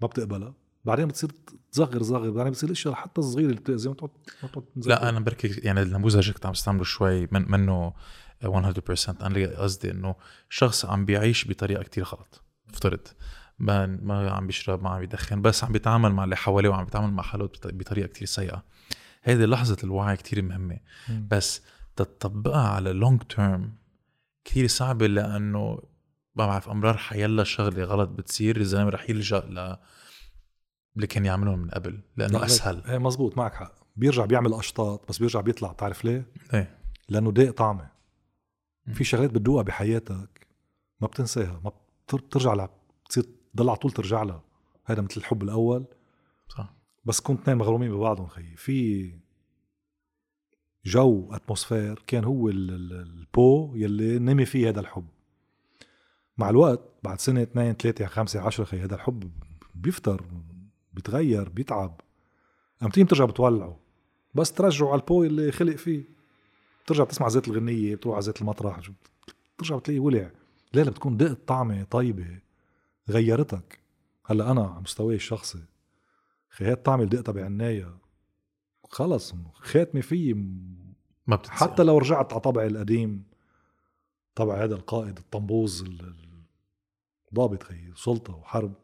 ما بتقبلها. بعدين بتصير تصغر صغر بعدين بتصير الأشياء حتى الصغيرة اللي بتأذي ما تقعد ما تقعد تنزل. لا أنا بركي يعني النموذج اللي كنت عم بستعمله شوي من منه 100% أنا قصدي إنه شخص عم بيعيش بطريقة كتير غلط. افترض. ما ما عم بيشرب ما عم بيدخن بس عم بيتعامل مع اللي حواليه وعم بيتعامل مع حاله بط- بطريقة كتير سيئة. هيدي لحظة الوعي كتير مهمة. بس تطبقها على لونج تيرم كثير صعبه لأنه ما بعرف أمرار حيلا شغلة غلط بتصير الزلمه رح يلجأ ل اللي كان يعملهم من قبل لأنه لا، أسهل. إيه مزبوط معك حق. بيرجع بيعمل أشطاط بس بيرجع بيطلع بتعرف ليه؟ إيه. لأنه ضاق طعمة. في شغلات بتدوقها بحياتك ما بتنساها ما بتر- بترجع لها بتصير تضل على طول ترجع لها. هذا مثل الحب الأول. صح. بس كنت اثنين مغرومين ببعضهم خيي. في جو atmosphère كان هو ال- ال- الجو يلي نمي فيه هذا الحب. مع الوقت بعد سنة اثنين ثلاثة خمسة عشرة خي هذا الحب بيفتر بيتغير بيتعب. امتين بترجع بتولعه. بس ترجعه على البو اللي خلق فيه. بترجع بتسمع زيت الغنية بتروح على زيت المطرح بترجع بتلاقيه ولع. ليه بتكون دقت طعمة طيبة غيرتك. هلأ أنا على مستواي الشخصي خي هي الطعمة اللي دقتها بعناية خلص خاتمة فيي. ما بتنسى حتى لو رجعت على طبعي القديم طبع هذا القائد الطنبوز ال- ال- ضابط خي سلطة وحرب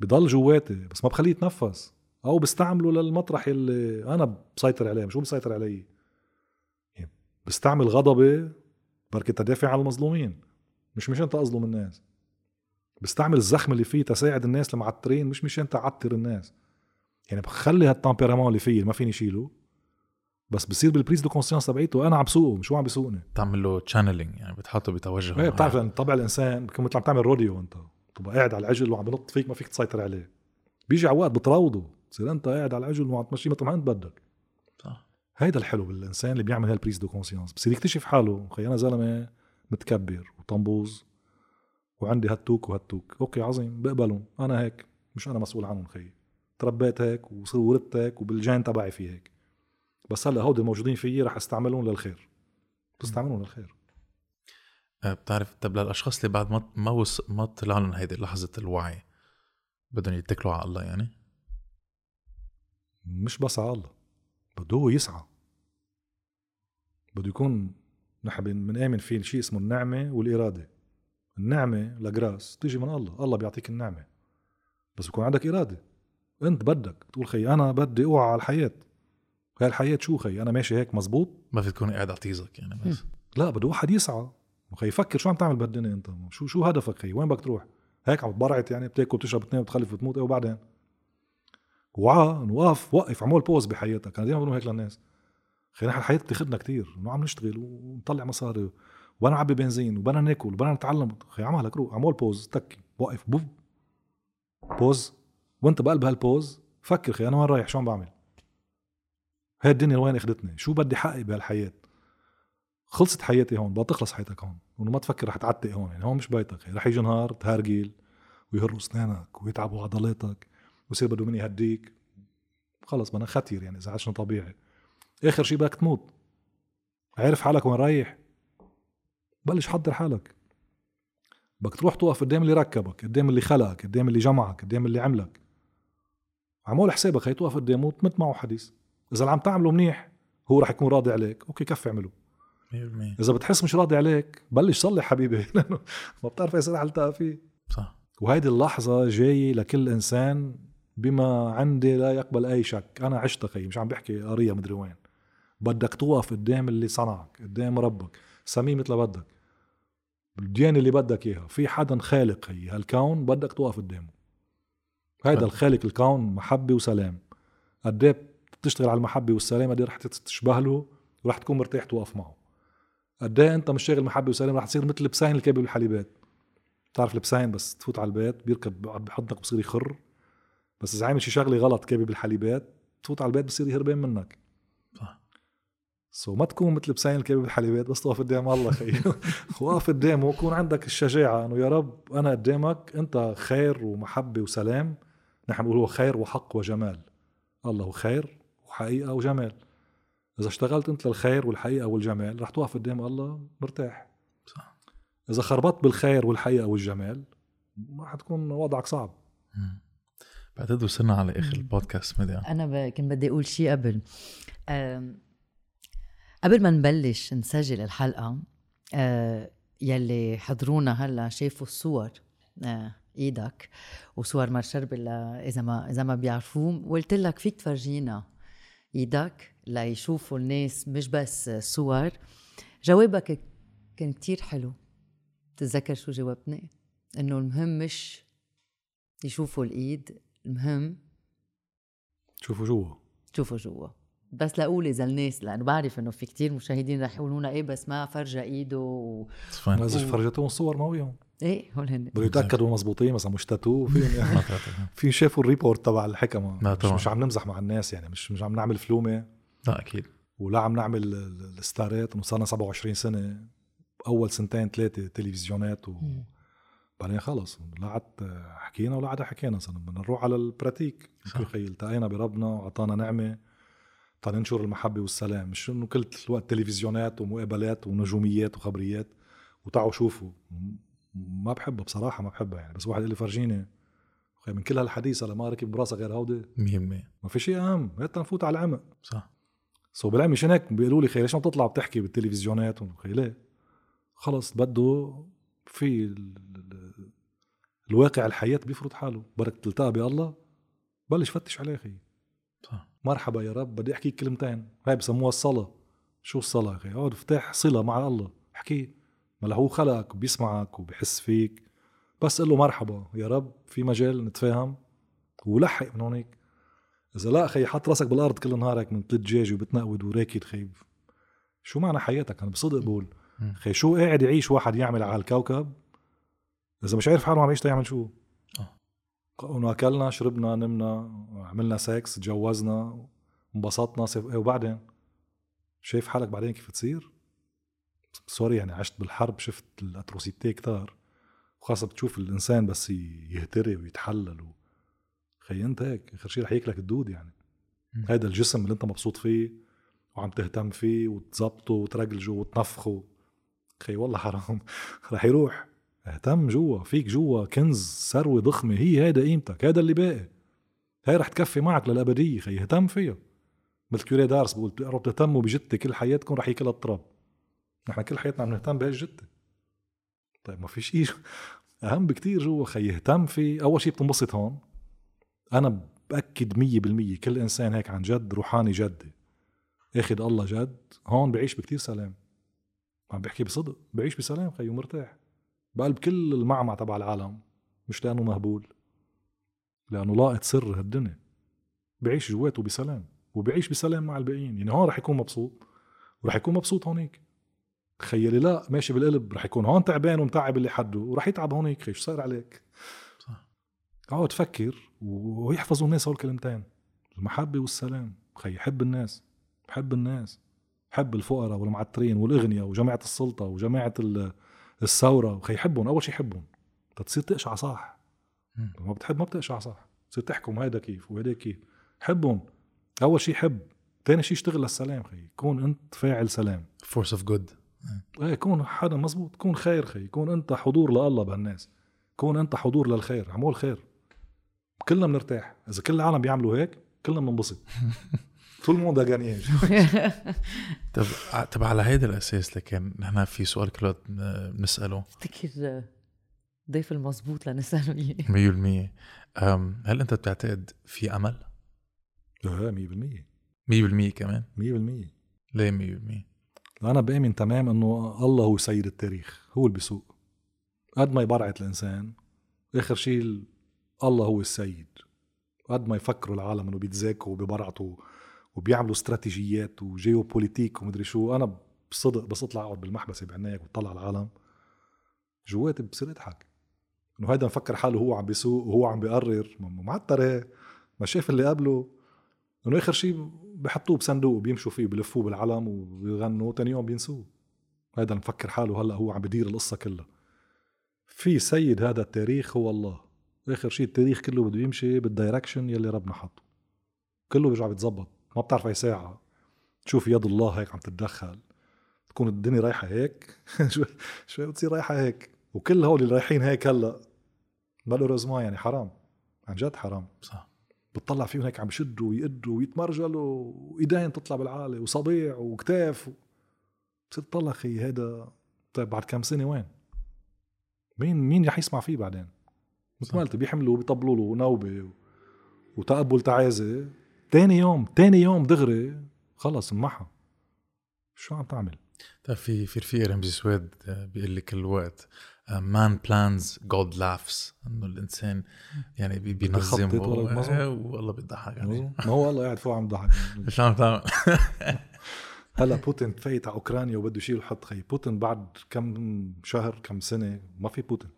بضل جواتي بس ما بخليه يتنفس. أو بستعمله للمطرح اللي أنا بسيطر عليه مش هو بيسيطر علي. يعني بستعمل غضبي بركي تدافع عن المظلومين. مش مشان تظلم الناس. بستعمل الزخم اللي فيه تساعد الناس المعترين مش مشان تعتر الناس. يعني بخلي هال tempérament اللي فيه اللي ما فيني شيله بس بصير بال prise de conscience تبعيته أنا عم بسوقه مش هو عم بيسوقني. تعمل له channeling يعني بتحطه بتوجه إيه. بتعرف لأن طبع الإنسان مثل عم تعمل rodeo أنت تبقى قاعد على العجل وعم بنط فيك ما فيك تسيطر عليه. بيجي على وقت بتراوضه تصير أنت قاعد على العجل وعم تمشي مثل ما أنت بدك. صح. هيدا الحلو بالإنسان اللي بيعمل هال prise de conscience بصير يكتشف حاله خي أنا زلمة متكبر وطنبوز وعندي هال toc وهال toc. okay عظيم بقبلهم أنا هيك مش أنا مسؤول عنهم خيي تربيت هيك ولدت هيك وبال gène تبعي في هيك. بس هلأ هودي الموجودين فيي رح أستعملهم للخير. بستعملهم للخير. آه، بتعرف طب للأشخاص اللي بعد ما ما وص... ما طلع لهم هيدي لحظة الوعي بدهم يتكلوا على الله يعني؟ مش بس على الله بده هو يسعى. بده يكون نحن بن- بنآمن في شيء اسمه النعمة والإرادة. النعمة لجراس تيجي من الله الله بيعطيك النعمة. بس بكون عندك إرادة. أنت بدك تقول خي أنا بدي أوعى على الحياة. هاي الحياة شو خي أنا ماشي هيك مزبوط؟ ما في تكون قاعد على طيزك يعني بس. لا بده واحد يسعى. خي فكر شو عم تعمل بهالدنيا أنت؟ شو شو هدفك خي وين بدك تروح؟ هيك عم تبرعت يعني بتاكل بتشرب بتنام بتخلف بتموت إيه وبعدين؟ وعى وقف وقف عمول pause بحياتك. أنا دائما بقول هيك للناس. خي نحن الحياة بتاخذنا كتير. إنه عم نشتغل ونطلع مصاري وبدنا نعبي بنزين وبدنا ناكل وبدنا نتعلم خي عملك روح عمول pause تكي وقف بوف. بوز. وانت بقلب هالبوز فكر خي أنا وين رايح؟ شو عم بعمل؟ هاي الدنيا وين أخذتني؟ شو بدي حقق بهالحياة؟ خلصت حياتي هون بدها تخلص حياتك هون وإنه ما تفكر رح تعتق هون يعني هون مش بيتك رح يجي نهار تهرجل ويهروا أسنانك ويتعبوا عضلاتك ويصير بده مني يهديك. خلص بدنا ختير يعني إذا عشنا طبيعي. آخر شيء بدك تموت. عارف حالك وين رايح؟ بلش حضر حالك. بدك تروح توقف قدام اللي ركبك قدام اللي خلقك قدام اللي جمعك قدام اللي عملك. عمول حسابك هي توقف قدامه وتمت معه حديث. إذا اللي عم تعمله منيح هو رح يكون راضي عليك. أوكي كفي اعمله 100% إذا بتحس مش راضي عليك بلش صلي حبيبي. لأنه ما بتعرف إيش رح التقى فيه صح. وهيدي اللحظة جاية لكل إنسان بما عندي لا يقبل أي شك. أنا عشت خي مش عم بحكي قرية مدري وين. بدك توقف قدام اللي صنعك قدام ربك. سميه مثل بدك. الديانه اللي بدك إياها. في حدا خالق هي. هالكون بدك توقف قدامه. هيدا. الخالق الكون محبة وسلام. قد إيه بتشتغل على المحبة والسلام؟ قد إيه رح تشبه له؟ ورح تكون مرتاح توقف معه. قد إيه أنت مش شاغل محبة وسلام؟ رح تصير مثل لبسين الكابب الحليبات. بتعرف لبسين بس تفوت على البيت بيركب بحضنك بصير يخر. بس إذا عامل شي شغلة غلط كابب الحليبات تفوت على البيت بصير يهربان منك. صح. سو ما تكون مثل بسين الكابل بالحليبات بس توقف قدام الله خي. وقف قدامه وكون عندك الشجاعة إنه يا رب أنا قدامك أنت خير ومحبة وسلام. نحن بنقول هو خير وحق وجمال. الله هو خير وحقيقة وجمال. إذا اشتغلت أنت للخير والحقيقة والجمال رح توقف قدام الله مرتاح. صح. إذا خربطت بالخير والحقيقة والجمال ما حتكون وضعك صعب. بعتقد وصلنا على آخر. البودكاست مدى أنا ب... كنت بدي أقول شيء قبل. أم... قبل ما نبلش نسجل الحلقة أه... يلي حضرونا هلأ شافوا الصور أه... إيدك وصور مارشرب إذا ما إذا ما بيعرفوه. وقلت لك فيك تفرجينا إيدك ليشوفوا الناس مش بس صور جوابك كان كتير حلو. تتذكر شو جاوبتني؟ إنه المهم مش يشوفوا الإيد المهم شوفوا جوا. تشوفوا جوا. بس لأقول إذا الناس لأنه بعرف إنه في كتير مشاهدين رح يقولوا لنا إيه بس ما فرجى إيده و... فاين اذا فرجتوهم صور ما وياهم. إيه هول هن. بدهم يتاكدوا مزبوطين مثلا مش تاتو في ما تعرف. في شافوا ال report تبع الحكمة. لا مش. مش عم نمزح مع الناس يعني مش مش عم نعمل فلومة. لا أكيد. ولا عم نعمل ال- ال- الستارات إنه صارنا 27 سنة أول سنتين ثلاثة تلفزيونات وبعدين خلص. لا عاد حكينا ولا عاد حكينا. صرنا بدنا نروح على البراتيك. صح. خي التقينا بربنا وعطانا نعمة. تعال ننشر المحبة والسلام. مش إنه كل الوقت تلفزيونات ومقابلات ونجوميات وخبريات. وتعوا شوفوا. ما بحبها بصراحة ما بحبها يعني. بس واحد قال لي فرجيني خي من كل هالحديث هلا ما ركب براسها غير هودي. 100% ما في شيء أهم هات نفوت على العمق صح. سو بالعلم مشان هيك؟ بيقولوا لي خي ليش ما بتطلع بتحكي بالتلفزيونات؟ خي ليه؟ خلص بده في ال- ال- الواقع الحياة بيفرض حاله. بدك تلتقى بالله. بلش فتش عليه خي صح. مرحبا يا رب بدي أحكي كلمتين. هاي بسموها الصلاة. شو الصلاة أخي؟ أقعد أفتح صلة مع الله. أحكي. ما هو خلقك وبيسمعك وبيحس فيك. بس قل له مرحبا يا رب في مجال نتفاهم ولحق من هونيك. إذا لا خي حط راسك بالأرض كل نهار هيك مثل الدجاج وبتنقود وراكد خي شو معنى حياتك؟ أنا بصدق بقول. خي شو قاعد يعيش واحد يعمل على الكوكب؟ إذا مش عارف حاله عم يعيش يعمل شو. انه أكلنا شربنا نمنا عملنا سكس تجوزنا انبسطنا وبعدين؟ شايف حالك بعدين كيف تصير؟ sorry يعني عشت بالحرب شفت ال atrocités كتار. وخاصة بتشوف الإنسان بس يهتري ويتحلل و... خي أنت هيك آخر شيء رح ياكلك الدود يعني. هيدا الجسم اللي أنت مبسوط فيه وعم تهتم فيه وتظبطه وترجله وتنفخه. خي والله حرام. رح يروح. اهتم جوا فيك جوا كنز ثروة ضخمة هي هيدا قيمتك هيدا اللي باقي. هي رح تكفي معك للأبدية خي اهتم فيها. مثل كيوري دارس بقول بتقروا بتهتموا بجتة كل حياتكم رح ياكلها التراب نحن كل حياتنا عم نهتم بهالجتة طيب ما في شيء أهم بكتير جوا خي اهتم فيه أول شيء بتنبسط هون. أنا بأكد مية بالمية كل إنسان هيك عن جد روحاني جدي أخذ الله جد. هون بعيش بكتير سلام. عم بحكي بصدق. بعيش بسلام خيو مرتاح بقلب كل المعمع تبع العالم. مش لأنه مهبول. لأنه لاقط سر هالدنيا. بعيش جواته بسلام. وبعيش بسلام مع الباقيين. يعني هون رح يكون مبسوط. ورح يكون مبسوط هونيك. تخيلي لا ماشي بالقلب رح يكون هون تعبان ومتعب اللي حده ورح يتعب هونيك خي شو صاير عليك؟ صح. اقعد فكر ويحفظوا الناس هول الكلمتين المحبة والسلام. خي حب الناس حب الناس. حب الفقراء والمعترين والأغنياء وجماعة السلطة وجماعة ال- الثورة وخي حبهم أول شيء حبهم تصير تقشع صح. ما بتحب ما بتقشع صح. تصير تحكم هيدا كيف وهيدا كيف. حبهم. أول شيء حب تاني شيء اشتغل للسلام خي. كون أنت فاعل سلام. force of good إيه كون حدا مزبوط كون خير خي كون أنت حضور لله بهالناس كون أنت حضور للخير عمول خير. كلنا بنرتاح إذا كل العالم بيعملوا هيك كلنا بننبسط. tout le monde gagnant طب ع- طب على هيدا الأساس لكن نحن في سؤال كل وقت بنسأله. افتكر ضيف المزبوط لنسأله اياه 100% أم، هل أنت بتعتقد في أمل؟ إيه 100% 100% كمان؟ 100% ليه 100%؟ أنا بآمن تمام إنه الله هو سيد التاريخ هو اللي بيسوق. قد ما يبرعت الإنسان آخر شيء ال- الله هو السيد. قد ما يفكروا العالم إنه بيتذاكوا وبيبرعتوا وبيعملوا استراتيجيات وجيوبوليتيك ومدري شو. أنا بصدق بس اطلع اقعد بالمحبسه بعنايك وطلع العالم. جواتي بصير اضحك إنه هيدا مفكر حاله هو عم بيسوق وهو عم بيقرر. معتر. ما شاف اللي قبله. إنه آخر شيء بحطوه بصندوق وبيمشوا فيه بلفوه بالعلم وبيغنوا تاني يوم بينسوه. هذا مفكر حاله هلأ هو عم بدير القصة كلها. في سيد هذا التاريخ هو الله. آخر شيء التاريخ كله بده يمشي بالدايركشن يلي ربنا حطه كله بيرجع بيتظبط ما بتعرف أي ساعة. تشوف يد الله هيك عم تتدخل. تكون الدنيا رايحة هيك؟ شوي شوي بتصير رايحة هيك؟ وكل هول اللي رايحين هيك هلأ. بقوا رزمان يعني حرام. عن جد حرام. صح. بتطلع فيهم هيك عم بشدوا ويقدوا ويتمرجلوا وإيدين تطلع بالعالي وصبيع وكتاف بتصير تطلع خي هيدا طيب بعد كم سنة وين؟ مين مين رح يسمع فيه بعدين؟ مثل ما قلت بيحملوا بيطبلوا له نوبة وتقبل تعازة تاني يوم تاني يوم دغري خلص انمحى شو عم تعمل؟ طيب في في رفيق رمزي سويد بيقول لي كل وقت man plans God laughs إنه الإنسان يعني بي- بينظم والله بيضحك عليه ما هو والله قاعد فوق عم يضحك شو عم تعمل؟ هلا بوتين فايت على أوكرانيا وبده يشيل الحط خي. بوتين بعد كم شهر كم سنة ما في بوتين.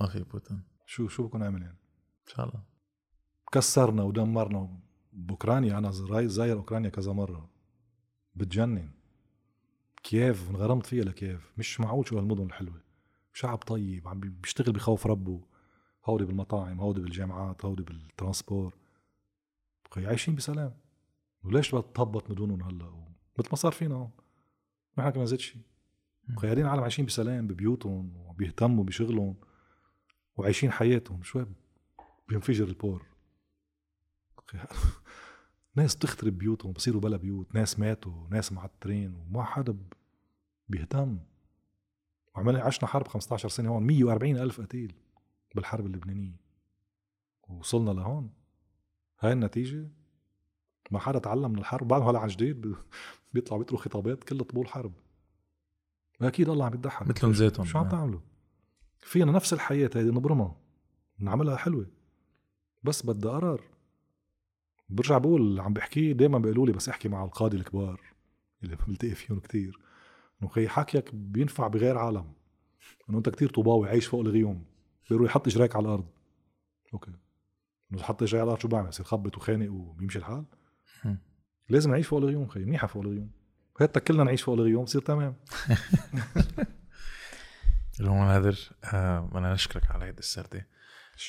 ما في بوتين. شو شو بكون عامل يعني؟ إن شاء الله. كسرنا ودمرنا. بأوكرانيا أنا زاير أوكرانيا كذا مرة. بتجنن. كييف؟ انغرمت فيها لكييف. مش معقول شو هالمدن الحلوة. شعب طيب عم بي- بيشتغل بخوف ربه. هودي بالمطاعم هودي بالجامعات هودي بال transport. عايشين بسلام. وليش بدها تهبط مدنهم هلأ؟ مثل ما صار فينا هون نحن كمان زيت شيء خيالين العالم عايشين بسلام ببيوتهم وبيهتموا بشغلهم وعايشين حياتهم. شوي بينفجر البور. ناس تخرب بيوتهم بصيروا بلا بيوت. ناس ماتوا ناس معترين وما حدا بيهتم. وعملنا عشنا حرب 15 سنة هون 140 ألف قتيل بالحرب اللبنانية. ووصلنا لهون. هاي النتيجة ما حدا تعلم من الحرب. بعده هلا عن جديد بيطلعوا بيطلعوا خطابات كلها طبول حرب. أكيد الله عم يضحك مثلهم زيتهم شو عم تعملوا؟ فينا نفس الحياة هيدي نبرمها. نعملها حلوة. بس بدها قرار برجع بقول عم بحكي دايما بيقولوا لي بس احكي مع القادة الكبار اللي بلتقي فيهم كتير. إنه خي حكيك بينفع بغير عالم. إنه أنت كتير طوباوي عايش فوق الغيوم بيقولوا يحط اجريك على الأرض. أوكي. إنه حط اجري على الأرض شو بعمل؟ يصير خبط وخانق وبيمشي الحال؟ لازم نعيش فوق الغيوم خي منيحة فوق الغيوم. هيك كلنا نعيش فوق الغيوم بصير تمام. الهون نادر آه بدنا نشكرك على هيدي السردة.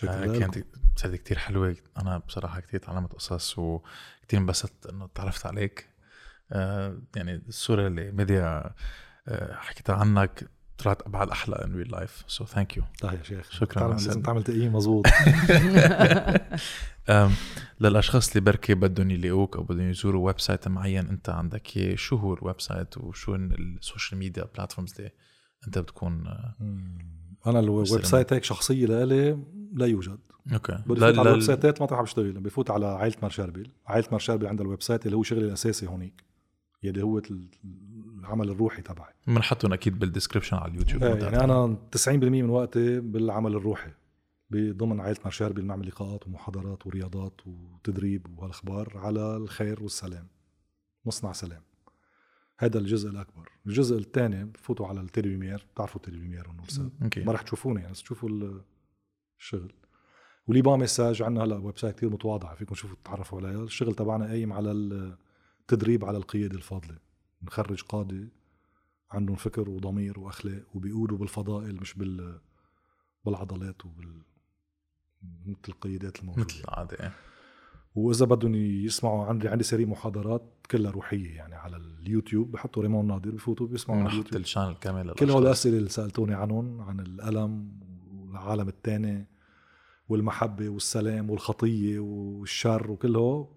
آه. كانت سردة كتير حلوة. أنا بصراحة كتير تعلمت قصص وكتير انبسطت إنه تعرفت عليك. يعني الصورة اللي ميديا آه حكيتها عنك طلعت أبعد أحلى in real life. So thank you. طيب يا شيخ. شكراً تعمل- لازم. تعمل تقييم مزبوط للأشخاص اللي بركي بدهم يلاقوك أو بدهم يزوروا website معين أنت عندك اياه شو هو ال website وشو ال social media platforms اللي أنت بتكون آه، أنا ال web. site هيك شخصية لإلي لا يوجد. okay. بدي على ال website ات ما رح بشتغل بفوت على عائلة مرشربل عائلة مرشربل عندها ال website اللي هو شغلي الأساسي هونيك. يلي هو ال- العمل الروحي تبعي. بنحطهم أكيد بال description على اليوتيوب. إيه، يعني أنا 90% من وقتي بالعمل الروحي بضمن عائلة مرشربل بنعمل لقاءات ومحاضرات ورياضات وتدريب وهالاخبار على الخير والسلام نصنع سلام. هذا الجزء الأكبر. الجزء الثاني بفوتوا على Télé Lumière بتعرفوا Télé Lumière والنورسات ما رح تشوفوني يعني بس تشوفوا ال- الشغل. ولي با message عندنا هلا website كثير متواضع فيكم تشوفوا تتعرفوا عليها. الشغل تبعنا قايم على التدريب على القيادة الفاضلة نخرج قاده عندهم فكر وضمير وأخلاق وبيقودوا بالفضائل مش بال بالعضلات وبال مثل القيادات الموجودة مثل العادة إيه. وإذا بدهم يسمعوا عندي عندي série محاضرات كلها روحية يعني على اليوتيوب بحطوا ريمون نادر بفوتوا بيسمعوا على اليوتيوب ال channel كامل كل هول. الأسئلة اللي سألتوني عنهم عن الألم والعالم الثاني والمحبة والسلام والخطية والشر وكله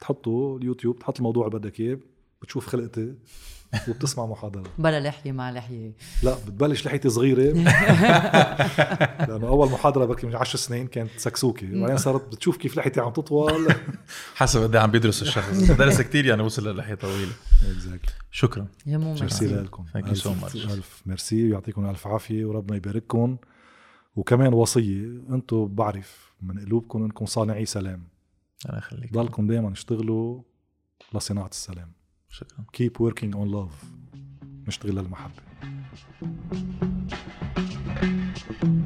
تحطوا اليوتيوب تحط الموضوع اللي بدك اياه بتشوف خلقتي وبتسمع محاضرة. بلا لحية مع لحية. لا بتبلش لحيتي صغيرة. لأنه أول محاضرة بركي من 10 سنين كانت سكسوكي وبعدين صارت بتشوف كيف لحيتي عم تطول. حسب قد إيه عم بيدرس الشخص. درس كتير يعني وصل للحية طويلة. شكرا. يا مو ميرسي لكم. Thank you so ألف, much. ألف ميرسي ويعطيكم ألف عافية وربنا يبارككم. وكمان وصية أنتم بعرف من قلوبكم أنكم صانعي سلام. أنا خليك ضلكم دائما اشتغلوا لصناعة السلام. شكرا. keep working on love نشتغل للمحبة. thank you